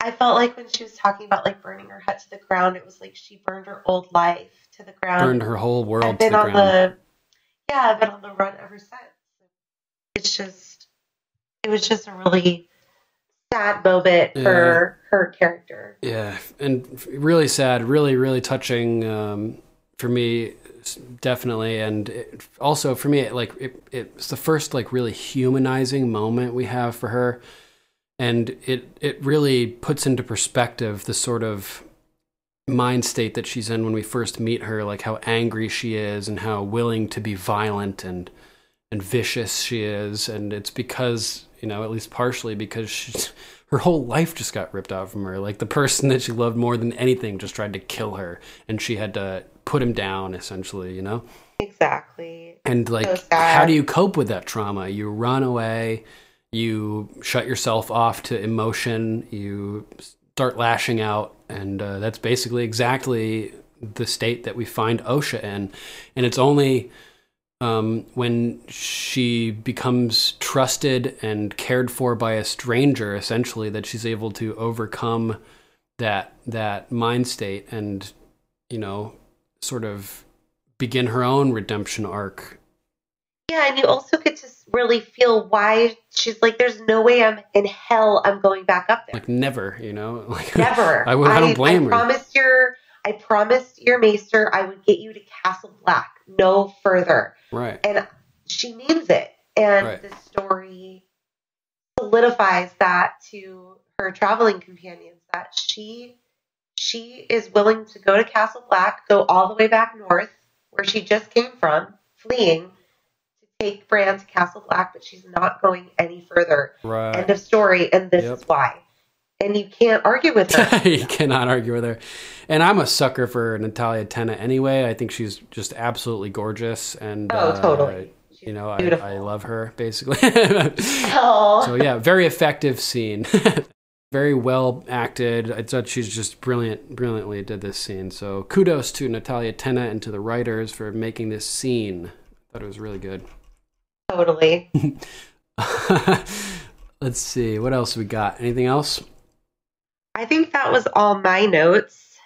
i felt like when she was talking about like burning her hut to the ground it was like she burned her old life to the ground. Burned her whole world i've to been the on ground. the yeah i've been on the run ever since it's just it was just a really sad moment for her character. Yeah, and really sad, really, really touching um, for me, definitely, and it, also for me, it, like it, it's the first like really humanizing moment we have for her, and it it really puts into perspective the sort of mind state that she's in when we first meet her, like how angry she is and how willing to be violent and and vicious she is, and it's because you know at least partially because she's her whole life just got ripped out from her. Like the person that she loved more than anything just tried to kill her, and she had to put him down essentially. You know. exactly And like, So how do you cope with that trauma? You run away, you shut yourself off to emotion, you start lashing out, and uh, that's basically exactly the state that we find Osha in. And it's only um, when she becomes trusted and cared for by a stranger, essentially, that she's able to overcome that that mind state and you know sort of begin her own redemption arc. Yeah and you also get to really feel why she's like there's no way i'm in hell i'm going back up there. Like never you know? Like never. I, would- I don't blame I her. promised your i promised your maester i would get you to castle black no further right and she means it and Right. the story solidifies that to her traveling companions that she she is willing to go to Castle Black, go all the way back north, where she just came from, fleeing, to take Bran to Castle Black, but she's not going any further. Right. End of story, and this Yep. is why. And you can't argue with her. you cannot argue with her. And I'm a sucker for Natalia Tena anyway. I think she's just absolutely gorgeous. And Oh, uh, totally. you know, I. I love her basically. oh, so yeah, very effective scene. very well acted. I thought she's just brilliant, brilliantly did this scene. So kudos to Natalia Tena and to the writers for making this scene. I thought it was really good. totally. Let's see, what else we got? Anything else? I think that was all my notes.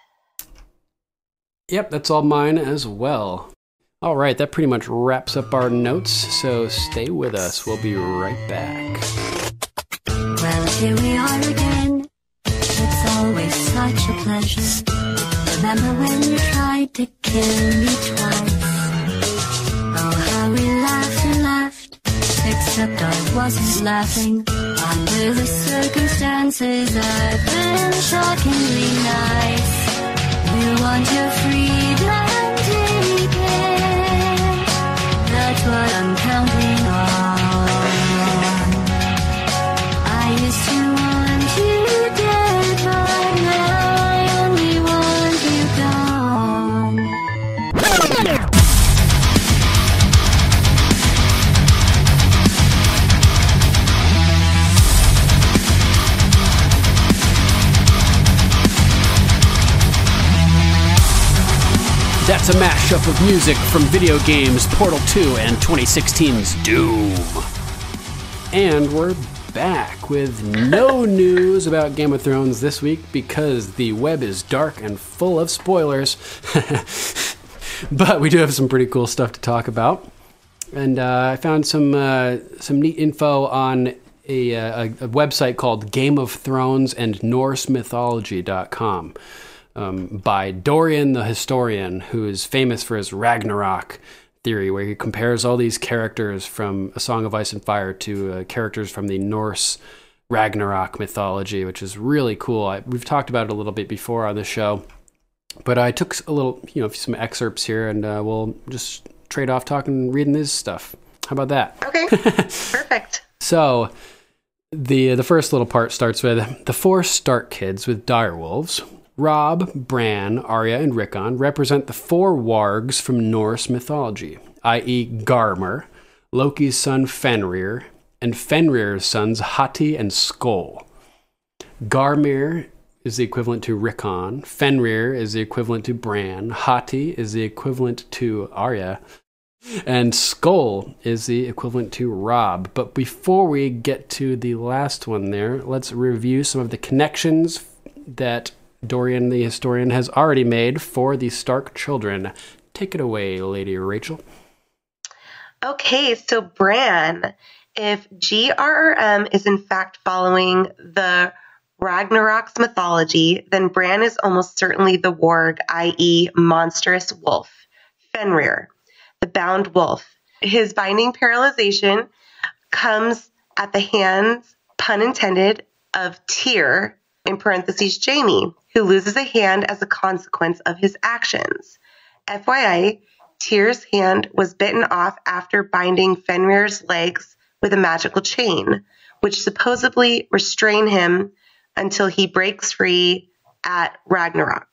Yep, that's all mine as well. All right, that pretty much wraps up our notes, so stay with us. We'll be right back. Well, here we are again. It's always such a pleasure. Remember when you tried to kill me twice? Oh, how we laughed and laughed. Except I wasn't laughing. Under the circumstances, I've been shockingly nice. We want your freedom, take it. That's what I'm counting That's a mashup of music from video games Portal 2 and 2016's Doom. And we're back with no news about Game of Thrones this week because the web is dark and full of spoilers. but we do have some pretty cool stuff to talk about. And uh, I found some uh, some neat info on a, uh, a, a website called Game of Thrones and Norse Mythology.com um, by Dorian the Historian, who is famous for his Ragnarok theory, where he compares all these characters from A Song of Ice and Fire to uh, characters from the Norse Ragnarok mythology, which is really cool. I, we've talked about it a little bit before on the show, but I took a little, you know, some excerpts here, and uh, we'll just trade off talking, and reading this stuff. How about that? Okay, perfect. So, the the first little part starts with the four Stark kids with direwolves. Robb, Bran, Arya, and Rickon represent the four wargs from Norse mythology, i.e., Garmr, Loki's son Fenrir, and Fenrir's sons Hati and Skoll. Garmr is the equivalent to Rickon, Fenrir is the equivalent to Bran, Hati is the equivalent to Arya, and Skoll is the equivalent to Robb. But before we get to the last one there, let's review some of the connections that Dorian the historian has already made for the Stark children. Take it away, Lady Rachel. Okay, so Bran, if GRRM is in fact following the Ragnarok's mythology, then Bran is almost certainly the warg, i.e., monstrous wolf, Fenrir, the bound wolf. His binding paralyzation comes at the hands, pun intended, of Tyr, in parentheses, Jaime, who loses a hand as a consequence of his actions. FYI, Tyr's hand was bitten off after binding Fenrir's legs with a magical chain, which supposedly restrain him until he breaks free at Ragnarok.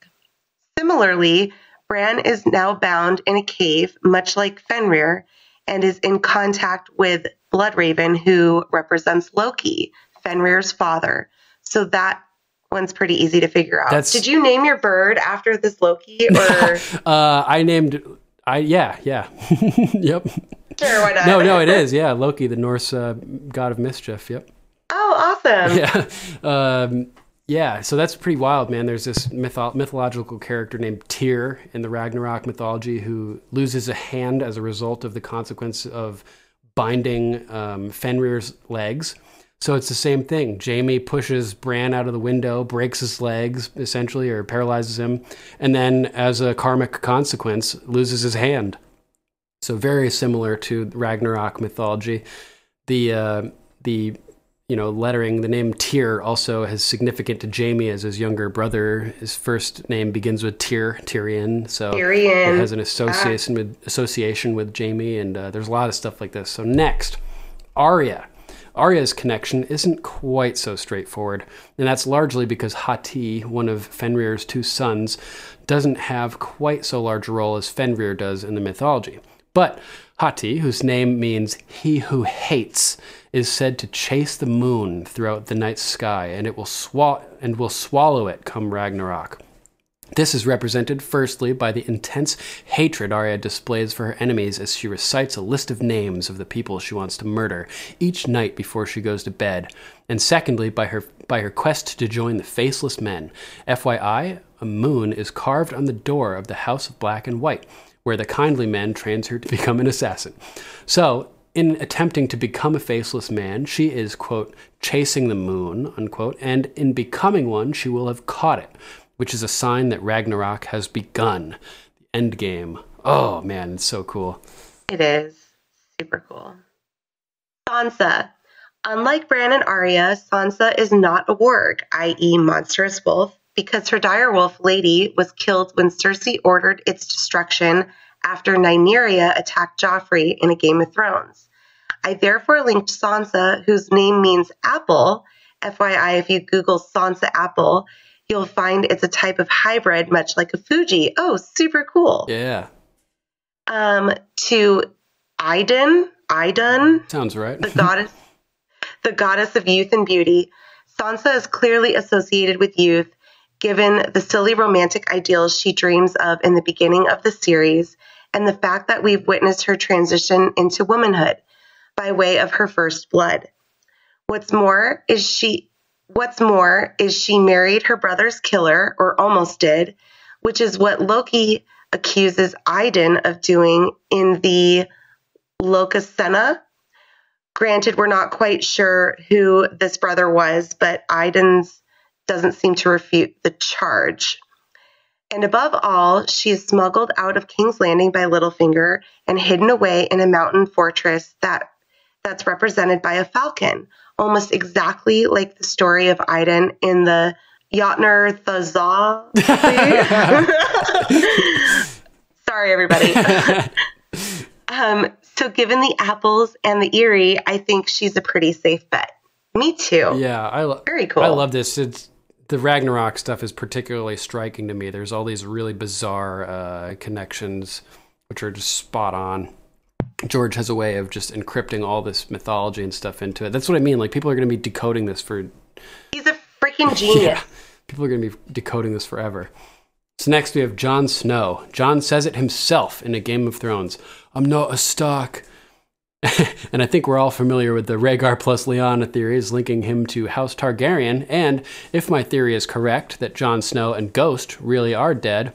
Similarly, Bran is now bound in a cave, much like Fenrir, and is in contact with Bloodraven, who represents Loki, Fenrir's father. So that one's pretty easy to figure out. That's- Did you name your bird after this Loki, or Uh, I named. I yeah yeah yep. sure, why not? No no it is yeah Loki the Norse uh, god of mischief yep. Oh, awesome! yeah. Um, yeah, so that's pretty wild, man. There's this mytho- mythological character named Tyr in the Ragnarok mythology who loses a hand as a result of the consequence of binding um, Fenrir's legs. So it's the same thing. Jaime pushes Bran out of the window, breaks his legs essentially, or paralyzes him, and then, as a karmic consequence, loses his hand. So very similar to Ragnarok mythology. The uh, the you know, lettering, the name Tyr also is significant to Jaime as his younger brother. His first name begins with Tyr, Tyrion. So Tyrion. it has an association with association with Jamie, and uh, there's a lot of stuff like this. So next, Arya. Arya's connection isn't quite so straightforward, and that's largely because Hati, one of Fenrir's two sons, doesn't have quite so large a role as Fenrir does in the mythology. But Hati, whose name means he who hates, is said to chase the moon throughout the night sky, and it will swa- and will swallow it come Ragnarok. This is represented firstly by the intense hatred Arya displays for her enemies as she recites a list of names of the people she wants to murder each night before she goes to bed, and secondly by her by her quest to join the faceless men. FYI, a moon is carved on the door of the House of Black and White, where the kindly men trains her to become an assassin. So, in attempting to become a faceless man, she is, quote, chasing the moon, unquote, and in becoming one, she will have caught it which is a sign that Ragnarok has begun. The end game. Oh man, it's so cool. It is super cool. Sansa. Unlike Bran and Arya, Sansa is not a warg, i.e., monstrous wolf, because her direwolf lady was killed when Cersei ordered its destruction after Nymeria attacked Joffrey in a Game of Thrones. I therefore linked Sansa, whose name means apple. FYI, if you Google Sansa apple, you'll find it's a type of hybrid, much like a Fuji. Oh, super cool. Yeah. Um, to Idun, Idun, Sounds right. the goddess, the goddess of youth and beauty. Sansa is clearly associated with youth, given the silly romantic ideals she dreams of in the beginning of the series, and the fact that we've witnessed her transition into womanhood by way of her first blood. What's more is she What's more is she married her brother's killer, or almost did, which is what Loki accuses Idun of doing in the Lokasenna. Granted, we're not quite sure who this brother was, but Idun's doesn't seem to refute the charge. And above all, she is smuggled out of King's Landing by Littlefinger and hidden away in a mountain fortress that that's represented by a falcon, almost exactly like the story of Idun in the Jotnar Thazza. Sorry, everybody. um, so, given the apples and the Eyrie, I think she's a pretty safe bet. Me too. Yeah, I lo- Very cool. I love this. It's the Ragnarok stuff is particularly striking to me. There's all these really bizarre uh, connections, which are just spot on. George has a way of just encrypting all this mythology and stuff into it. That's what I mean. Like people are going to be decoding this for He's a freaking genius. yeah, people are going to be decoding this forever. So next we have Jon Snow. Jon says it himself in a Game of Thrones. I'm not a Stark. and I think we're all familiar with the Rhaegar plus Lyanna theories linking him to House Targaryen. And if my theory is correct that Jon Snow and Ghost really are dead,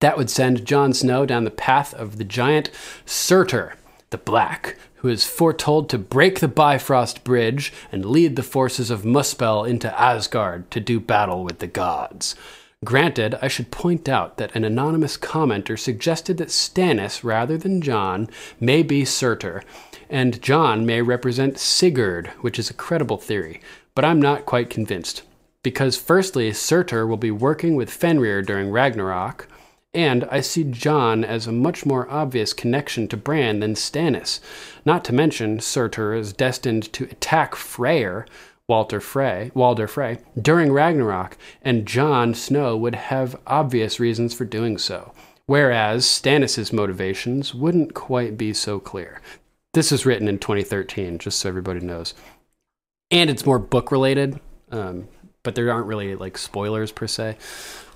that would send Jon Snow down the path of the giant Surtur, the Black, who is foretold to break the Bifrost Bridge and lead the forces of Muspel into Asgard to do battle with the gods. Granted, I should point out that an anonymous commenter suggested that Stannis, rather than Jon, may be Surtur, and Jon may represent Sigurd, which is a credible theory, but I'm not quite convinced. Because, firstly, Surtur will be working with Fenrir during Ragnarok, and I see Jon as a much more obvious connection to Bran than Stannis. Not to mention, Surtur is destined to attack Freyr, Walter Frey, Walder Frey, during Ragnarok, and Jon Snow would have obvious reasons for doing so. Whereas Stannis' motivations wouldn't quite be so clear. This is written in 2013, just so everybody knows. And it's more book related, um, but there aren't really like spoilers per se.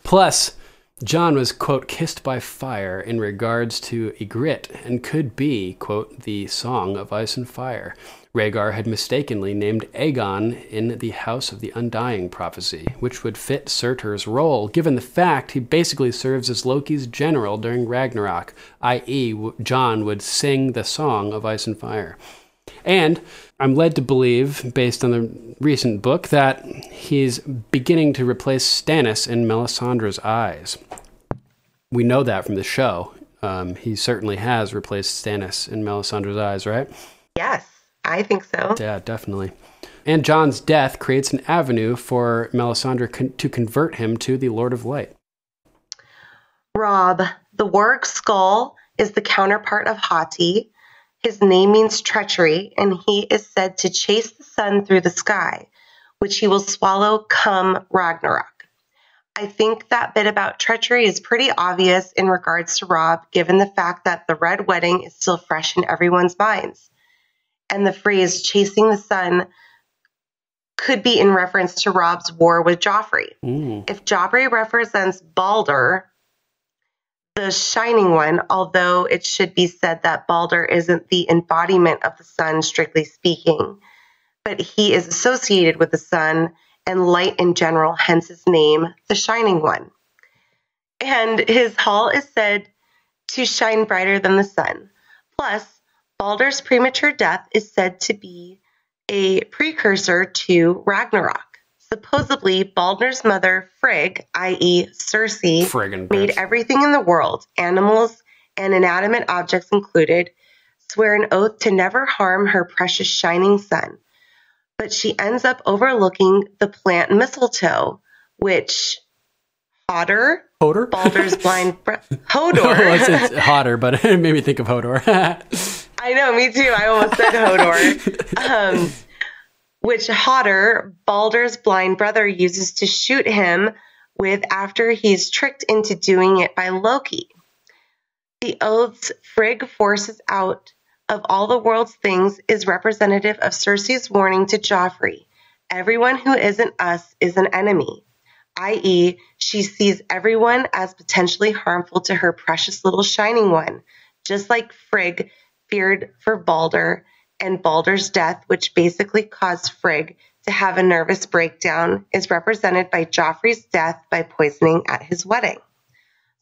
Plus, Jon was, quote, kissed by fire in regards to Ygritte and could be, quote, the Song of Ice and Fire. Rhaegar had mistakenly named Aegon in the House of the Undying prophecy, which would fit Surtur's role, given the fact he basically serves as Loki's general during Ragnarok, i.e., Jon would sing the Song of Ice and Fire. And I'm led to believe, based on the recent book, that he's beginning to replace Stannis in Melisandre's eyes. We know that from the show. Um, he certainly has replaced Stannis in Melisandre's eyes, right? Yes, I think so. Yeah, definitely. And Jon's death creates an avenue for Melisandre con- to convert him to the Lord of Light. Robb, the warg Skoll, is the counterpart of Hati. His name means treachery, and he is said to chase the sun through the sky, which he will swallow come Ragnarok. I think that bit about treachery is pretty obvious in regards to Robb, given the fact that the Red Wedding is still fresh in everyone's minds. And the phrase chasing the sun could be in reference to Robb's war with Joffrey. Mm. If Joffrey represents Balder, the Shining One, although it should be said that Balder isn't the embodiment of the sun, strictly speaking, but he is associated with the sun and light in general, hence his name, the Shining One. And his hall is said to shine brighter than the sun. Plus, Balder's premature death is said to be a precursor to Ragnarok. Supposedly, Balder's mother, Frigg, i.e., Friggin' made everything in the world, animals and inanimate objects included, swear an oath to never harm her precious shining sun. But she ends up overlooking the plant mistletoe, which Hodder, Hodor? Balder's blind Oh, Hodor. it's, it's hotter, but it made me think of Hodor. I know, me too. I almost said Hodor. um, which Hodder, Balder's blind brother, uses to shoot him with after he's tricked into doing it by Loki. The oaths Frigg forces out of all the world's things is representative of Cersei's warning to Joffrey everyone who isn't us is an enemy, i.e., she sees everyone as potentially harmful to her precious little shining one, just like Frigg feared for Balder and Balder's death, which basically caused Frigg to have a nervous breakdown, is represented by Joffrey's death by poisoning at his wedding.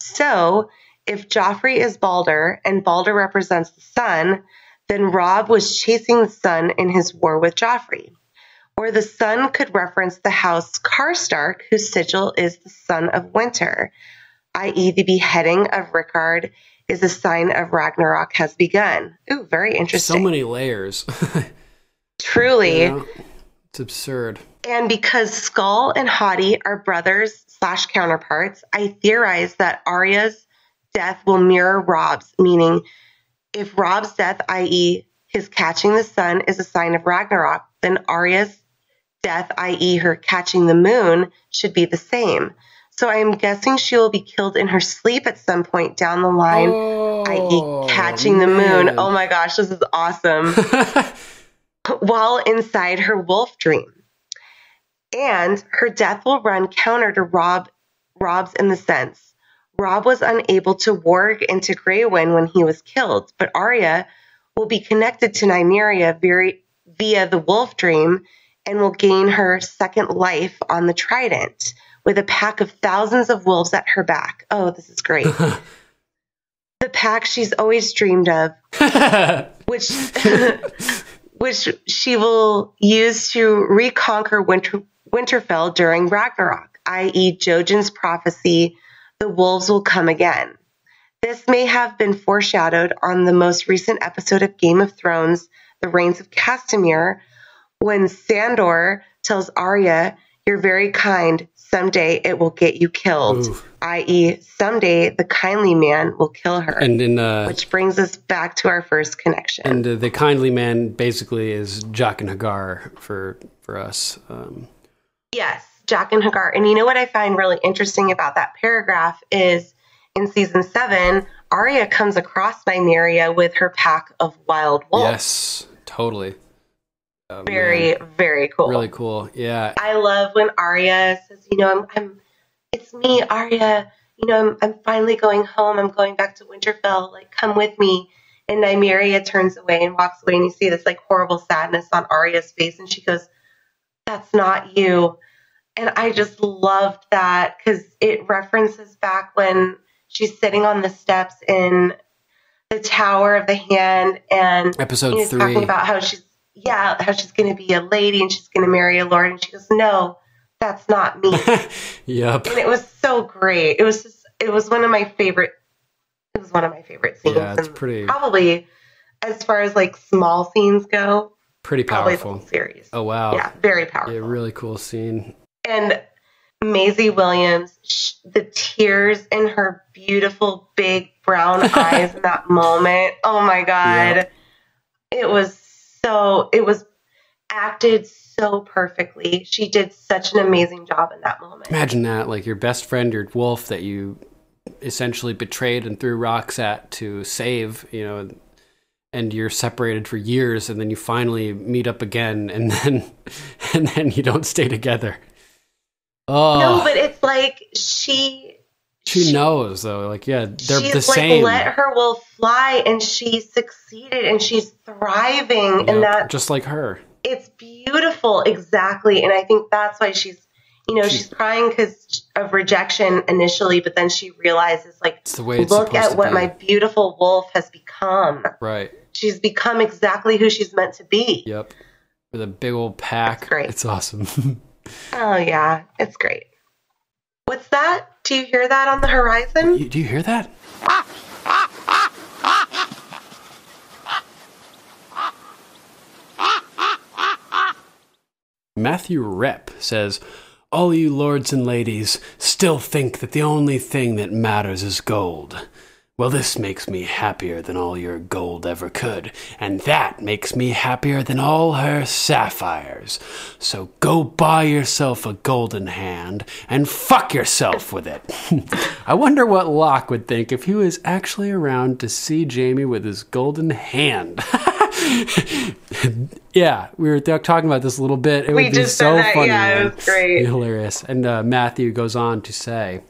So, if Joffrey is Balder and Balder represents the sun, then Robb was chasing the sun in his war with Joffrey. Or the sun could reference the house Karstark, whose sigil is the sun of winter, i.e., the beheading of Rickard is a sign of Ragnarok has begun. Ooh, very interesting. so many layers. Truly. Know? It's absurd. And because Skoll and Hati are brothers slash counterparts, I theorize that Arya's death will mirror Robb's, meaning if Robb's death, i.e., his catching the sun, is a sign of Ragnarok, then Arya's death, i.e., her catching the moon, should be the same. So I am guessing she will be killed in her sleep at some point down the line, i.e., oh, catching the moon. man. Oh my gosh, this is awesome. While inside her wolf dream and her death will run counter to Robb Robb's in the sense Robb was unable to warg into Grey Wind when he was killed, but Arya will be connected to Nymeria very, via the wolf dream and will gain her second life on the Trident with a pack of thousands of wolves at her back. Oh, this is great. the pack she's always dreamed of, which which she will use to reconquer Winter, Winterfell during Ragnarok, i.e., Jojen's prophecy, the wolves will come again. This may have been foreshadowed on the most recent episode of Game of Thrones, The Rains of Castamere, when Sandor tells Arya, You're very kind. Someday it will get you killed. Ooh. I.e., someday the kindly man will kill her. And in uh, which brings us back to our first connection. and uh, the kindly man basically is Jaqen H'ghar for for us. Um, Yes, Jaqen H'ghar. And you know what I find really interesting about that paragraph is in season seven, Arya comes across Nymeria with her pack of wild wolves. yes, totally. Oh, Very, man. very cool. really cool. Yeah, I love when Arya says, you know, I'm, I'm it's me, Arya. You know, I'm, I'm finally going home. I'm going back to Winterfell. Like, come with me. And Nymeria turns away and walks away, and you see this like horrible sadness on Arya's face, and she goes, "That's not you." And I just loved that because it references back when she's sitting on the steps in the Tower of the Hand, and episode you know, three. talking about how she's yeah, how she's going to be a lady and she's going to marry a lord, and she goes, "No, that's not me." yep. and it was so great. It was just, it was one of my favorite. It was one of my favorite scenes. Yeah, it's pretty- Probably, as far as like small scenes go, Pretty powerful. series. Oh wow. Yeah, very powerful. Yeah, really cool scene. And Maisie Williams, sh- the tears in her beautiful big brown eyes in that moment. Oh my God. Yeah. It was so, it was acted so perfectly. She did such an amazing job in that moment. Imagine that, like your best friend, your wolf that you essentially betrayed and threw rocks at to save, you know, and you're separated for years and then you finally meet up again and then and then you don't stay together. Oh, No, but it's like she. She knows though. Like, yeah, they're she's the like same. let her will fly and she succeeded and she's thriving Yep, and that just like her. it's beautiful exactly and i think that's why she's you know she's crying because of rejection initially but then she realizes like It's it's look at what be. my beautiful wolf has become Right. she's become exactly who she's meant to be Yep. With a big old pack. That's great. It's awesome. oh yeah it's great what's that do you hear that on the horizon You- Do you hear that? Matthew Rep says, All you lords and ladies still think that the only thing that matters is gold. Well, this makes me happier than all your gold ever could, and that makes me happier than all her sapphires. So go buy yourself a golden hand and fuck yourself with it. I wonder what Locke would think if he was actually around to see Jaime with his golden hand. yeah, we were talking about this a little bit. It We would be so that, funny. yeah, it was great. Hilarious. And uh, Matthew goes on to say,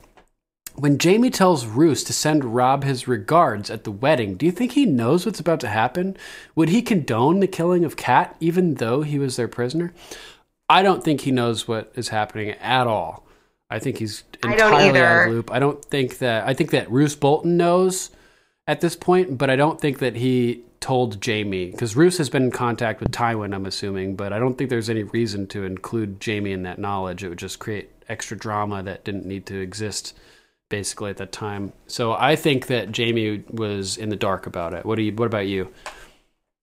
when Jaime tells Roose to send Robb his regards at the wedding, do you think he knows what's about to happen? Would he condone the killing of Kat even though he was their prisoner? I don't think he knows what is happening at all. I think he's entirely out of loop. I don't think that I think that Roose Bolton knows at this point, but I don't think that he told Jaime because Roose has been in contact with Tywin, I'm assuming, but I don't think there's any reason to include Jaime in that knowledge. It would just create extra drama that didn't need to exist basically at that time. So I think that Jaime was in the dark about it. What do you what about you?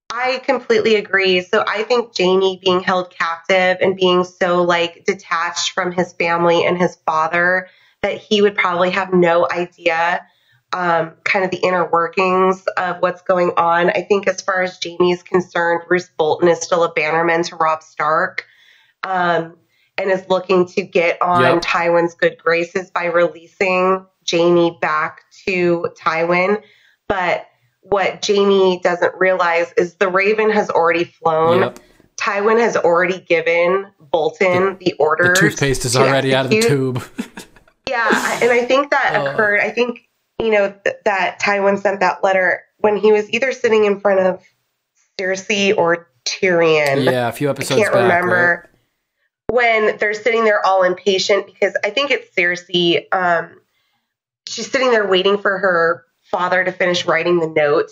I completely agree. So I think Jaime being held captive and being so like detached from his family and his father that he would probably have no idea um, kind of the inner workings of what's going on. I think as far as Jaime is concerned, Roose Bolton is still a bannerman to Robb Stark. Um, and is looking to get on Yep. Tywin's good graces by releasing Jaime back to Tywin. But what Jaime doesn't realize is the Raven has already flown. Yep. Tywin has already given Bolton the, order. The toothpaste is to already out of the tube. Yeah, and I think that Oh. occurred. I think you know th- that Tywin sent that letter when he was either sitting in front of Cersei or Tyrion. yeah, a few episodes. I can't back. remember when they're sitting there all impatient because I think it's Cersei. Um, she's sitting there waiting for her father to finish writing the note.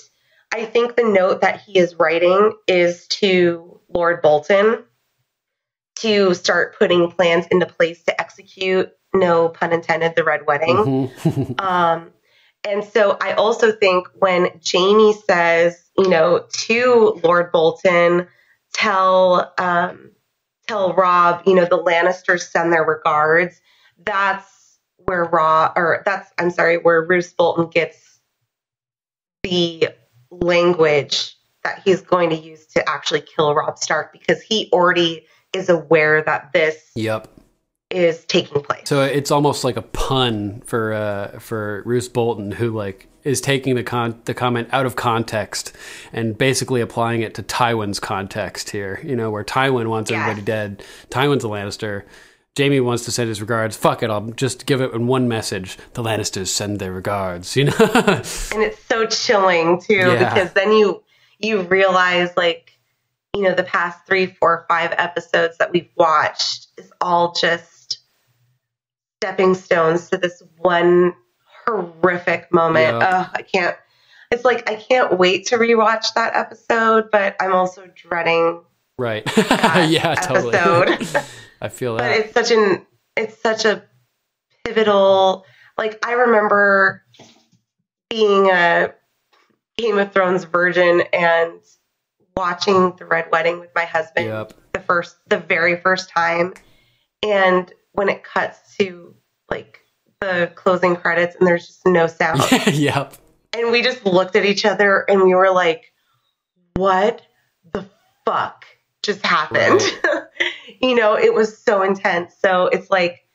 I think the note that he is writing is to Lord Bolton to start putting plans into place to execute, no pun intended, the Red Wedding. Mhm. Um, and so I also think when Jaime says, you know, to Lord Bolton, tell um, tell Robb, you know, the Lannisters send their regards. That's where Robb, or that's I'm sorry, where Roose Bolton gets the language that he's going to use to actually kill Robb Stark because he already is aware that this yep. is taking place. So it's almost like a pun for uh, for Roose Bolton, who like is taking the con- the comment out of context and basically applying it to Tywin's context here. You know, where Tywin wants Yes. everybody dead. Tywin's a Lannister. Jaime wants to send his regards. Fuck it, I'll just give it in one message. The Lannisters send their regards. You know. and it's so chilling too Yeah. because then you you realize like you know the past three four five episodes that we've watched is all just stepping stones to this one horrific moment Yeah. I can't it's like i can't wait to rewatch that episode but i'm also dreading right. yeah, totally. episode. I feel but it's such an it's such a pivotal like i remember being a game of thrones virgin and watching the Red Wedding with my husband Yep. the first, the very first time, and when it cuts to like the closing credits and there's just no sound, yep. and we just looked at each other and we were like, "What the fuck just happened?" you know, it was so intense. So it's like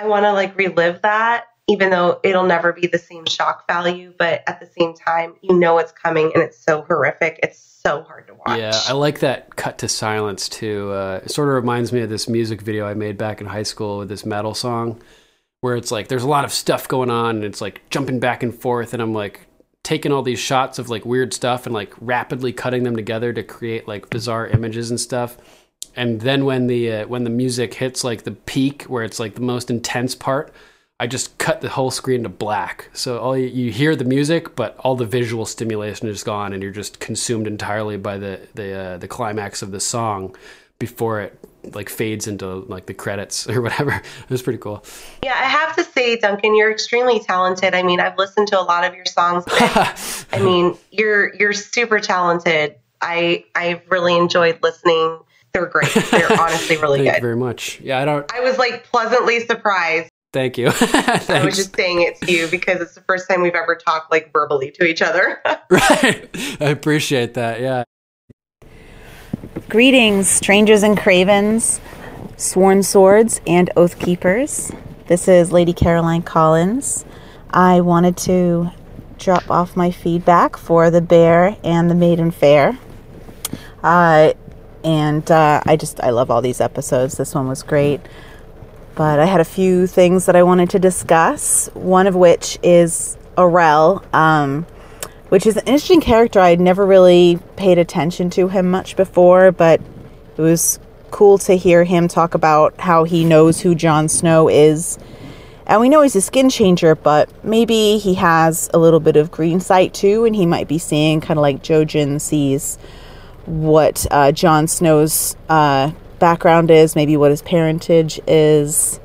I want to like relive that, even though it'll never be the same shock value. But at the same time, you know it's coming, and it's so horrific. It's so hard to watch. Yeah, I like that cut to silence too. Uh, it sort of reminds me of this music video I made back in high school with this metal song, where it's like there's a lot of stuff going on and it's like jumping back and forth, and I'm like taking all these shots of like weird stuff and like rapidly cutting them together to create like bizarre images and stuff. And then when the uh, when the music hits like the peak where it's like the most intense part, I just cut the whole screen to black. So all you, you hear the music, but all the visual stimulation is gone, and you're just consumed entirely by the the uh, the climax of the song before it like fades into like the credits or whatever. It was pretty cool. Yeah, I have to say, Duncan, you're extremely talented. I mean, I've listened to a lot of your songs. I mean, you're you're super talented. I I've really enjoyed listening. They're great. They're honestly really Thank you good. very much. Yeah, I don't. I was like pleasantly surprised. Thank you. I was just saying it to you because it's the first time we've ever talked like verbally to each other. right. I appreciate that. Yeah. Greetings, strangers and cravens, sworn swords, and oath keepers. This is Lady Caroline Collins. I wanted to drop off my feedback for the Bear and the Maiden Fair. Uh, and uh, I just, I love all these episodes. This one was great. But I had a few things that I wanted to discuss, one of which is Orell. Um, which is an interesting character. I had never really paid attention to him much before, but it was cool to hear him talk about how he knows who Jon Snow is. And we know he's a skin changer, but maybe he has a little bit of green sight too, and he might be seeing kind of like Jojen sees what uh, Jon Snow's uh, background is, maybe what his parentage is,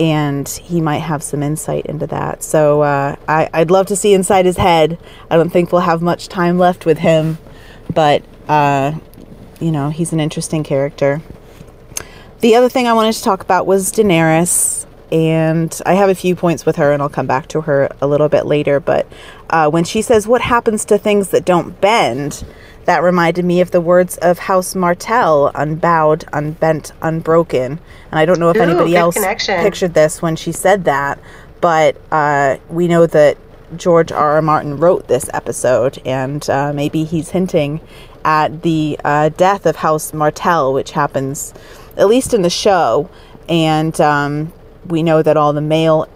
and he might have some insight into that. So uh, I, I'd love to see inside his head. I don't think we'll have much time left with him, but uh, you know, he's an interesting character. The other thing I wanted to talk about was Daenerys, and I have a few points with her, and I'll come back to her a little bit later. But uh, when she says, What happens to things that don't bend? That reminded me of the words of House Martell unbowed, unbent, unbroken. And I don't know if Ooh, anybody else connection. pictured this when she said that, but uh, we know that George R. R. Martin wrote this episode, and uh, maybe he's hinting at the uh, death of House Martell, which happens at least in the show. And um, we know that all the male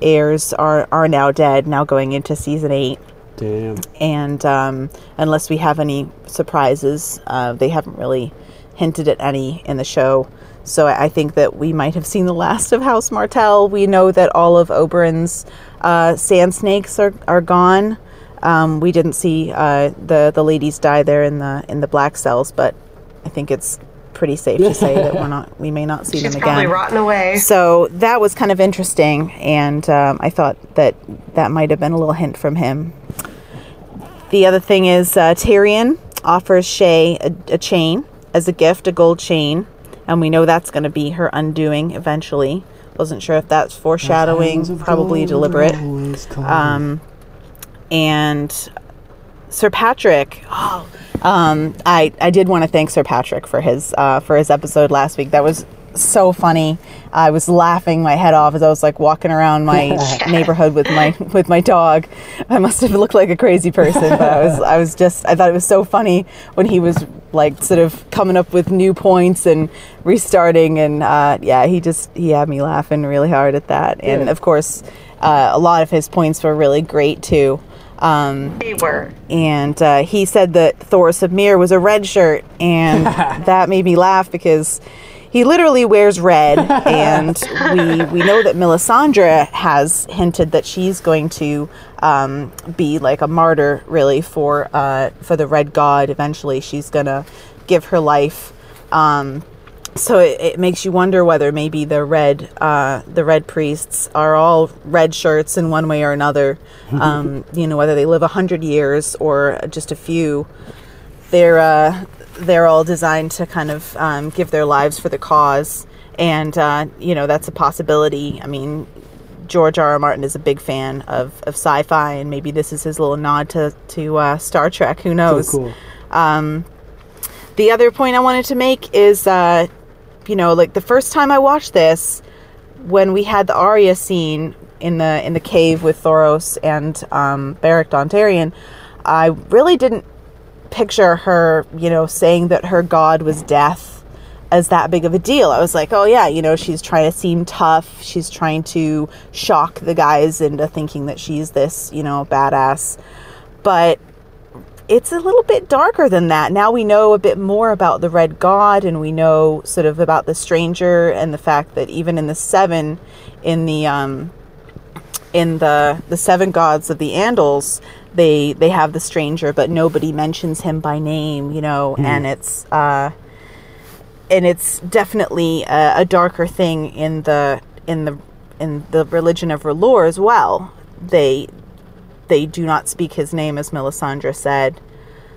heirs are, are now dead, now going into season eight Damn. and um, unless we have any surprises, uh, they haven't really hinted at any in the show. So I I think that we might have seen the last of House Martell. We know that all of Oberyn's uh, sand snakes are, are gone. Um, we didn't see uh, the the ladies die there in the in the black cells, but I think it's pretty safe to say that we're not we may not see She's them probably again. rotten away. So that was kind of interesting, and um, I thought that that might have been a little hint from him. The other thing is uh, Tyrion offers Shae a, a chain as a gift, a gold chain, and we know that's going to be her undoing eventually. Wasn't sure if that's foreshadowing, probably deliberate. Um, and Sir Patrick. Oh, um, I I did want to thank Sir Patrick for his uh, for his episode last week. That was so funny. I was laughing my head off as I was like walking around my neighborhood with my with my dog. I must have looked like a crazy person, but I was I was just I thought it was so funny when he was like sort of coming up with new points and restarting and uh, yeah, he just he had me laughing really hard at that. And of course, uh, a lot of his points were really great too. Um, They were. and uh, he said that Thoros of Myr was a red shirt, and that made me laugh because he literally wears red, and we we know that Melisandre has hinted that she's going to um, be like a martyr, really for uh, for the Red God. Eventually, she's gonna give her life. Um, so it, it makes you wonder whether maybe the red uh, the red priests are all red shirts in one way or another. Um, you know, whether they live a hundred years or just a few. They're uh, they're all designed to kind of um, give their lives for the cause, and uh, you know that's a possibility. I mean, George R. R. Martin is a big fan of, of sci-fi, and maybe this is his little nod to to uh, Star Trek. Who knows? cool. The other point I wanted to make is, uh, you know, like the first time I watched this, when we had the Arya scene in the in the cave with Thoros and um, Beric Dondarrion, I really didn't picture her, you know, saying that her god was death as that big of a deal. I was like, oh yeah, you know, she's trying to seem tough. She's trying to shock the guys into thinking that she's this, you know, badass. But it's a little bit darker than that. Now we know a bit more about the Red God, and we know sort of about the Stranger, and the fact that even in the Seven, in the um, in the the Seven Gods of the Andals, they they have the Stranger, but nobody mentions him by name, you know, and it's uh, and it's definitely a, a darker thing in the in the in the religion of R'hllor as well. They they do not speak his name, as Melisandre said.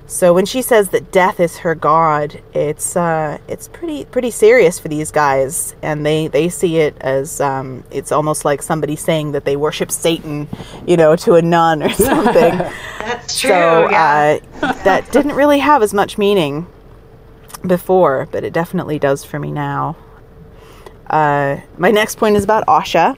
So when she says that death is her god, it's uh, it's pretty pretty serious for these guys, and they they see it as um, it's almost like somebody saying that they worship Satan, you know, to a nun or something. That's true. so yeah. uh, that didn't really have as much meaning before, but it definitely does for me now. Uh, my next point is about Osha.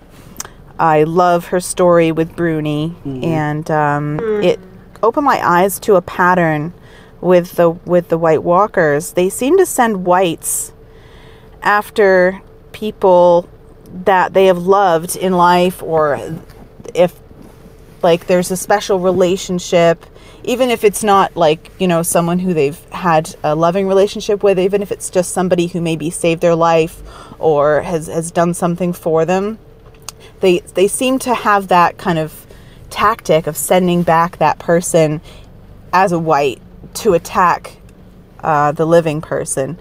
I love her story with Bruni, and um, it opened my eyes to a pattern with the with the White Walkers. They seem to send whites after people that they have loved in life, or if like there's a special relationship even if it's not like you know someone who they've had a loving relationship with even if it's just somebody who maybe saved their life or has has done something for them they they seem to have that kind of tactic of sending back that person as a white to attack uh, the living person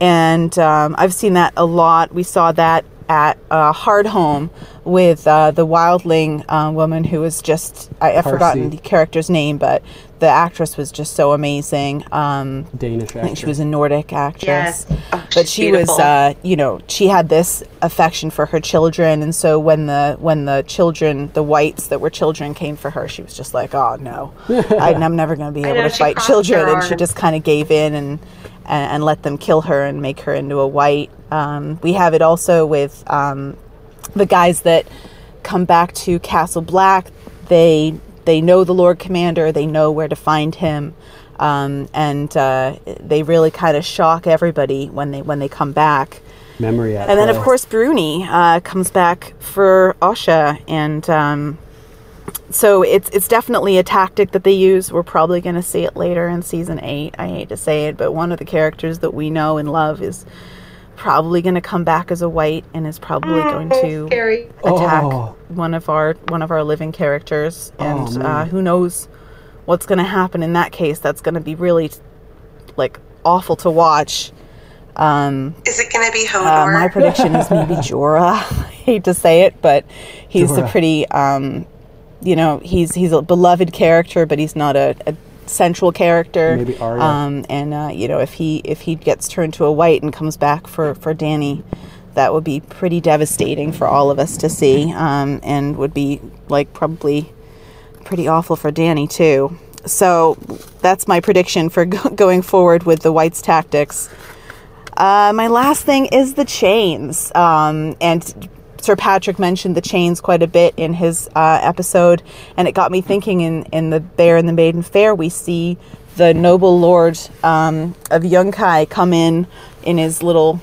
and um, I've seen that a lot. We saw that at uh, Hardhome with uh, the wildling uh, woman who was just I, I've forgotten the character's name, but the actress was just so amazing. Um, Danish I think she was a Nordic actress. Yes. Oh, but she's she was, beautiful. uh, you know, she had this affection for her children, and so when the when the children, the whites that were children, came for her, she was just like, "Oh no, I, I'm never going to be able know, to fight children," and she just kind of gave in and, and and let them kill her and make her into a white. Um, we have it also with um, the guys that come back to Castle Black. They they know the Lord Commander. They know where to find him, um, and uh, they really kind of shock everybody when they when they come back. Memory And then, of course, Bruni uh, comes back for Osha, and um, so it's it's definitely a tactic that they use. We're probably going to see it later in season eight. I hate to say it, but one of the characters that we know and love is probably going to come back as a white and is probably going to Scary. attack Oh. one of our one of our living characters, and man. uh, who knows what's going to happen in that case? That's going to be really like awful to watch. Um, Is it going to be uh, my prediction is maybe Jorah. I hate to say it, but he's a pretty, um, you know, he's he's a beloved character, but he's not a, a central character. Maybe Arya. Um, and uh, you know, if he if he gets turned to a white and comes back for for Dany, that would be pretty devastating for all of us to see, um, and would be like probably pretty awful for Dany too. So that's my prediction for go- going forward with the Whites tactics. Uh, my last thing is the chains. Um, and Sir Patrick mentioned the chains quite a bit in his uh, episode, and it got me thinking in, in The Bear and the Maiden Fair, we see the noble lord um, of Yunkai come in in his little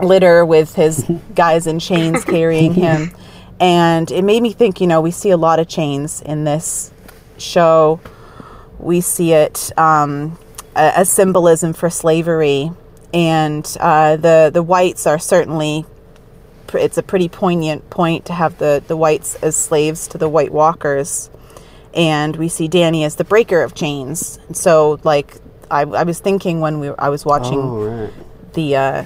litter with his guys in chains carrying him. And it made me think, you know, we see a lot of chains in this show. We see it um, as symbolism for slavery. And uh, the, the whites are certainly, it's a pretty poignant point to have the, the whites as slaves to the White Walkers. And we see Dany as the breaker of chains. So, like, I, I was thinking when we I was watching Oh, right. the uh,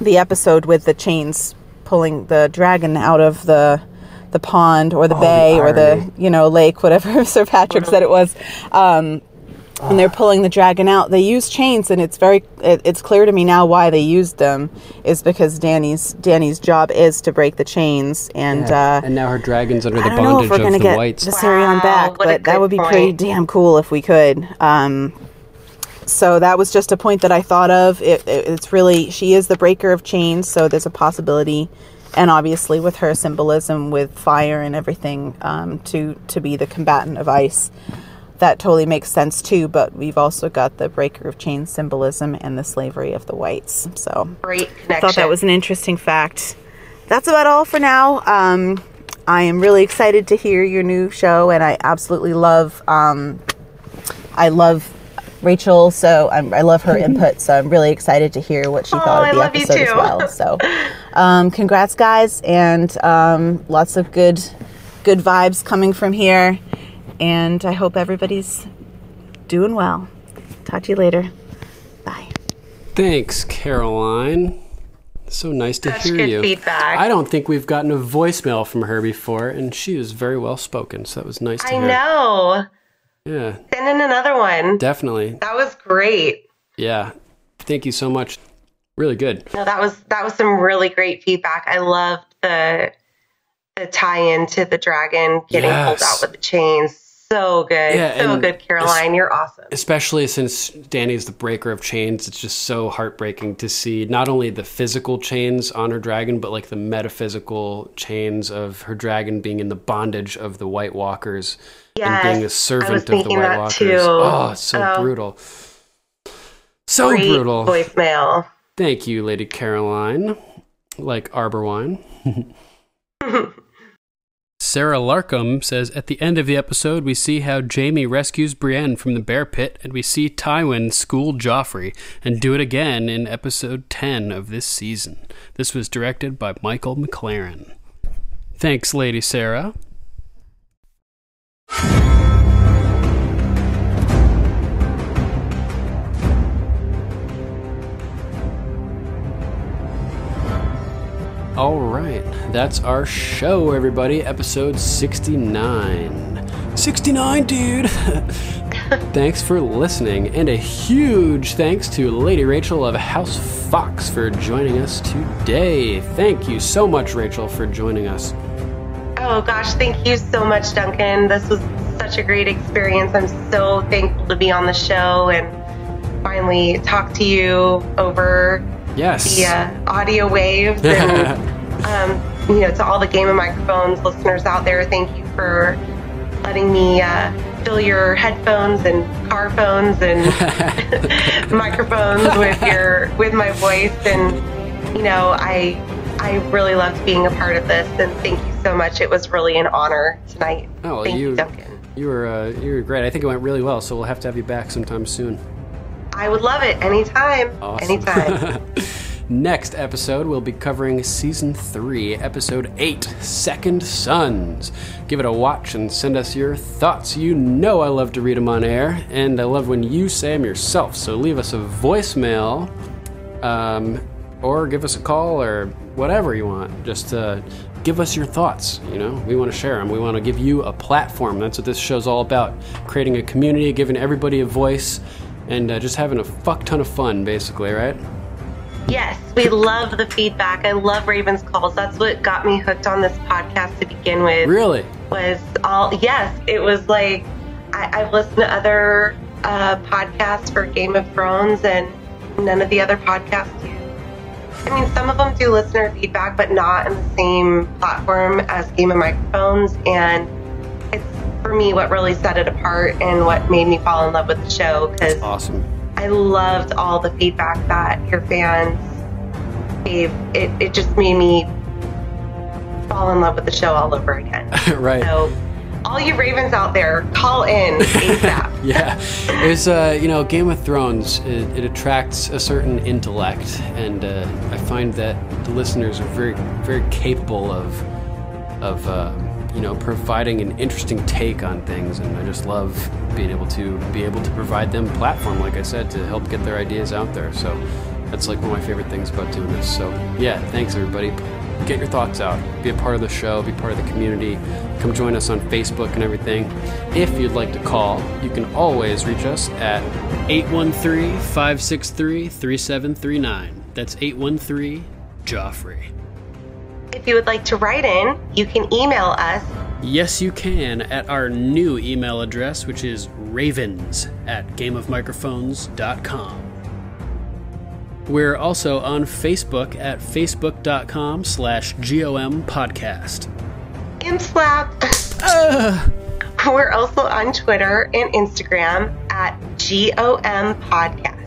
the episode with the chains pulling the dragon out of the the pond or the Oh, bay the or the you know lake, whatever Sir Patrick said it was. Um, when they're pulling the dragon out, they use chains, and it's very it, it's clear to me now why they used them is because Dany's Dany's job is to break the chains, and uh, and now her dragon's under the I don't know if bondage we're gonna of the get whites. Viserion Wow, back, but that would be pretty damn cool if we could. Um, so that was just a point that I thought of. It, it, it's really she is the breaker of chains, so there's a possibility, and obviously with her symbolism with fire and everything um, to to be the combatant of ice, that totally makes sense too. But we've also got the breaker of chains symbolism and the slavery of the whites. So Great I thought that was an interesting fact. That's about all for now. Um, I am really excited to hear your new show, and I absolutely love. Um, I love Rachel, so I'm, I love her input. So I'm really excited to hear what she Oh, thought I of the love you episode as well. So, um, congrats, guys, and um, lots of good, good vibes coming from here. And I hope everybody's doing well. Talk to you later. Bye. Thanks, Caroline. So nice to Such hear good you. feedback. I don't think we've gotten a voicemail from her before, and she was very well spoken, so that was nice to I hear. I know. Yeah, Send in another one. definitely. That was great. Yeah. Thank you so much. Really good. No, that was that was some really great feedback. I loved the the tie-in to the dragon getting pulled out with the chains. So good. Yeah, so good, Caroline. You're awesome. Especially since Dany's the breaker of chains, it's just so heartbreaking to see not only the physical chains on her dragon, but like the metaphysical chains of her dragon being in the bondage of the White Walkers and being a servant of the White Walkers. too. Oh, so Oh. brutal. So brutal. voicemail. Thank you, Lady Caroline. Like arbor wine. Sarah Larkham says At the end of the episode, we see how Jaime rescues Brienne from the bear pit, and we see Tywin school Joffrey and do it again in episode 10 of this season. This was directed by Michael MacLaren. Thanks, Lady Sarah. All right, that's our show, everybody. Episode 69. 69, dude! thanks for listening, and a huge thanks to Lady Rachel of House Fox for joining us today. Thank you so much, Rachel, for joining us. Oh gosh, thank you so much, Duncan. This was such a great experience. I'm so thankful to be on the show and finally talk to you over Yes. the uh, audio waves and um, you know to all the game of microphones listeners out there thank you for letting me uh, fill your headphones and car phones and microphones with your with my voice and you know i i really loved being a part of this and thank you so much it was really an honor tonight Oh, well, thank you, you, duncan you were uh, you were great. I think it went really well, so we'll have to have you back sometime soon. I would love it anytime Awesome. anytime Next episode, we'll be covering season three, episode eight, Second Sons. Give it a watch and send us your thoughts. You know I love to read them on air, and I love when you say them yourself. So leave us a voicemail, um, or give us a call, or whatever you want. Just uh, give us your thoughts. You know, we want to share them. We want to give you a platform. That's what this show's all about: creating a community, giving everybody a voice, and uh, just having a fuck ton of fun, basically, right? Yes, we love the feedback. I love Raven's calls. That's what got me hooked on this podcast to begin with. Really? Was all yes, it was like I, I've listened to other uh, podcasts for Game of Thrones, and none of the other podcasts do. I mean, some of them do listener feedback, but not in the same platform as Game of Microphones. And it's for me what really set it apart and what made me fall in love with the show because Awesome. I loved all the feedback that your fans gave. It, it just made me fall in love with the show all over again. right. So, all you Ravens out there, call in ASAP. Yeah. There's, uh, you know, Game of Thrones, it, it attracts a certain intellect, and uh, I find that the listeners are very, very capable of, of, uh, you know, providing an interesting take on things, and I just love being able to be able to provide them platform, like I said, to help get their ideas out there. So that's like one of my favorite things about doing this. So yeah, thanks everybody. get your thoughts out. Be a part of the show, be part of the community. Come join us on Facebook and everything. If you'd like to call, you can always reach us at 813 563 3739. That's 813 Joffrey. If you would like to write in, you can email us. Yes, you can at our new email address, which is ravens at gameofmicrophones.com. We're also on Facebook at facebook.com slash GOM podcast. Imp slap. We're also on Twitter and Instagram at GOM Podcast.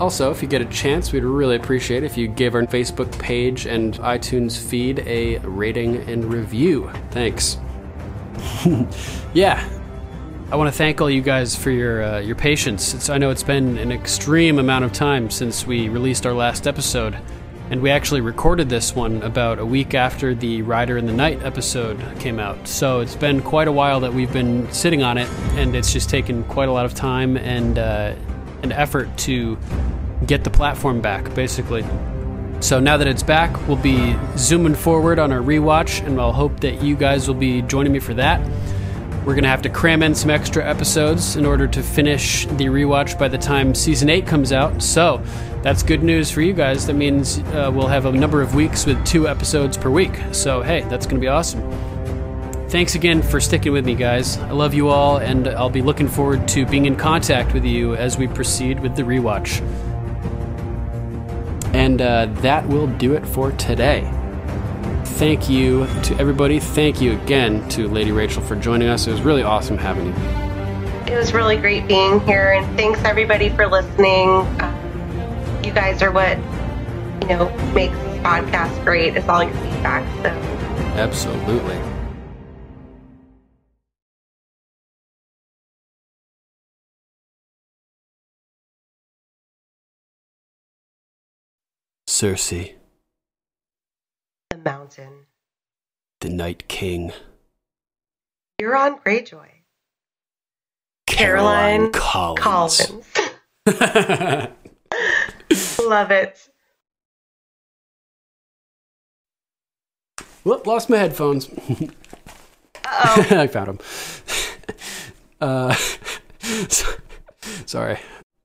Also, if you get a chance, we'd really appreciate if you give our Facebook page and iTunes feed a rating and review. Thanks. yeah. I want to thank all you guys for your uh, your patience. It's, I know it's been an extreme amount of time since we released our last episode, and we actually recorded this one about a week after the Rider in the Night episode came out. So it's been quite a while that we've been sitting on it, and it's just taken quite a lot of time and uh, and effort to get the platform back, basically. So now that it's back, we'll be zooming forward on our rewatch, and I'll hope that you guys will be joining me for that. We're going to have to cram in some extra episodes in order to finish the rewatch by the time season 8 comes out. So, that's good news for you guys. That means uh, we'll have a number of weeks with two episodes per week. So, hey, that's going to be awesome. Thanks again for sticking with me, guys. I love you all, and I'll be looking forward to being in contact with you as we proceed with the rewatch. And uh, that will do it for today thank you to everybody. Thank you again to Lady Rachel for joining us. It was really awesome having you. It was really great being here, and thanks everybody for listening. Uh, you guys are what you know makes this podcast great. It's all your feedback. So absolutely. Cersei the mountain. The Night King. Euron Greyjoy. Caroline, Caroline Collins. Collins. Love it. Whoop, lost my headphones. oh I found them. Uh, sorry.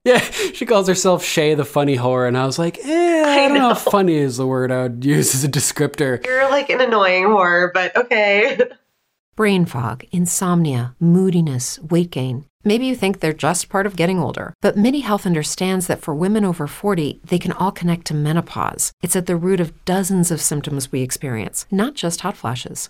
Yeah, she calls herself Shae the funny whore, and I was like, eh, I, I don't know. know if funny is the word I would use as a descriptor. You're like an annoying whore, but okay. Brain fog, insomnia, moodiness, weight gain. Maybe you think they're just part of getting older, but MIDI Health understands that for women over 40, they can all connect to menopause. It's at the root of dozens of symptoms we experience, not just hot flashes.